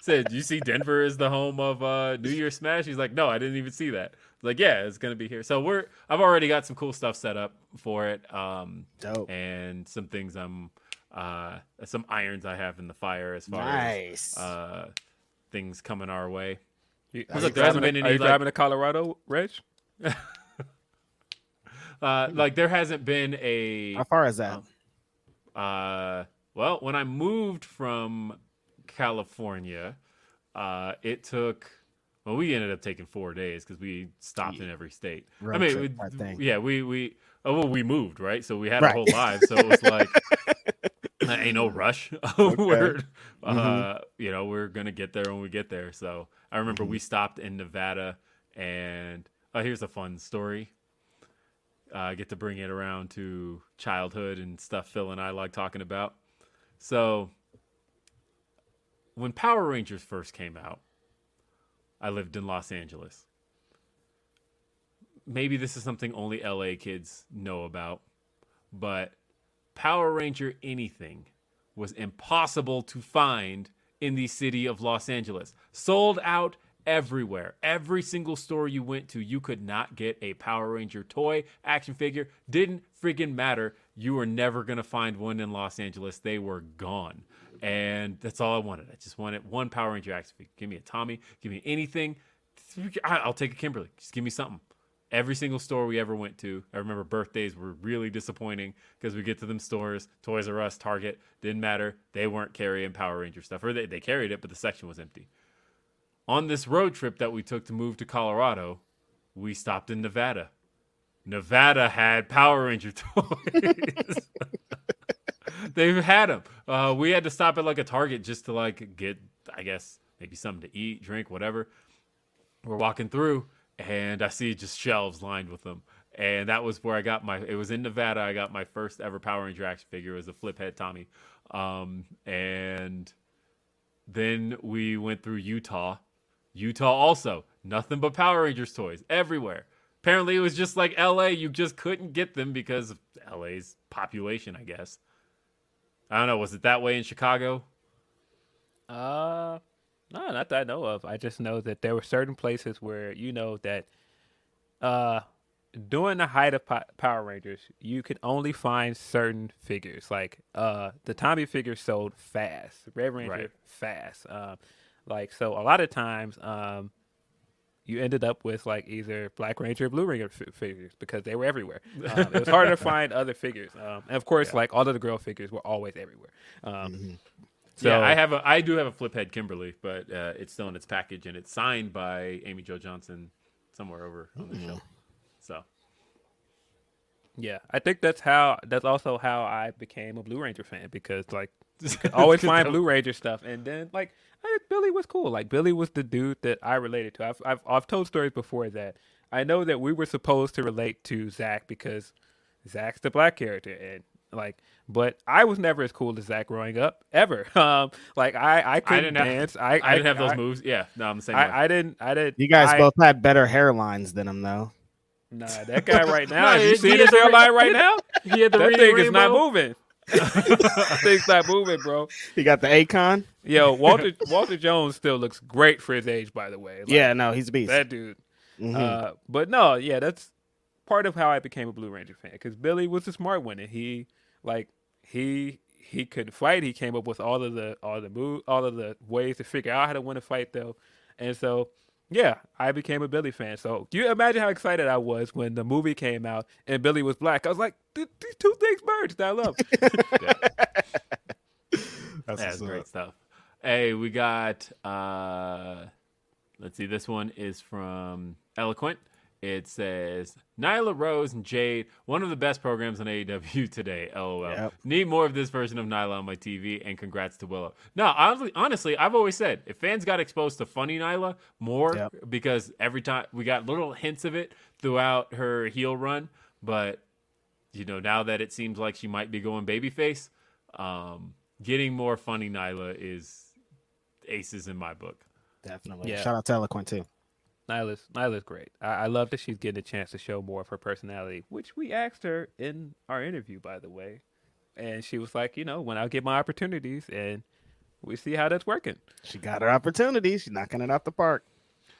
said, you see Denver is the home of uh, New Year's Smash? He's like, no, I didn't even see that. Like, yeah, it's gonna be here. So we're I've already got some cool stuff set up for it. Um Dope. and some things I'm uh some irons I have in the fire as far Nice. as uh things coming our way. You, Look, you there hasn't been to- any, Are you like- driving to Colorado, Reg? (laughs) Uh, like there hasn't been a How far is that? uh, well, when I moved from California, uh, it took. Well, we ended up taking four days because we stopped in every state. I mean, trip we, type yeah, we we oh well, we moved right, so we had Right. our whole lives, so it was like (laughs) (laughs) ain't no rush. (laughs) we're, uh, Mm-hmm. you know, we're gonna get there when we get there. So I remember Mm-hmm. we stopped in Nevada, and oh, here's a fun story. Uh, I get to bring it around to childhood and stuff Phil and I like talking about. So, when Power Rangers first came out, I lived in Los Angeles. Maybe this is something only LA kids know about, but Power Ranger anything was impossible to find in the city of Los Angeles. Sold out everywhere. Every single store you went to, you could not get a Power Ranger toy, action figure. Didn't friggin' matter. You were never going to find one in Los Angeles. They were gone. And that's all I wanted. I just wanted one Power Ranger action figure. Give me a Tommy. Give me anything. I'll take a Kimberly. Just give me something. Every single store we ever went to, I remember birthdays were really disappointing because we get to them stores, Toys R Us, Target, didn't matter. They weren't carrying Power Ranger stuff, or they, they carried it, but the section was empty. On this road trip that we took to move to Colorado, we stopped in Nevada. Nevada had Power Ranger (laughs) toys. (laughs) They've had them. Uh, we had to stop at like a Target just to like get, I guess, maybe something to eat, drink, whatever. We're walking through, and I see just shelves lined with them. And that was where I got my. It was in Nevada. I got my first ever Power Ranger action figure. It was a flip head Tommy. Um, and then we went through Utah. Utah also nothing but Power Rangers toys everywhere. Apparently, it was just like LA. You just couldn't get them because of LA's population, I guess. I don't know. Was it that way in Chicago? Uh, no, not that I know of. I just know that there were certain places where you know that, uh, during the height of po- Power Rangers, you could only find certain figures. Like, uh, the Tommy figures sold fast. Red Ranger Right. fast. Um, like so, a lot of times, um, you ended up with like either Black Ranger or Blue Ranger f- figures because they were everywhere. Um, it was harder to (laughs) find other figures, um, and of course, like all of the girl figures were always everywhere. Um, So yeah, I have a I do have a flip head Kimberly, but uh, it's still in its package and it's signed by Amy Jo Johnson somewhere over on the show. So Yeah, I think that's how. That's also how I became a Blue Ranger fan because like (laughs) always find Blue Ranger stuff, and then like I, Billy was cool. Like Billy was the dude that I related to. I've, I've I've told stories before that I know that we were supposed to relate to Zach because Zach's the black character, and like, but I was never as cool as Zach growing up ever. (laughs) Um, like I I I couldn't didn't have dance. I I, didn't have those moves. Yeah, no, I'm the same. I, I didn't. I didn't. You guys I- both had better hairlines than him, though. Nah, that guy right (laughs) now. No, you he- see he his hairline right now? (laughs) he had the that thing is not moving. that thing's not moving, bro. You got the Akon. Yo, Walter Walter Jones still looks great for his age, by the way. Like, yeah, no, he's a beast. that dude. Mhm. Uh, but no, yeah, that's part of how I became a Blue Ranger fan because Billy was the smart one, and he like he he couldn't fight. He came up with all of the all the move, all of the ways to figure out how to win a fight, though, and so. Yeah, I became a Billy fan. So, do you imagine how excited I was when the movie came out and Billy was black? I was like, these two things merged. I love. (laughs) That's That's great up. stuff. Hey, we got uh let's see, this one is from Eloquent. It says Nyla Rose and Jade, one of the best programs on AEW (laughs) today. LOL. Yep. Need more of this version of Nyla on my TV, and congrats to Willow. No, honestly, honestly, I've always said if fans got exposed to funny Nyla more, Yep. because every time we got little hints of it throughout her heel run, but you know now that it seems like she might be going babyface, um, getting more funny Nyla is aces in my book. Definitely. Yeah. Shout out to Eloquent too. Nyla's Nyla's great. I, I love that she's getting a chance to show more of her personality, which we asked her in our interview, by the way. And she was like, you know, when I get my opportunities, and we see how that's working. She got her opportunity. She's knocking it out the park.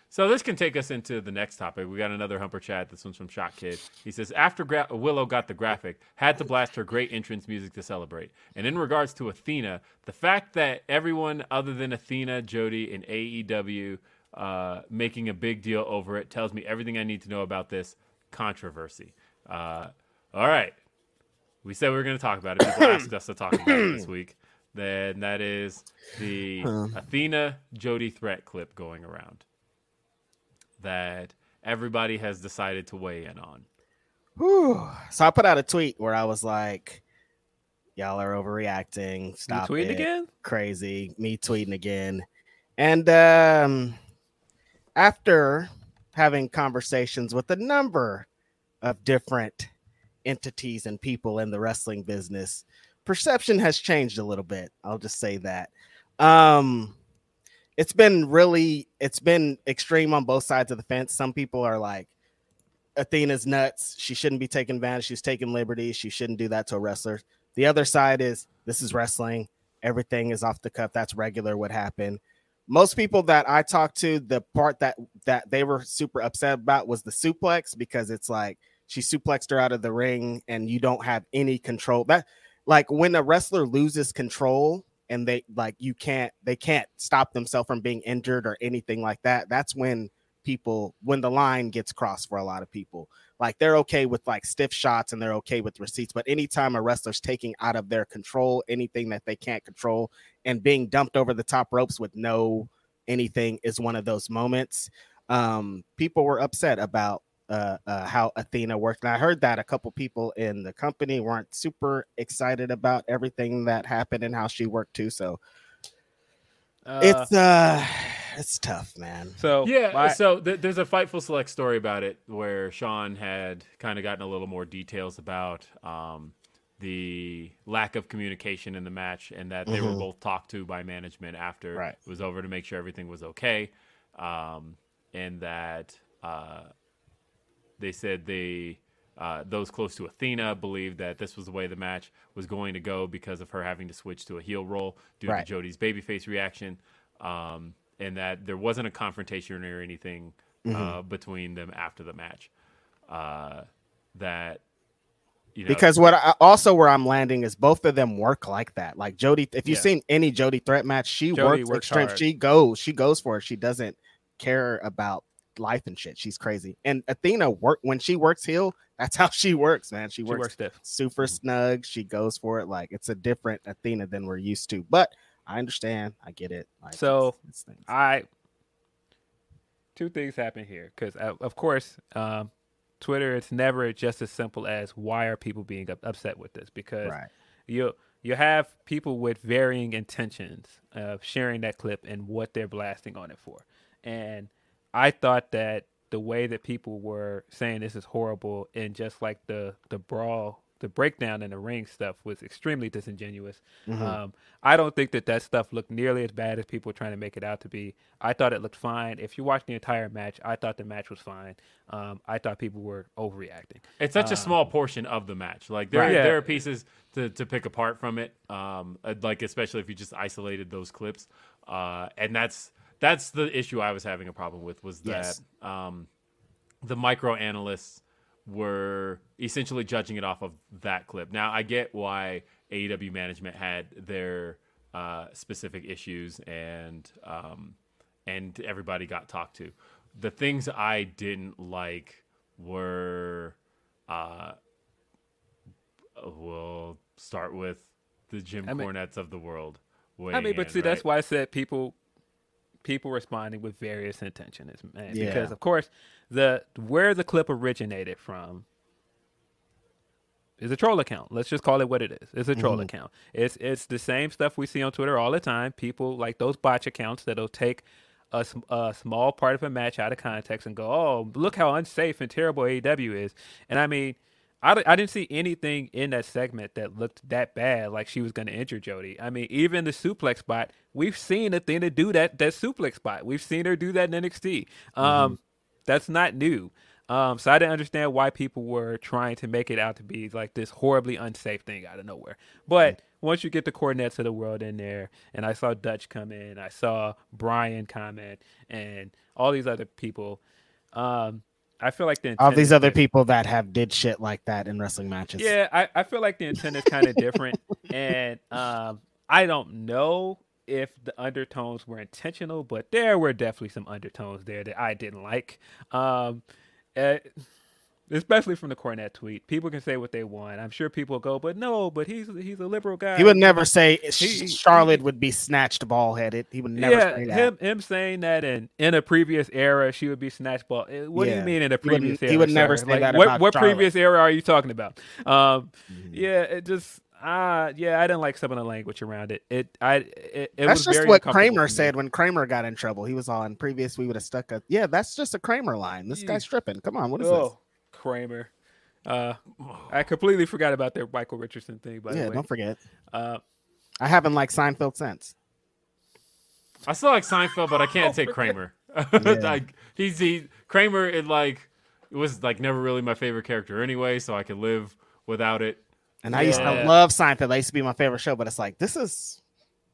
So this can take us into the next topic. We got another Humper chat. This one's from Shot Kid. He says, after gra- Willow got the graphic, had to blast her great entrance music to celebrate. And in regards to Athena, the fact that everyone other than Athena, Jody, and AEW uh, making a big deal over it tells me everything I need to know about this controversy. Uh, all right. We said we were going to talk about it. People asked us to talk about it this week. Then that is the Athena Jody threat clip going around that everybody has decided to weigh in on. Whew. So I put out a tweet where I was like, "Y'all are overreacting. Stop you tweeting it. again? Crazy. Me tweeting again." And um, after having conversations with a number of different entities and people in the wrestling business, perception has changed a little bit. I'll just say that. Um, it's been really, it's been extreme on both sides of the fence. Some people are like, Athena's nuts. She shouldn't be taking advantage. She's taking liberties. She shouldn't do that to a wrestler. The other side is this is wrestling. Everything is off the cuff. That's regular. What happened? Most people that I talked to, the part that that they were super upset about was the suplex because it's like she suplexed her out of the ring and you don't have any control. That like when a wrestler loses control and they like you can't they can't stop themselves from being injured or anything like that. That's when people when the line gets crossed for a lot of people. Like they're okay with like stiff shots and they're okay with receipts, but anytime a wrestler's taking out of their control anything that they can't control and being dumped over the top ropes with no anything is one of those moments. Um, people were upset about uh, uh, how Athena worked, and I heard that a couple people in the company weren't super excited about everything that happened and how she worked too. So Uh, it's uh, it's tough, man. so Yeah, my- so th- there's a Fightful Select story about it where Sean had kind of gotten a little more details about um, the lack of communication in the match and that they were Mhm. both talked to by management after Right. it was over to make sure everything was okay. Um, and that uh, they said they uh, those close to Athena believed that this was the way the match was going to go because of her having to switch to a heel role due Right. to Jody's babyface reaction, um, and that there wasn't a confrontation or anything uh, between them after the match. Uh, that you know, because what I also where I'm landing is both of them work like that. Like Jody, if you've Yeah. seen any Jody threat match, she Jody works works extreme. hard. She goes, she goes for it. She doesn't care about life and shit. She's crazy. And Athena work when she works heel. That's (laughs) how she works, man. She She works works stiff. super snug. She goes for it like it's a different Athena than we're used to. But I understand. I get it. Like, So, it's- it's. I two things happen here because of course um, Twitter it's never just as simple as why are people being upset with this because right. you you have people with varying intentions of sharing that clip and what they're blasting on it for. And I thought that the way that people were saying this is horrible and just like the the brawl, the breakdown in the ring stuff was extremely disingenuous. Mm-hmm. Um, I don't think that that stuff looked nearly as bad as people were trying to make it out to be. I thought it looked fine. If you watch the entire match, I thought the match was fine. Um, I thought people were overreacting. It's such a small portion of the match. Like there, Right. Yeah. there are pieces to, to pick apart from it. Um, uh, like especially if you just isolated those clips. Uh, and that's that's the issue I was having a problem with was that Yes. um, the micro analysts were essentially judging it off of that clip. Now I get why AEW management had their uh, specific issues and um, and everybody got talked to. The things I didn't like were uh, we'll start with the Jim I mean- Cornettes of the world. I mean, but see, that's why I said people people responding with various intentions, man. Yeah. Because of course, the where the clip originated from is a troll account. Let's just call it what it is. It's a troll mm-hmm. account. It's it's the same stuff we see on Twitter all the time. People like those botch accounts that'll take a, a small part of a match out of context and go, "Oh, look how unsafe and terrible AEW is." And I mean, I, I didn't see anything in that segment that looked that bad, like she was going to injure Jody. I mean, even the suplex spot, we've seen Athena do that that suplex spot. We've seen her do that in NXT. Um, That's not new. Um, so I didn't understand why people were trying to make it out to be like this horribly unsafe thing out of nowhere. But once you get the Cornettes of the world in there, and I saw Dutch come in, I saw Brian comment, and all these other people, um, I feel like the All these other people that have did shit like that in wrestling matches. Yeah, I, I feel like the intent is kind of different, (laughs) and um, I don't know if the undertones were intentional, but there were definitely some undertones there that I didn't like. Um, eh, especially from the Cornette tweet. People can say what they want. I'm sure people go, but no, but he's he's a liberal guy. He would never say He- Charlotte would be snatched ball headed. He would never yeah, say that. him him saying that in in a previous era she would be snatched ball. eh, What do you mean in a previous he era? He would never sir? say Like, that What about what Charlotte. previous era are you talking about? Um, Mm-hmm. yeah, it just ah yeah, I didn't like some of the language around it. It I it, it that's was just very what Kramer said when Kramer got in trouble. He was on previous. We would have stuck a yeah. That's just a Kramer line. This Yeah. guy's tripping. Come on, what is Oh, Kramer. Uh, I completely forgot about their Michael Richardson thing. By? Yeah, the way, don't forget. uh, I haven't liked Seinfeld since. I still like Seinfeld, but I can't take Kramer. (laughs) like he's he Kramer. It like it was like never really my favorite character anyway, so I could live without it. And I used to love Seinfeld. That used to be my favorite show. But it's like this is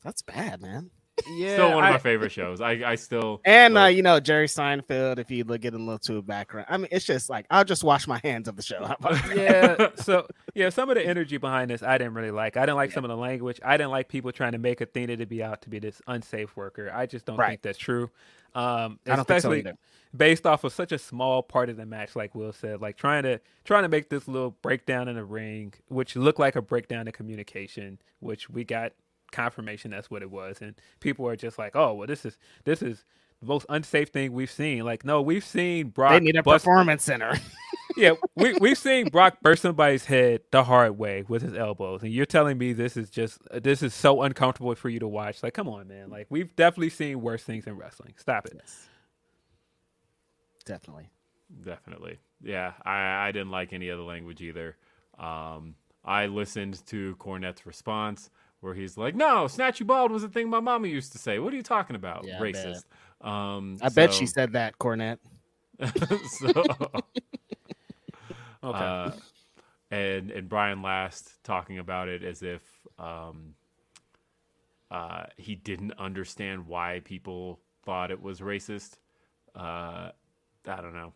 that's bad, man. Yeah, Still one of I- my favorite shows. I I still And uh, you know Jerry Seinfeld. If you look at a little to a background, I mean, it's just like I'll just wash my hands of the show. (laughs) How about that? yeah. (laughs) So yeah, some of the energy behind this I didn't really like. I didn't like some of the language. I didn't like people trying to make Athena to be out to be this unsafe worker. I just don't Right. think that's true. Um, I don't think so especially either. based off of such a small part of the match, like Will said, like trying to trying to make this little breakdown in the ring, which looked like a breakdown in communication, which we got confirmation that's what it was, and people are just like, oh well, this is this is the most unsafe thing we've seen. Like, no, we've seen Brock They need a bust performance center. (laughs) yeah, we we've seen Brock burst somebody's head the hard way with his elbows, and you're telling me this is just this is so uncomfortable for you to watch. Like, come on, man. Like, we've definitely seen worse things in wrestling. Stop it. Definitely. Definitely. Yeah, I, I didn't like any of the language either. Um, I listened to Cornette's response where he's like, "No, snatch you bald was a thing my mama used to say. What are you talking about? Yeah, I bet. Racist." Um, I bet she said that, Cornette. (laughs) (laughs) so, Okay. uh, and and Brian Last talking about it as if um, uh, he didn't understand why people thought it was racist. Uh, I don't know.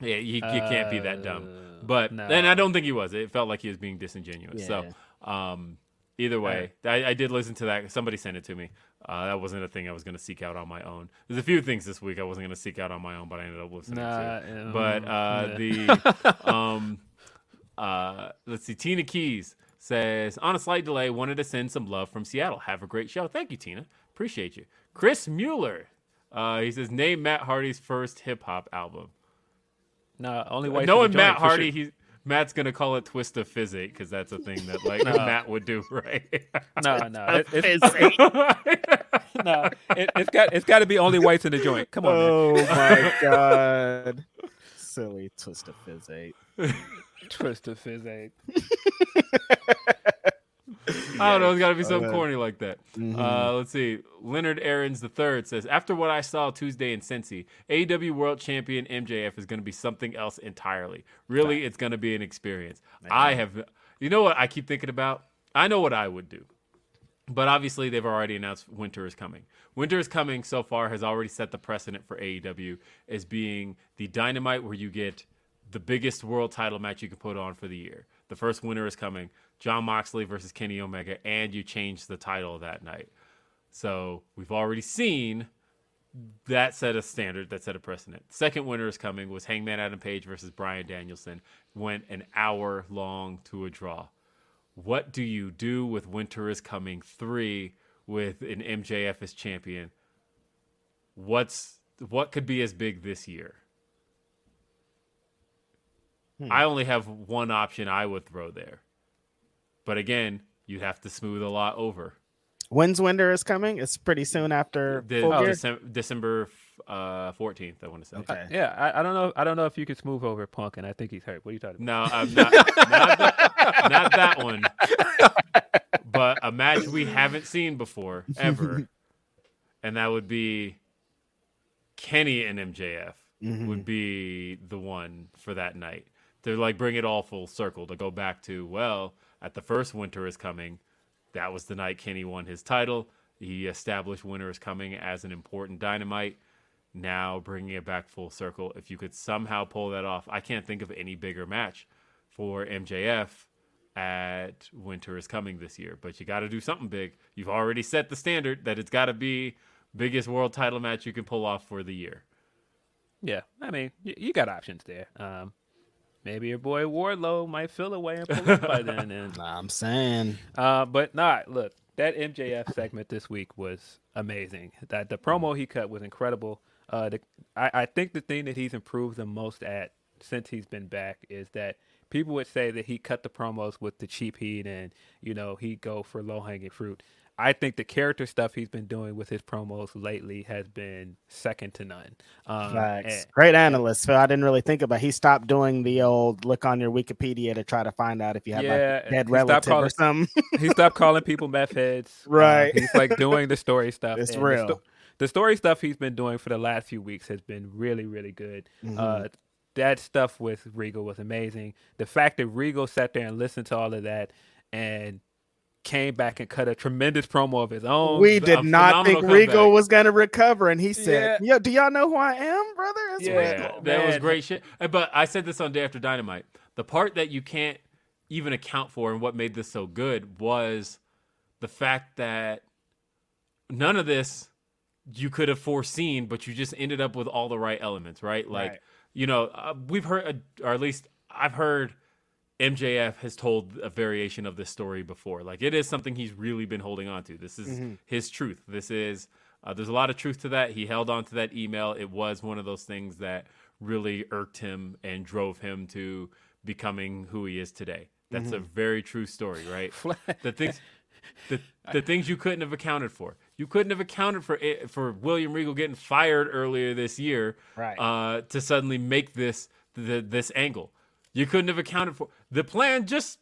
Yeah, you, you can't be that dumb. Uh, But no. and I don't think he was. It felt like he was being disingenuous. Yeah. So, um, Either way, I, I did listen to that. Somebody sent it to me. Uh, that wasn't a thing I was going to seek out on my own. There's a few things this week I wasn't going to seek out on my own, but I ended up listening Nah, to. um, But uh, yeah. the (laughs) um, uh, let's see, Tina Keys says on a slight delay, wanted to send some love from Seattle. Have a great show. Thank you, Tina. Appreciate you. Chris Mueller. Uh, he says name Matt Hardy's first hip hop album. No, only white. Knowing Matt Hardy, he Matt's gonna call it Twist of Physic because that's a thing that like (laughs) Matt would do, (laughs) right? No, no, it, it's (laughs) no. It, it's got it's got to be only whites in the joint. Come on, oh man. Oh my god. Silly twist of fizz eight. Twist of fizz eight. (laughs) I don't know. It's got to be something Okay. corny like that. Uh, let's see. Leonard Aarons III says, After what I saw Tuesday in Cincy, AEW World Champion MJF is going to be something else entirely. Really, it's going to be an experience. I have, you know what I keep thinking about? I know what I would do. But obviously, they've already announced winter is coming. Winter is coming so far has already set the precedent for AEW as being the dynamite where you get the biggest world title match you can put on for the year. The first winter is coming. Jon Moxley versus Kenny Omega, and you change the title that night. So we've already seen that set a standard, that set a precedent. Second winter is coming was Hangman Adam Page versus Bryan Danielson. Went an hour long to a draw. What do you do with Winter is Coming 3 with an MJF as champion? What's what could be as big this year? Hmm. I only have one option I would throw there. But again, you'd have to smooth a lot over. When's winter is coming? It's pretty soon after The, full gear. December, December uh, 14th, I want to say. Okay. Yeah, I, I don't know. I don't know if you could smooth over Punk, and I think he's hurt. What are you talking about? No, I'm not, not, that, not that one. But a match we haven't seen before, ever. (laughs) And that would be Kenny and MJF would be the one for that night. To like bring it all full circle, to go back to, well, at the first Winter is Coming, that was the night Kenny won his title. He established Winter is Coming as an important dynamite. Now bringing it back full circle. If you could somehow pull that off, I can't think of any bigger match for MJF at Winter is Coming this year. But you got to do something big. You've already set the standard that it's got to be biggest world title match you can pull off for the year. Yeah, I mean, you, got options there. Um, maybe your boy Wardlow might fill away and pull up by then. And (laughs) Nah, I'm saying. uh, but not look that MJF segment this week was amazing. That the promo he cut was incredible. Uh, the, I, I think the thing that he's improved the most at since he's been back is that people would say that he cut the promos with the cheap heat and you know he go for low hanging fruit. I think the character stuff he's been doing with his promos lately has been second to none. Um, Facts. and- Great analyst, Phil. I didn't really think about. He stopped doing the old look on your Wikipedia to try to find out if you have Yeah, like a dead he stopped relative or calling- something. (laughs) he stopped calling people meth heads. Uh, (laughs) Right. he's like doing the story (laughs) stuff. It's real. The, sto- the story stuff he's been doing for the last few weeks has been really, really good. Mm-hmm. Uh, that stuff with Regal was amazing. The fact that Regal sat there and listened to all of that and came back and cut a tremendous promo of his own. we did a not think phenomenal Regal comeback. was gonna recover, and he said, Yeah. "Yo, do y'all know who I am, brother? It's Yeah. Regal." that was great shit. Uh, But I said this on Day After Dynamite. The part that you can't even account for and what made this so good was the fact that none of this you could have foreseen, but you just ended up with all the right elements, right? Like, Right. you know, uh, we've heard, or at least I've heard MJF has told a variation of this story before. Like, it is something he's really been holding on to. This is his truth. This is, uh, there's a lot of truth to that. He held on to that email. It was one of those things that really irked him and drove him to becoming who he is today. That's a very true story, right? (laughs) the things the, the things you couldn't have accounted for. You couldn't have accounted for it, for William Regal getting fired earlier this year, Right. Uh, to suddenly make this the, this angle. You couldn't have accounted for the plan just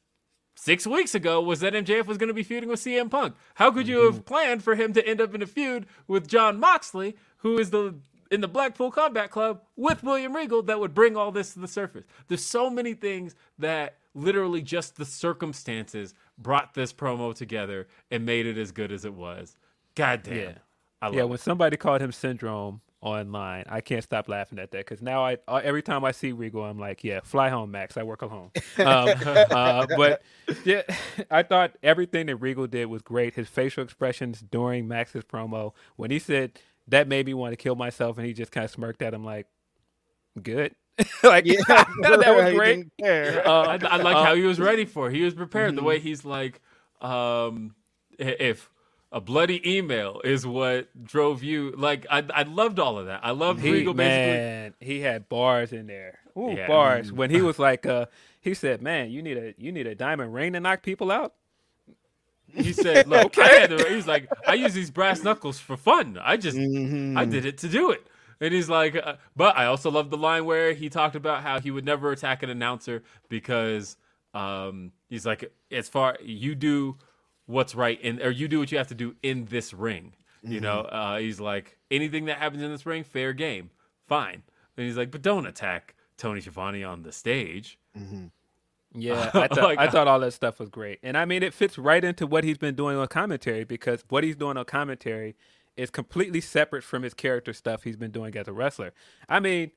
six weeks ago was that MJF was going to be feuding with CM Punk. How could you have mm-hmm. planned for him to end up in a feud with Jon Moxley, who is the in the Blackpool Combat Club with William Regal that would bring all this to the surface? There's so many things that literally just the circumstances brought this promo together and made it as good as it was. God damn. Yeah. I love yeah, it. when somebody called him Syndrome online. I can't stop laughing at that because now I uh, every time I see Regal, I'm like, yeah, fly home, Max. I work alone. (laughs) Um, uh, but yeah, (laughs) I thought everything that Regal did was great. His facial expressions during Max's promo when he said that made me want to kill myself, and he just kind of smirked at him like, good. (laughs) like Yeah, that was great. Uh, I, I like uh, how he was ready for. it. He was prepared. Mm-hmm. The way he's like, um, if a bloody email is what drove you, like I, I loved all of that. I loved he, Regal basically. he had bars in there. Ooh, Yeah. bars. When he was like, uh, he said, "Man, you need a you need a diamond ring to knock people out." He said, "Look, I (laughs) had to, he's like, I use these brass knuckles for fun. I just, Mm-hmm. I did it to do it." And he's like, uh, but I also love the line where he talked about how he would never attack an announcer because um, he's like, as far you do what's right in, or you do what you have to do in this ring. You know, uh, he's like, anything that happens in this ring, fair game, fine. And he's like, but don't attack Tony Schiavone on the stage. Yeah, (laughs) I thought Like- I thought all that stuff was great, and I mean it fits right into what he's been doing on commentary because what he's doing on commentary is completely separate from his character stuff he's been doing as a wrestler. I mean,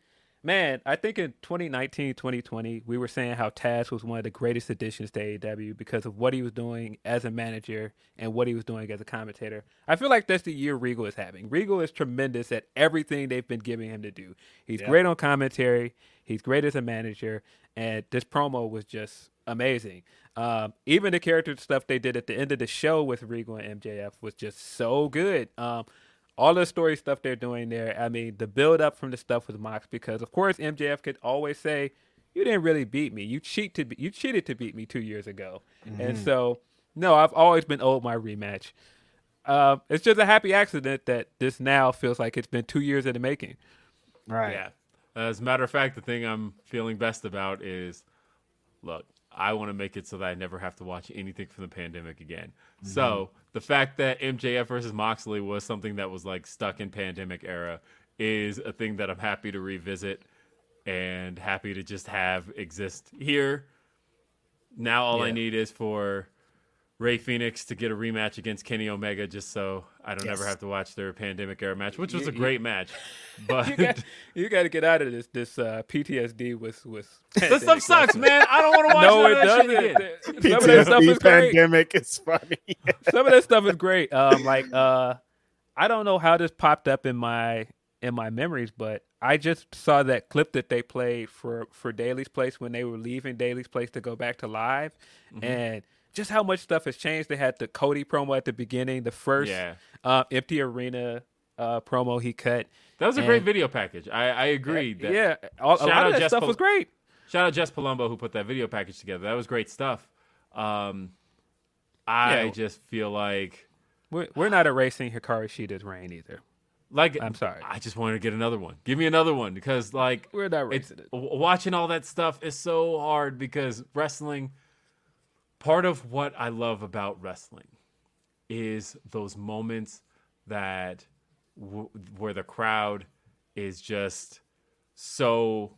man, I think in 2019, 2020, we were saying how Taz was one of the greatest additions to AEW because of what he was doing as a manager and what he was doing as a commentator. I feel like that's the year Regal is having. Regal is tremendous at everything they've been giving him to do. He's great on commentary. He's great as a manager, and this promo was just amazing. Um, even the character stuff they did at the end of the show with Regal and MJF was just so good. Um, all the story stuff they're doing there. I mean, the build up from the stuff with Mox, because of course MJF could always say, "You didn't really beat me. You cheat to be- you cheated to beat me two years ago." And so, no, I've always been owed my rematch. Um, it's just a happy accident that this now feels like it's been two years in the making. right. Yeah. As a matter of fact, the thing I'm feeling best about is look, I want to make it so that I never have to watch anything from the pandemic again. Mm-hmm. So the fact that MJF versus Moxley was something that was like stuck in pandemic era is a thing that I'm happy to revisit and happy to just have exist here. Now all I need is for Rey Fenix to get a rematch against Kenny Omega just so I don't ever have to watch their pandemic era match, which was You- a you- great match. (laughs) But You got, you got to get out of this this uh, PTSD with with. That stuff sucks, man. I don't want to watch No, it that doesn't. shit again. Some of that stuff PTSD is great. pandemic is funny. (laughs) Some of that stuff is great. Um, like uh, I don't know how this popped up in my in my memories, but I just saw that clip that they played for for Daily's Place when they were leaving Daily's Place to go back to live, Mm-hmm. and just how much stuff has changed. They had the Cody promo at the beginning, the first Yeah. uh, empty arena uh, promo he cut. That was a great video package. I, I agree. That, yeah, all, a lot out of that Jess stuff Pol- was great. Shout out Jess Palumbo who put that video package together. That was great stuff. Um, I Yeah. just feel like, We're, we're not erasing Hikaru Shida's reign either. like I'm sorry. I just wanted to get another one. Give me another one because, like, We're not erasing it. watching all that stuff is so hard because wrestling. Part of what I love about wrestling is those moments that w- where the crowd is just so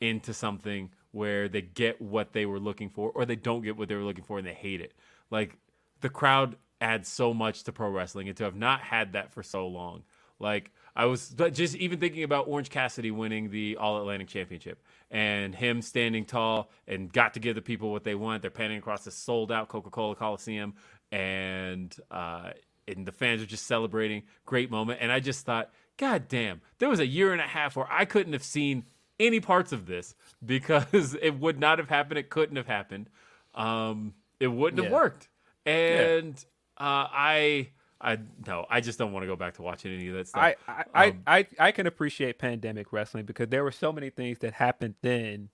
into something where they get what they were looking for or they don't get what they were looking for and they hate it. Like the crowd adds so much to pro wrestling and to have not had that for so long. Like I was just even thinking about Orange Cassidy winning the All Atlantic Championship and him standing tall and got to give the people what they want. They're panning across the sold out Coca-Cola Coliseum and uh and the fans are just celebrating. Great moment. And I just thought, God damn, there was a year and a half where I couldn't have seen any parts of this because (laughs) it would not have happened. It couldn't have happened. Um, it wouldn't have worked. And uh, I, I no, I just don't want to go back to watching any of that stuff. I I, I, Um, I I can appreciate pandemic wrestling because there were so many things that happened then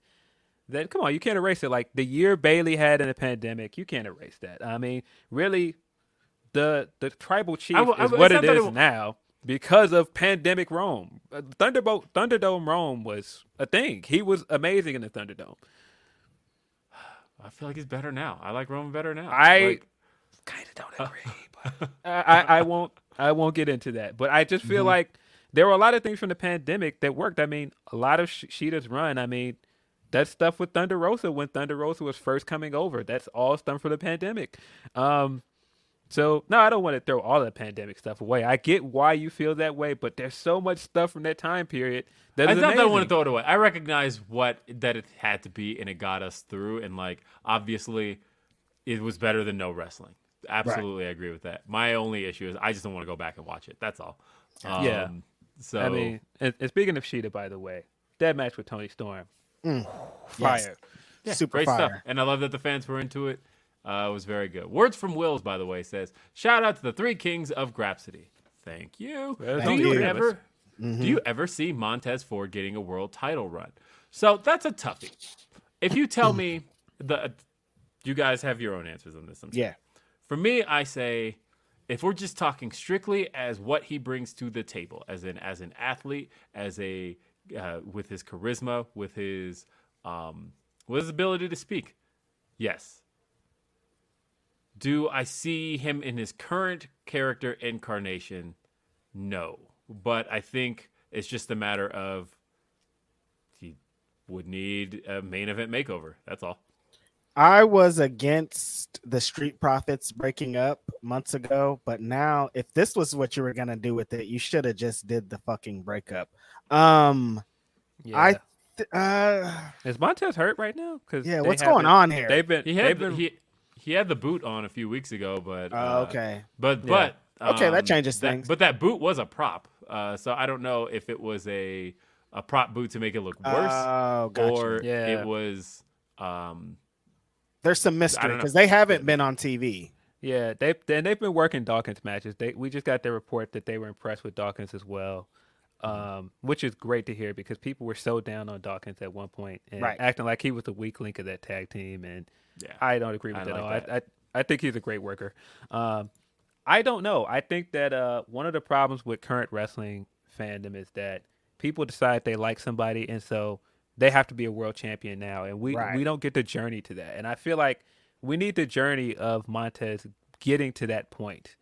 that come on, you can't erase it. Like the year Bayley had in the pandemic, you can't erase that. I mean, really, the the tribal chief will- I is what it is it now because of pandemic Rome. Uh, Thunderbolt Thunderdome Rome was a thing. He was amazing in the Thunderdome. (sighs) I feel like he's better now. I like Roman better now. I Like, kind of don't agree, (laughs) but I, I, I won't. I won't get into that. But I just feel like there were a lot of things from the pandemic that worked. I mean, a lot of Sh- Shida's run. I mean, that stuff with Thunder Rosa when Thunder Rosa was first coming over. That's all stuff from the pandemic. Um, So no, I don't want to throw all the pandemic stuff away. I get why you feel that way, but there's so much stuff from that time period that I is not that I want to throw it away. I recognize what that it had to be, and it got us through. And like, obviously, it was better than no wrestling. Absolutely, I agree with that. My only issue is I just don't want to go back and watch it. That's all. Um, Yeah. So I mean, and, and speaking of Shida, by the way, that match with Toni Storm, Yes. fire. Super great fire. stuff, and I love that the fans were into it. Uh, it was very good. Words from Wills, by the way, says shout out to the three kings of Grapsody. Thank you. Well, do you you. ever do you ever see Montez Ford getting a world title run? So that's a toughie. If you tell me (laughs) the, you guys have your own answers on this. I'm sure. For me, I say if we're just talking strictly as what he brings to the table, as an as an athlete, as a uh, with his charisma, with his um, with his ability to speak, yes. Do I see him in his current character incarnation? No, but I think it's just a matter of he would need a main event makeover. That's all. I was against the Street Profits breaking up months ago, but now if this was what you were gonna do with it, you should have just did the fucking breakup. Um, Yeah. I th- uh, is Montez hurt right now? Because yeah, what's going on here? They've been He they've had been the, he he had the boot on a few weeks ago, but Oh, uh, okay. but Yeah. but Okay, that um, changes that- things. But that boot was a prop, uh, so I don't know if it was a a prop boot to make it look worse, Oh, gotcha. or Yeah. it was um, There's some mystery because they haven't been on TV. Yeah, they and they've been working Dawkins matches. They we just got their report that they were impressed with Dawkins as well, um, which is great to hear because people were so down on Dawkins at one point and Right. acting like he was the weak link of that tag team, and yeah. I don't agree with I that at all. like I, I I think he's a great worker. Um, I don't know. I think that uh, one of the problems with current wrestling fandom is that people decide they like somebody, and so they have to be a world champion now, and we Right. we don't get the journey to that. And I feel like we need the journey of Montez getting to that point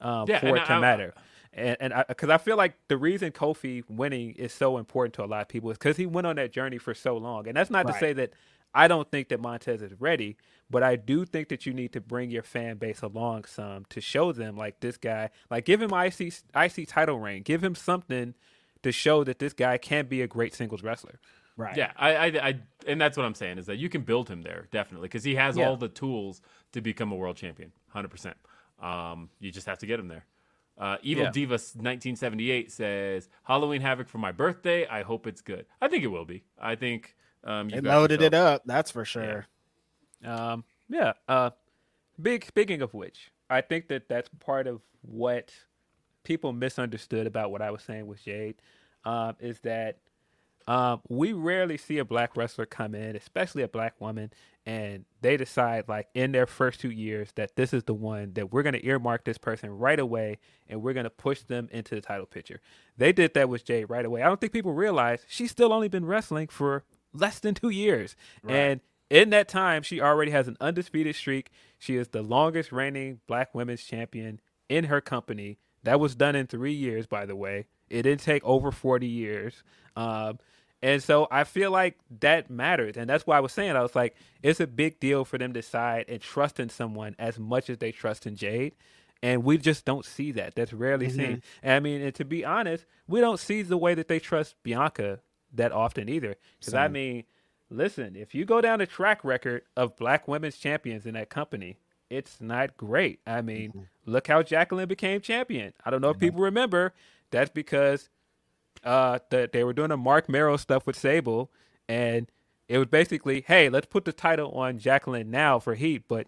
um, Yeah, for it to I- matter. And and because I, feel like the reason Kofi winning is so important to a lot of people is because he went on that journey for so long. And that's not to say that I don't think that Montez is ready, but I do think that you need to bring your fan base along some to show them like this guy, like give him IC IC title reign, give him something to show that this guy can be a great singles wrestler. Right. Yeah, I, I, I, and that's what I'm saying is that you can build him there definitely because he has Yeah. all the tools to become a world champion, hundred percent. Um, you just have to get him there. Uh, Evil Yeah. Diva 1978 says Halloween Havoc for my birthday. I hope it's good. I think it will be. I think um, you They got loaded it up. That's for sure. Um, yeah. Uh, big. Speaking of which, I think that that's part of what people misunderstood about what I was saying with Jade. Um, is that um, we rarely see a black wrestler come in, especially a black woman, and they decide like in their first two years that this is the one that we're going to earmark this person right away, and we're going to push them into the title picture. They did that with Jade right away. I don't think people realize she's still only been wrestling for less than two years, and in that time, she already has an undisputed streak. She is the longest reigning black women's champion in her company. That was done in three years, by the way. It didn't take over 40 years. Um, and so I feel like that matters. And that's why I was saying, I was like, it's a big deal for them to decide and trust in someone as much as they trust in Jade. And we just don't see that. That's rarely seen. Mm-hmm. And I mean, and to be honest, we don't see the way that they trust Bianca that often either. Because I mean, listen, if you go down the track record of black women's champions in that company, it's not great. I mean, mm-hmm. look how Jacqueline became champion. I don't know if mm-hmm. people remember. That's because uh, the, they were doing a Marc Mero stuff with Sable, and it was basically, hey, let's put the title on Jacqueline now for Heat, but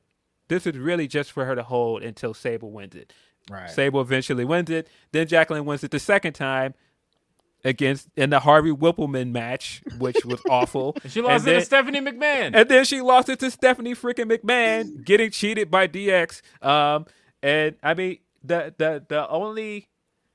this is really just for her to hold until Sable wins it. Right. Sable eventually wins it. Then Jacqueline wins it the second time against in the Harvey Wippleman match, which was (laughs) awful. And she lost And it to Stephanie McMahon. and then she lost it to Stephanie freaking McMahon, getting cheated by DX. Um, and I mean the the the only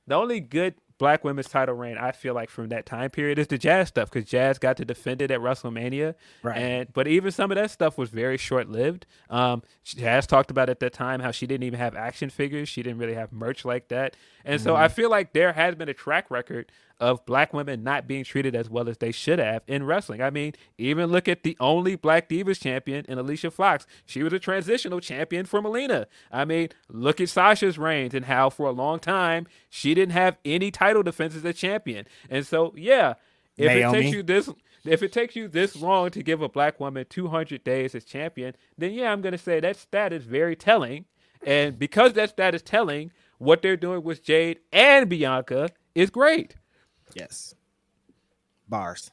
the only good black women's title reign I feel like from that time period is the Jazz stuff because Jazz got to defend it at WrestleMania. Right. And but even some of that stuff was very short lived. Um, Jazz talked about at that time how she didn't even have action figures. She didn't really have merch like that. And so I feel like there has been a track record of black women not being treated as well as they should have in wrestling. I mean, even look at the only black divas champion in Alicia Fox. She was a transitional champion for Melina. I mean, look at Sasha's reigns and how for a long time she didn't have any title defense as a champion. And so, yeah, if Naomi. it takes you this if it takes you this long to give a black woman 200 days as champion, then yeah, I'm going to say that stat is very telling. And because that stat is telling, what they're doing with Jade and Bianca is great. Yes. Bars.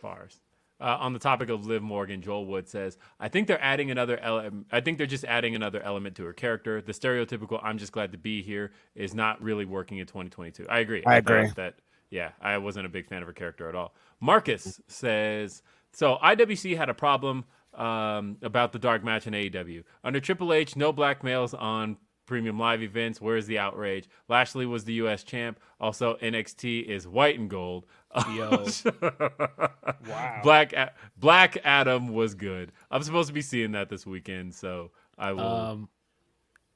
Bars. Uh, on the topic of Liv Morgan, Joel Wood says, "I think they're adding another element. I think they're just adding another element to her character. The stereotypical "I'm just glad to be here" is not really working in 2022." I agree. I thought agree. That yeah, I wasn't a big fan of her character at all. Marcus says, "So IWC had a problem um, about the dark match in AEW under Triple H. No black males on." Premium live events. Where's the outrage? Lashley was the U.S. champ. Also, NXT is white and gold. Yo. (laughs) (laughs) wow. Black A- Black Adam was good. I'm supposed to be seeing that this weekend, so I will. Um,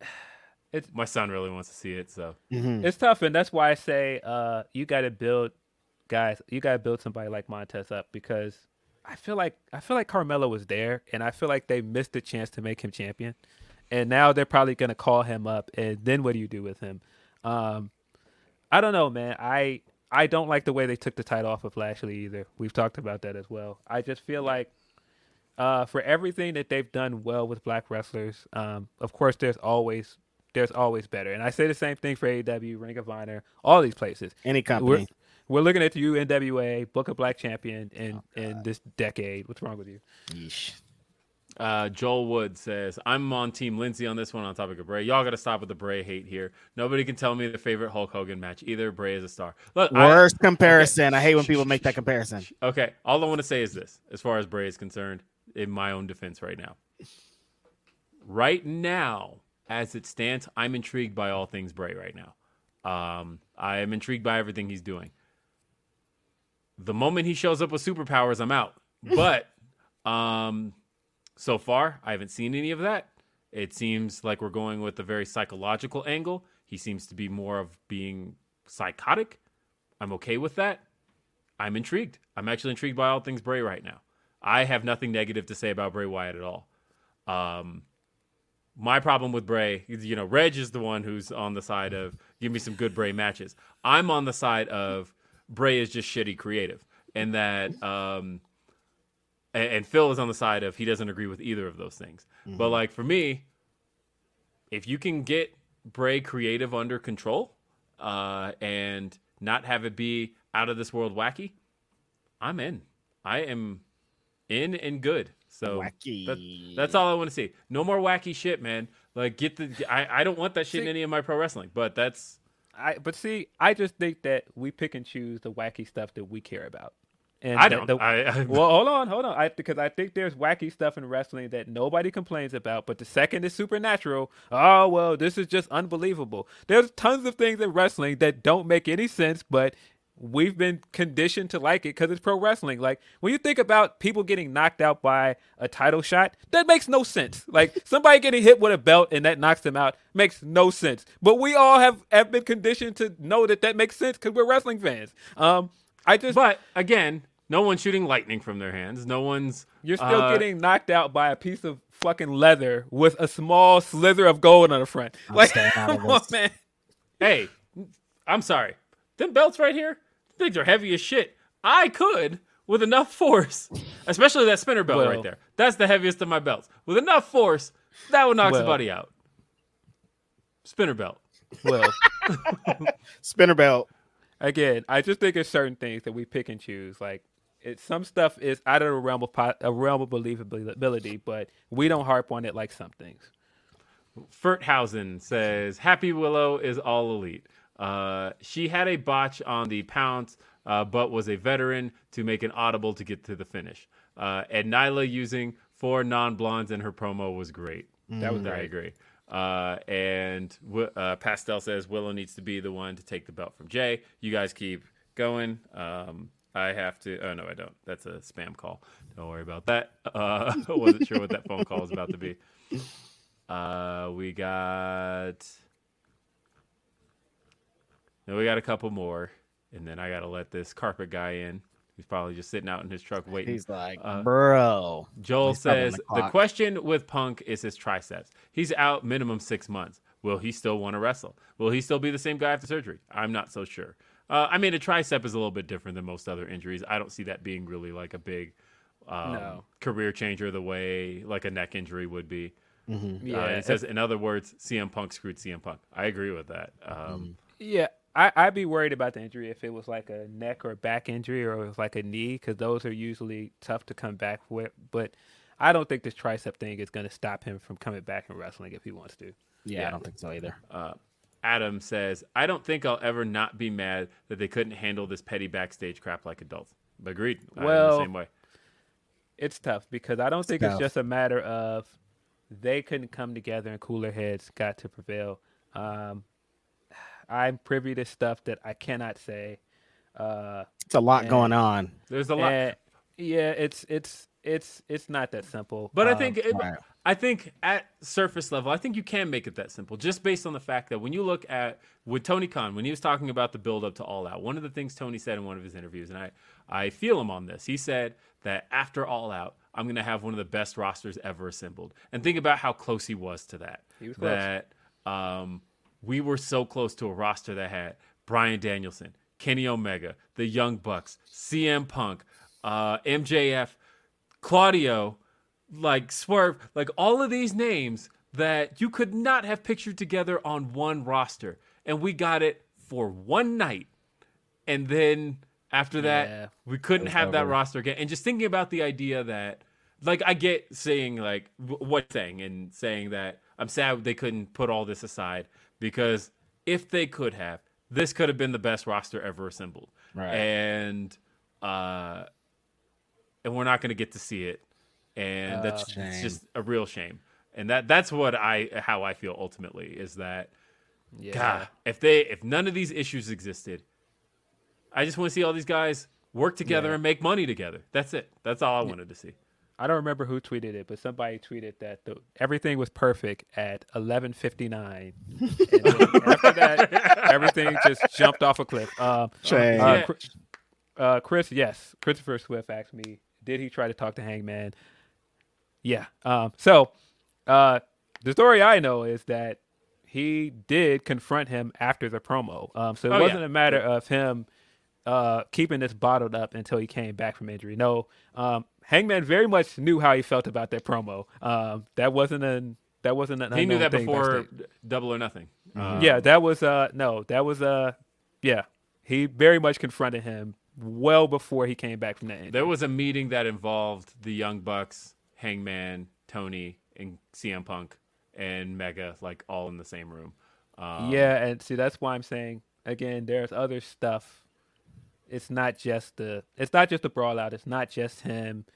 (sighs) my son really wants to see it, so it's tough, and that's why I say uh, you got to build guys. You got to build somebody like Montez up because I feel like I feel like Carmelo was there, and I feel like they missed the chance to make him champion, and now they're probably going to call him up, and then what do you do with him? Um, I don't know, man. I I don't like the way they took the title off of Lashley either. We've talked about that as well. I just feel like uh, for everything that they've done well with black wrestlers, um, of course, there's always there's always better. And I say the same thing for AEW, Ring of Honor, all these places. Any company. We're, we're looking at you, NWA, book a black champion in in this decade. What's wrong with you? Yeesh. Uh, Joel Wood says, I'm on Team Lindsey on this one on topic of Bray. Y'all got to stop with the Bray hate here. Nobody can tell me the favorite Hulk Hogan match either. Bray is a star. Look, I- Worst comparison. I hate when people make that (laughs) comparison. okay, all I want to say is this as far as Bray is concerned, in my own defense right now. Right now, as it stands, I'm intrigued by all things Bray right now. Um, I am intrigued by everything he's doing. The moment he shows up with superpowers, I'm out. (laughs) But um, so far, I haven't seen any of that. It seems like we're going with a very psychological angle. He seems to be more of being psychotic. I'm okay with that. I'm intrigued. I'm actually intrigued by all things Bray right now. I have nothing negative to say about Bray Wyatt at all. Um, my problem with Bray, you know, Reg is the one who's on the side of give me some good Bray matches. I'm on the side of Bray is just shitty creative, and that um, and, and Phil is on the side of he doesn't agree with either of those things. But like for me, if you can get Bray creative under control uh, and not have it be out of this world wacky, I'm in. I am in and good. So Wacky. that- that's all I want to see. No more wacky shit, man. Like get the. I, I don't want that shit in any of my pro wrestling. But that's I but see, I just think that we pick and choose the wacky stuff that we care about. And I don't. the- I, I, well, hold on, hold on. I because I think there's wacky stuff in wrestling that nobody complains about, but the second is supernatural. Oh well, this is just unbelievable. There's tons of things in wrestling that don't make any sense, but we've been conditioned to like it because it's pro wrestling. Like when you think about people getting knocked out by a title shot, that makes no sense. Like somebody getting hit with a belt and that knocks them out makes no sense. But we all have have been conditioned to know that that makes sense because we're wrestling fans. Um, I just but again, no one's shooting lightning from their hands. No one's. You're still uh, getting knocked out by a piece of fucking leather with a small slither of gold on the front. like, staying out of come on, man. Hey, I'm sorry. Them belts right here, things are heavy as shit. I could, with enough force, especially that spinner belt Well- right there. That's the heaviest of my belts. With enough force, that would knock Well- somebody out. Spinner belt. Well, (laughs) Spinner belt. again, I just think it's certain things that we pick and choose. Like, it, some stuff is out of the realm of po- a realm of believability, but we don't harp on it like some things. Furthausen says Happy Willow is all elite. Uh, she had a botch on the pounce, uh, but was a veteran to make an audible to get to the finish. Uh, and Nyla using four non blondes in her promo was great. That was I agree. Uh, and uh, Pastel says Willow needs to be the one to take the belt from Jay. You guys keep going. Um, I have to. Oh no, I don't. That's a spam call. Don't worry about that. (laughs) Uh, I (laughs) wasn't sure what that phone call was about to be. Uh, we got. No, we got a couple more. and then I got to let this carpet guy in. He's probably just sitting out in his truck waiting. He's like, Uh, bro. Joel He's says the the, question with Punk is his triceps. He's out minimum six months. Will he still want to wrestle? Will he still be the same guy after surgery? I'm not so sure. Uh, I mean, a tricep is a little bit different than most other injuries. I don't see that being really like a big um, No. career changer the way like a neck injury would be. Yeah, Uh, it says, in other words, CM Punk screwed CM Punk. I agree with that. Um, Yeah, I, I'd be worried about the injury if it was like a neck or back injury or it was like a knee because those are usually tough to come back with. But I don't think this tricep thing is going to stop him from coming back and wrestling if he wants to. Yeah, Yeah. I don't think so either. Adam says, I don't think I'll ever not be mad that they couldn't handle this petty backstage crap like adults. Agreed. I'm Well, the same way. It's tough because I don't think tough. it's just a matter of they couldn't come together and cooler heads got to prevail. Um, I'm privy to stuff that I cannot say. Uh, It's a lot Yeah. going on. There's a lot. and yeah, it's it's it's it's not that simple. But I Um, think it, right. I think at surface level, I think you can make it that simple, just based on the fact that when you look at with Tony Khan, when he was talking about the build up to All Out, one of the things Tony said in one of his interviews, and I I feel him on this. He said that after All Out, I'm going to have one of the best rosters ever assembled, and think about how close he was to that. He was close. that um, we were so close to a roster that had Bryan Danielson, Kenny Omega, the Young Bucks, CM Punk, uh, MJF, Claudio, like Swerve, like all of these names that you could not have pictured together on one roster. And we got it for one night. And then after that, Yeah. we couldn't was have that over. roster again. And just thinking about the idea that, like, I get saying, like, w- what thing and saying that I'm sad they couldn't put all this aside because if they could have, this could have been the best roster ever assembled. Right. And, uh, and we're not going to get to see it, and that's it's shame. just a real shame. And that that's what I how I feel ultimately is that yeah. God, if they if none of these issues existed, I just want to see all these guys work together Yeah. and make money together. That's it. That's all I wanted to see. I don't remember who tweeted it, but somebody tweeted that the, everything was perfect at 11:59. (laughs) after that, everything just jumped off a cliff. Um, Shame. uh, uh, Chris, yes, Christopher Swift asked me, did he try to talk to Hangman? Yeah. Um, so uh, the story I know is that he did confront him after the promo. Um, so it Oh, wasn't a matter of him uh, keeping this bottled up until he came back from injury. No, um, Hangman very much knew how he felt about that promo. Um, that wasn't an that wasn't an He knew that before backstage. Double or Nothing. Um, yeah, that was uh no, that was uh yeah. He very much confronted him well before he came back from that injury. There was a meeting that involved the Young Bucks, Hangman, Tony, and CM Punk and Mega, like all in the same room. Um, yeah, and see that's why I'm saying again, there's other stuff. It's not just the it's not just the brawl out. It's not just him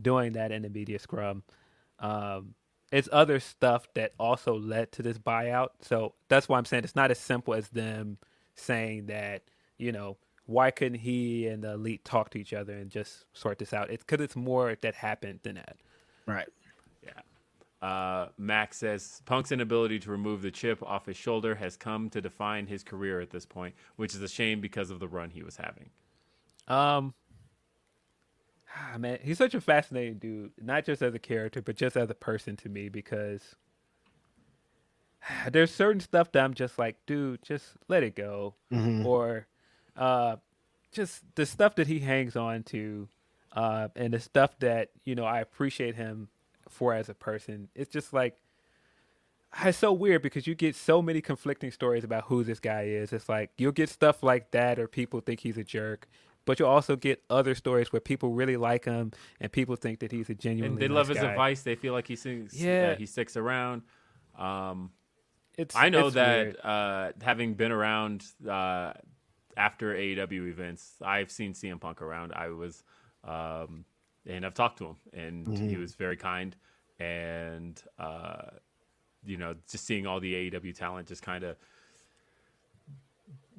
doing that in the media scrum. Um, it's other stuff that also led to this buyout. So that's why I'm saying it's not as simple as them saying that you know why couldn't he and the elite talk to each other and just sort this out? It's because it's more that happened than that. Right. Yeah. Uh, Max says Punk's inability to remove the chip off his shoulder has come to define his career at this point, which is a shame because of the run he was having. Um, ah, man, he's such a fascinating dude, not just as a character, but just as a person to me because (sighs) there's certain stuff that I'm just like, dude, just let it go, or uh, just the stuff that he hangs on to, uh, and the stuff that you know I appreciate him for as a person. It's just like it's so weird because you get so many conflicting stories about who this guy is. It's like you'll get stuff like that, or people think he's a jerk, but you'll also get other stories where people really like him and people think that he's a genuine. And they love his advice. They feel like he sings, Yeah. uh, he sticks around. Um, It's, I know it's that uh, having been around uh, after AEW events, I've seen CM Punk around. I was, um, and I've talked to him, and Mm-hmm. he was very kind. And uh, you know, just seeing all the AEW talent just kind of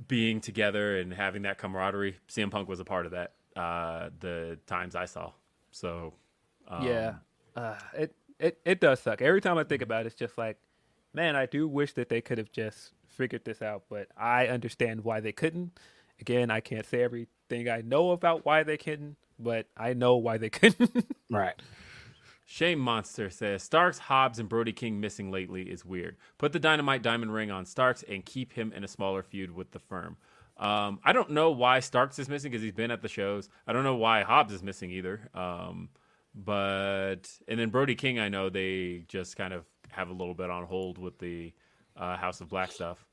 being together and having that camaraderie. CM Punk was a part of that. Uh, the times I saw, so um, yeah, uh, it it it does suck. Every time I think about it, it's just like, man, I do wish that they could have just figured this out, but I understand why they couldn't, again, I can't say everything I know about why they couldn't, but I know why they (laughs) couldn't. Right. Shame Monster says Starks, Hobbs, and Brody King missing lately is weird. Put the Dynamite Diamond Ring on Starks and keep him in a smaller feud with the firm. Um, I don't know why Starks is missing because he's been at the shows. I don't know why Hobbs is missing either. Um, but and then Brody King, I know they just kind of have a little bit on hold with the uh, House of Black stuff.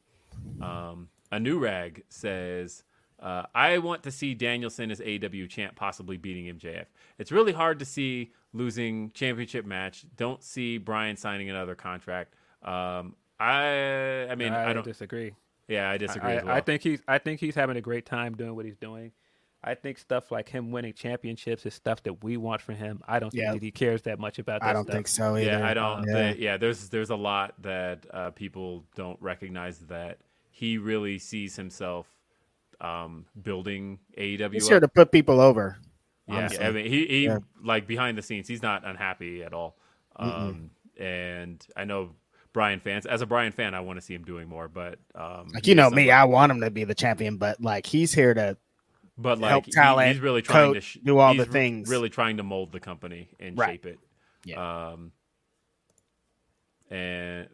Um, a new rag says, uh, I want to see Danielson as AW champ, possibly beating MJF. It's really hard to see losing championship match. Don't see Bryan signing another contract. Um, I, I mean, I, I don't. disagree. Yeah, I disagree I, as well. I think he's I think he's having a great time doing what he's doing. I think stuff like him winning championships is stuff that we want from him. I don't think Yeah. that he cares that much about that I don't stuff. think so either. yeah, I don't. Yeah. Yeah, yeah there's there's a lot that uh, people don't recognize that he really sees himself um, building AEW. He's up. here to put people over. Yeah, honestly. I mean, he, he Yeah. like behind the scenes, he's not unhappy at all. Um, and I know Bryan fans, as a Bryan fan, I want to see him doing more. But um, Like you know me, I want him to be the champion, but like he's here to but like help he- talent, he's really trying to coach, sh- do all the things. Really trying to mold the company and Right. shape it. Yeah. Um, and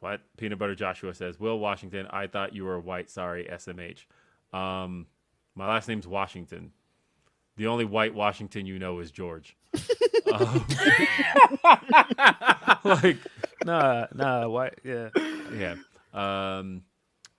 what peanut butter Joshua says, Will Washington, I thought you were white. Sorry, SMH. Um, my last name's Washington. The only white Washington you know is George. (laughs) um, (laughs) like Nah, nah, white, Yeah, yeah. Um,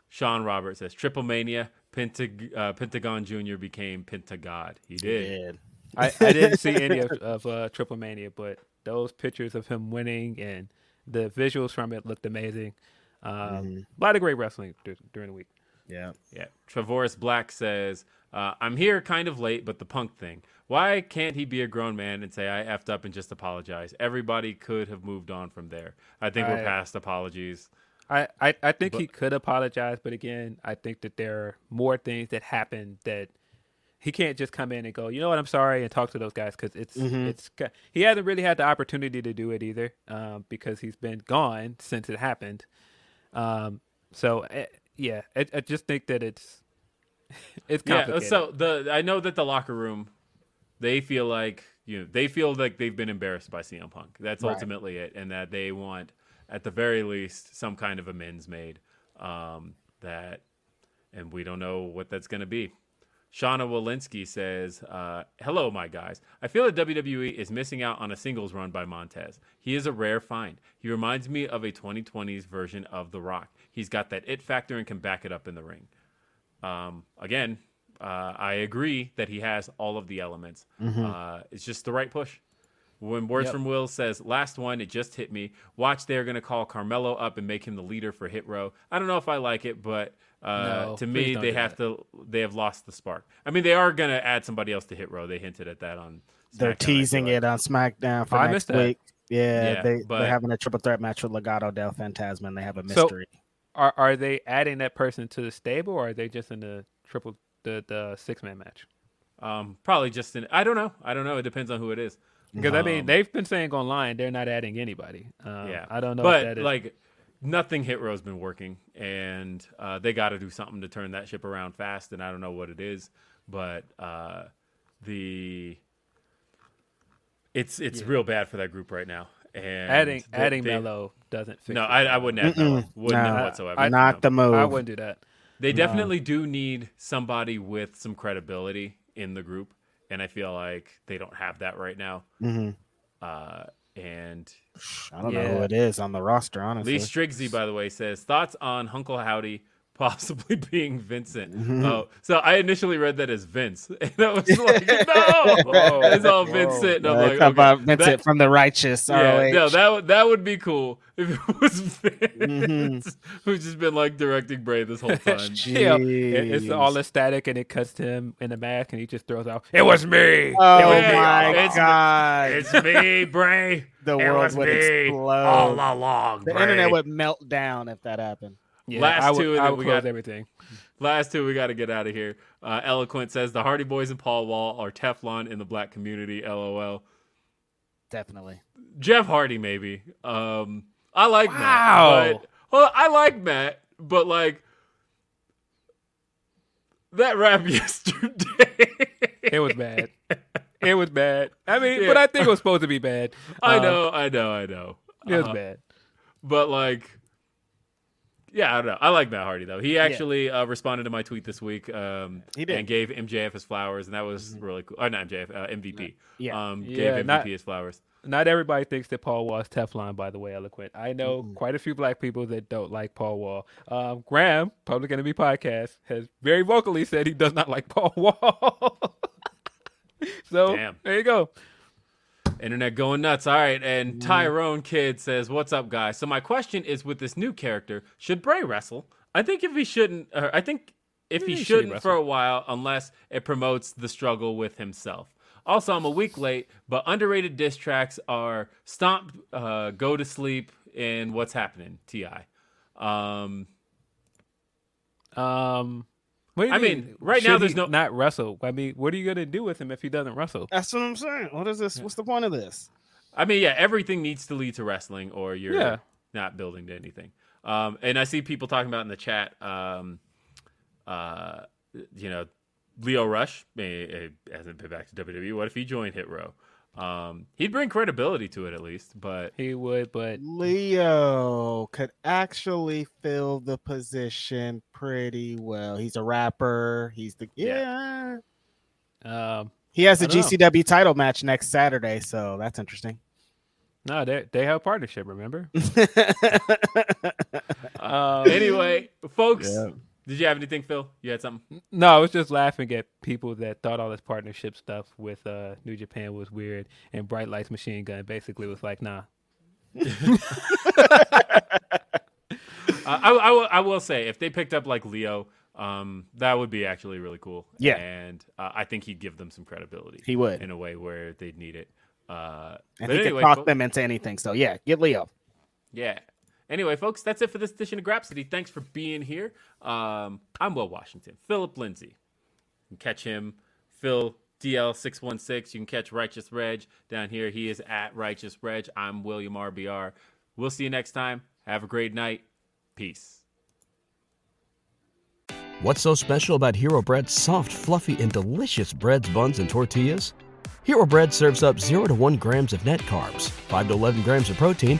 Sean Roberts says Triple Mania. Pentag- uh, Pentagon Junior became Pentagod. He did. I, I didn't see any of, of uh, Triple Mania, but those pictures of him winning and the visuals from it looked amazing. Um, Mm-hmm. A lot of great wrestling dur- during the week. Yeah. Yeah. Travoris Black says, uh, I'm here kind of late, but the punk thing. Why can't he be a grown man and say, I effed up and just apologize? Everybody could have moved on from there. I think we're I- past apologies. I, I, I think he could apologize, but again, I think that there are more things that happened that he can't just come in and go, you know what, I'm sorry, and talk to those guys because it's Mhm. it's he hasn't really had the opportunity to do it either um, because he's been gone since it happened. Um, so eh, yeah, I, I just think that it's (laughs) it's Yeah. complicated. So the I know that the locker room, they feel like you know they feel like they've been embarrassed by CM Punk. That's Right. ultimately it, and that they want at the very least some kind of amends made. Um, that, and we don't know what that's going to be. Shauna Walensky says, uh, Hello, my guys. I feel that WWE is missing out on a singles run by Montez. He is a rare find. He reminds me of a 2020s version of The Rock. He's got that it factor and can back it up in the ring. Um, again, uh, I agree that he has all of the elements. Uh, it's just the right push. When Words from Will says, last one, it just hit me. Watch, they're going to call Carmelo up and make him the leader for Hit Row. I don't know if I like it, but uh, No, to me, they do have to, they have lost the spark. I mean, they are going to add somebody else to Hit Row. They hinted at that on SmackDown, They're SmackDown, I feel teasing like. it on SmackDown for I next week. Yeah, Yeah, they, but- they're having a triple threat match with Legado del Fantasma, and they have a So- mystery. Are are they adding that person to the stable, or are they just in the triple the the six man match? Um, probably just in, I don't know. I don't know. It depends on who it is. Because I mean, Um, they've been saying online they're not adding anybody. Um, yeah, I don't know. But that is, like, nothing hit row's been working, and uh, they got to do something to turn that ship around fast. And I don't know what it is, but uh, the it's it's real bad for that group right now. And adding they- adding they- Melo doesn't fix. No, it. I, I wouldn't add Melo. Wouldn't No. have whatsoever. I- Not No. the move. I wouldn't do that. They definitely do need somebody with some credibility in the group, and I feel like they don't have that right now. hmm Uh, and I don't know who it is on the roster, honestly. Lee Strigsy, by the way, says thoughts on Uncle Howdy possibly (laughs) being Vincent. Mm-hmm. Oh, so I initially read that as Vince, (laughs) and I was (laughs) like, no, it's all Vincent. And I'm like, it's about okay, Vincent that- from the Righteous. yeah, ROH. no, that would that would be cool if it was Vince, Mhm. who's just been like directing Bray this whole time. Yeah, it- it's Jeez. all aesthetic, and it cuts to him in the mask, and he just throws out, "It was me." Oh It was my all along." It's- god! it's me, Bray. the it world would me explode. all along. the Bray. internet would melt down if that happened. Yeah, Last I would, two, and I then would we got- everything. Last two, we got to get out of here. Uh, Eloquent says the Hardy Boys and Paul Wall are Teflon in the black community. LOL. Definitely. Jeff Hardy, maybe. Um, I like Wow. Matt. But, well, I like Matt, but like, that rap (laughs) yesterday. It was bad. It was bad. I mean, Yeah. but I think it was supposed to be bad. (laughs) I Uh, know, I know, I know. It was Uh, bad. But like, yeah, I don't know. I like Matt Hardy though. He actually uh, responded to my tweet this week. Um, He did. and gave MJF his flowers, and that was really cool. Oh, not MJF, uh, MVP. Yeah. um, gave Yeah, MVP not- his flowers. Not everybody thinks that Paul Wall is Teflon, by the way, eloquent. I know quite a few black people that don't like Paul Wall. Um, Graham, Public Enemy Podcast, has very vocally said he does not like Paul Wall. (laughs) so Damn. there you go. Internet going nuts. All right. And Tyrone Kid says, What's up, guys? So, my question is with this new character, should Bray wrestle? I think if he shouldn't, or I think if Yeah, he he should shouldn't for a while, unless it promotes the struggle with himself. Also, I'm a week late, but underrated diss tracks are Stomp, uh, Go to Sleep, and What's Happening, T.I. Um, Um, what do you I mean, mean, right now there's he no- not wrestle. I mean, what are you gonna do with him if he doesn't wrestle? That's what I'm saying. What is this? What's the point of this? I mean, yeah, everything needs to lead to wrestling, or you're Yeah. not building to anything. Um, and I see people talking about in the chat, um, uh, you know, Leo Rush eh, eh, hasn't been back to WWE. What if he joined Hit Row? Um, he'd bring credibility to it at least, but He would, but Leo could actually fill the position pretty well. He's a rapper. He's the yeah. um, He has a I don't know. GCW title match next Saturday, so that's interesting. no, they they have a partnership. Remember? (laughs) um, anyway, folks, did you have anything, Phil? You had something? No, I was just laughing at people that thought all this partnership stuff with uh, New Japan was weird, and Bright Lights Machine Gun basically was like, nah. (laughs) Uh, I, I, will, I will say, if they picked up like Leo, um, that would be actually really cool. Yeah. and uh, I think he'd give them some credibility. He would. in a way where they'd need it. Uh, and but he anyway, could talk fo- them into anything. So yeah, get Leo. Yeah. Anyway, folks, that's it for this edition of Grapsody. Thanks for being here. Um, I'm Will Washington. Philip Lindsey. You can catch him, Phil DL616. You can catch Righteous Reg down here. He is at Righteous Reg. I'm William RBR. We'll see you next time. Have a great night. Peace. What's so special about Hero Bread's soft, fluffy, and delicious breads, buns, and tortillas? Hero Bread serves up 0 to 1 grams of net carbs, 5 to 11 grams of protein,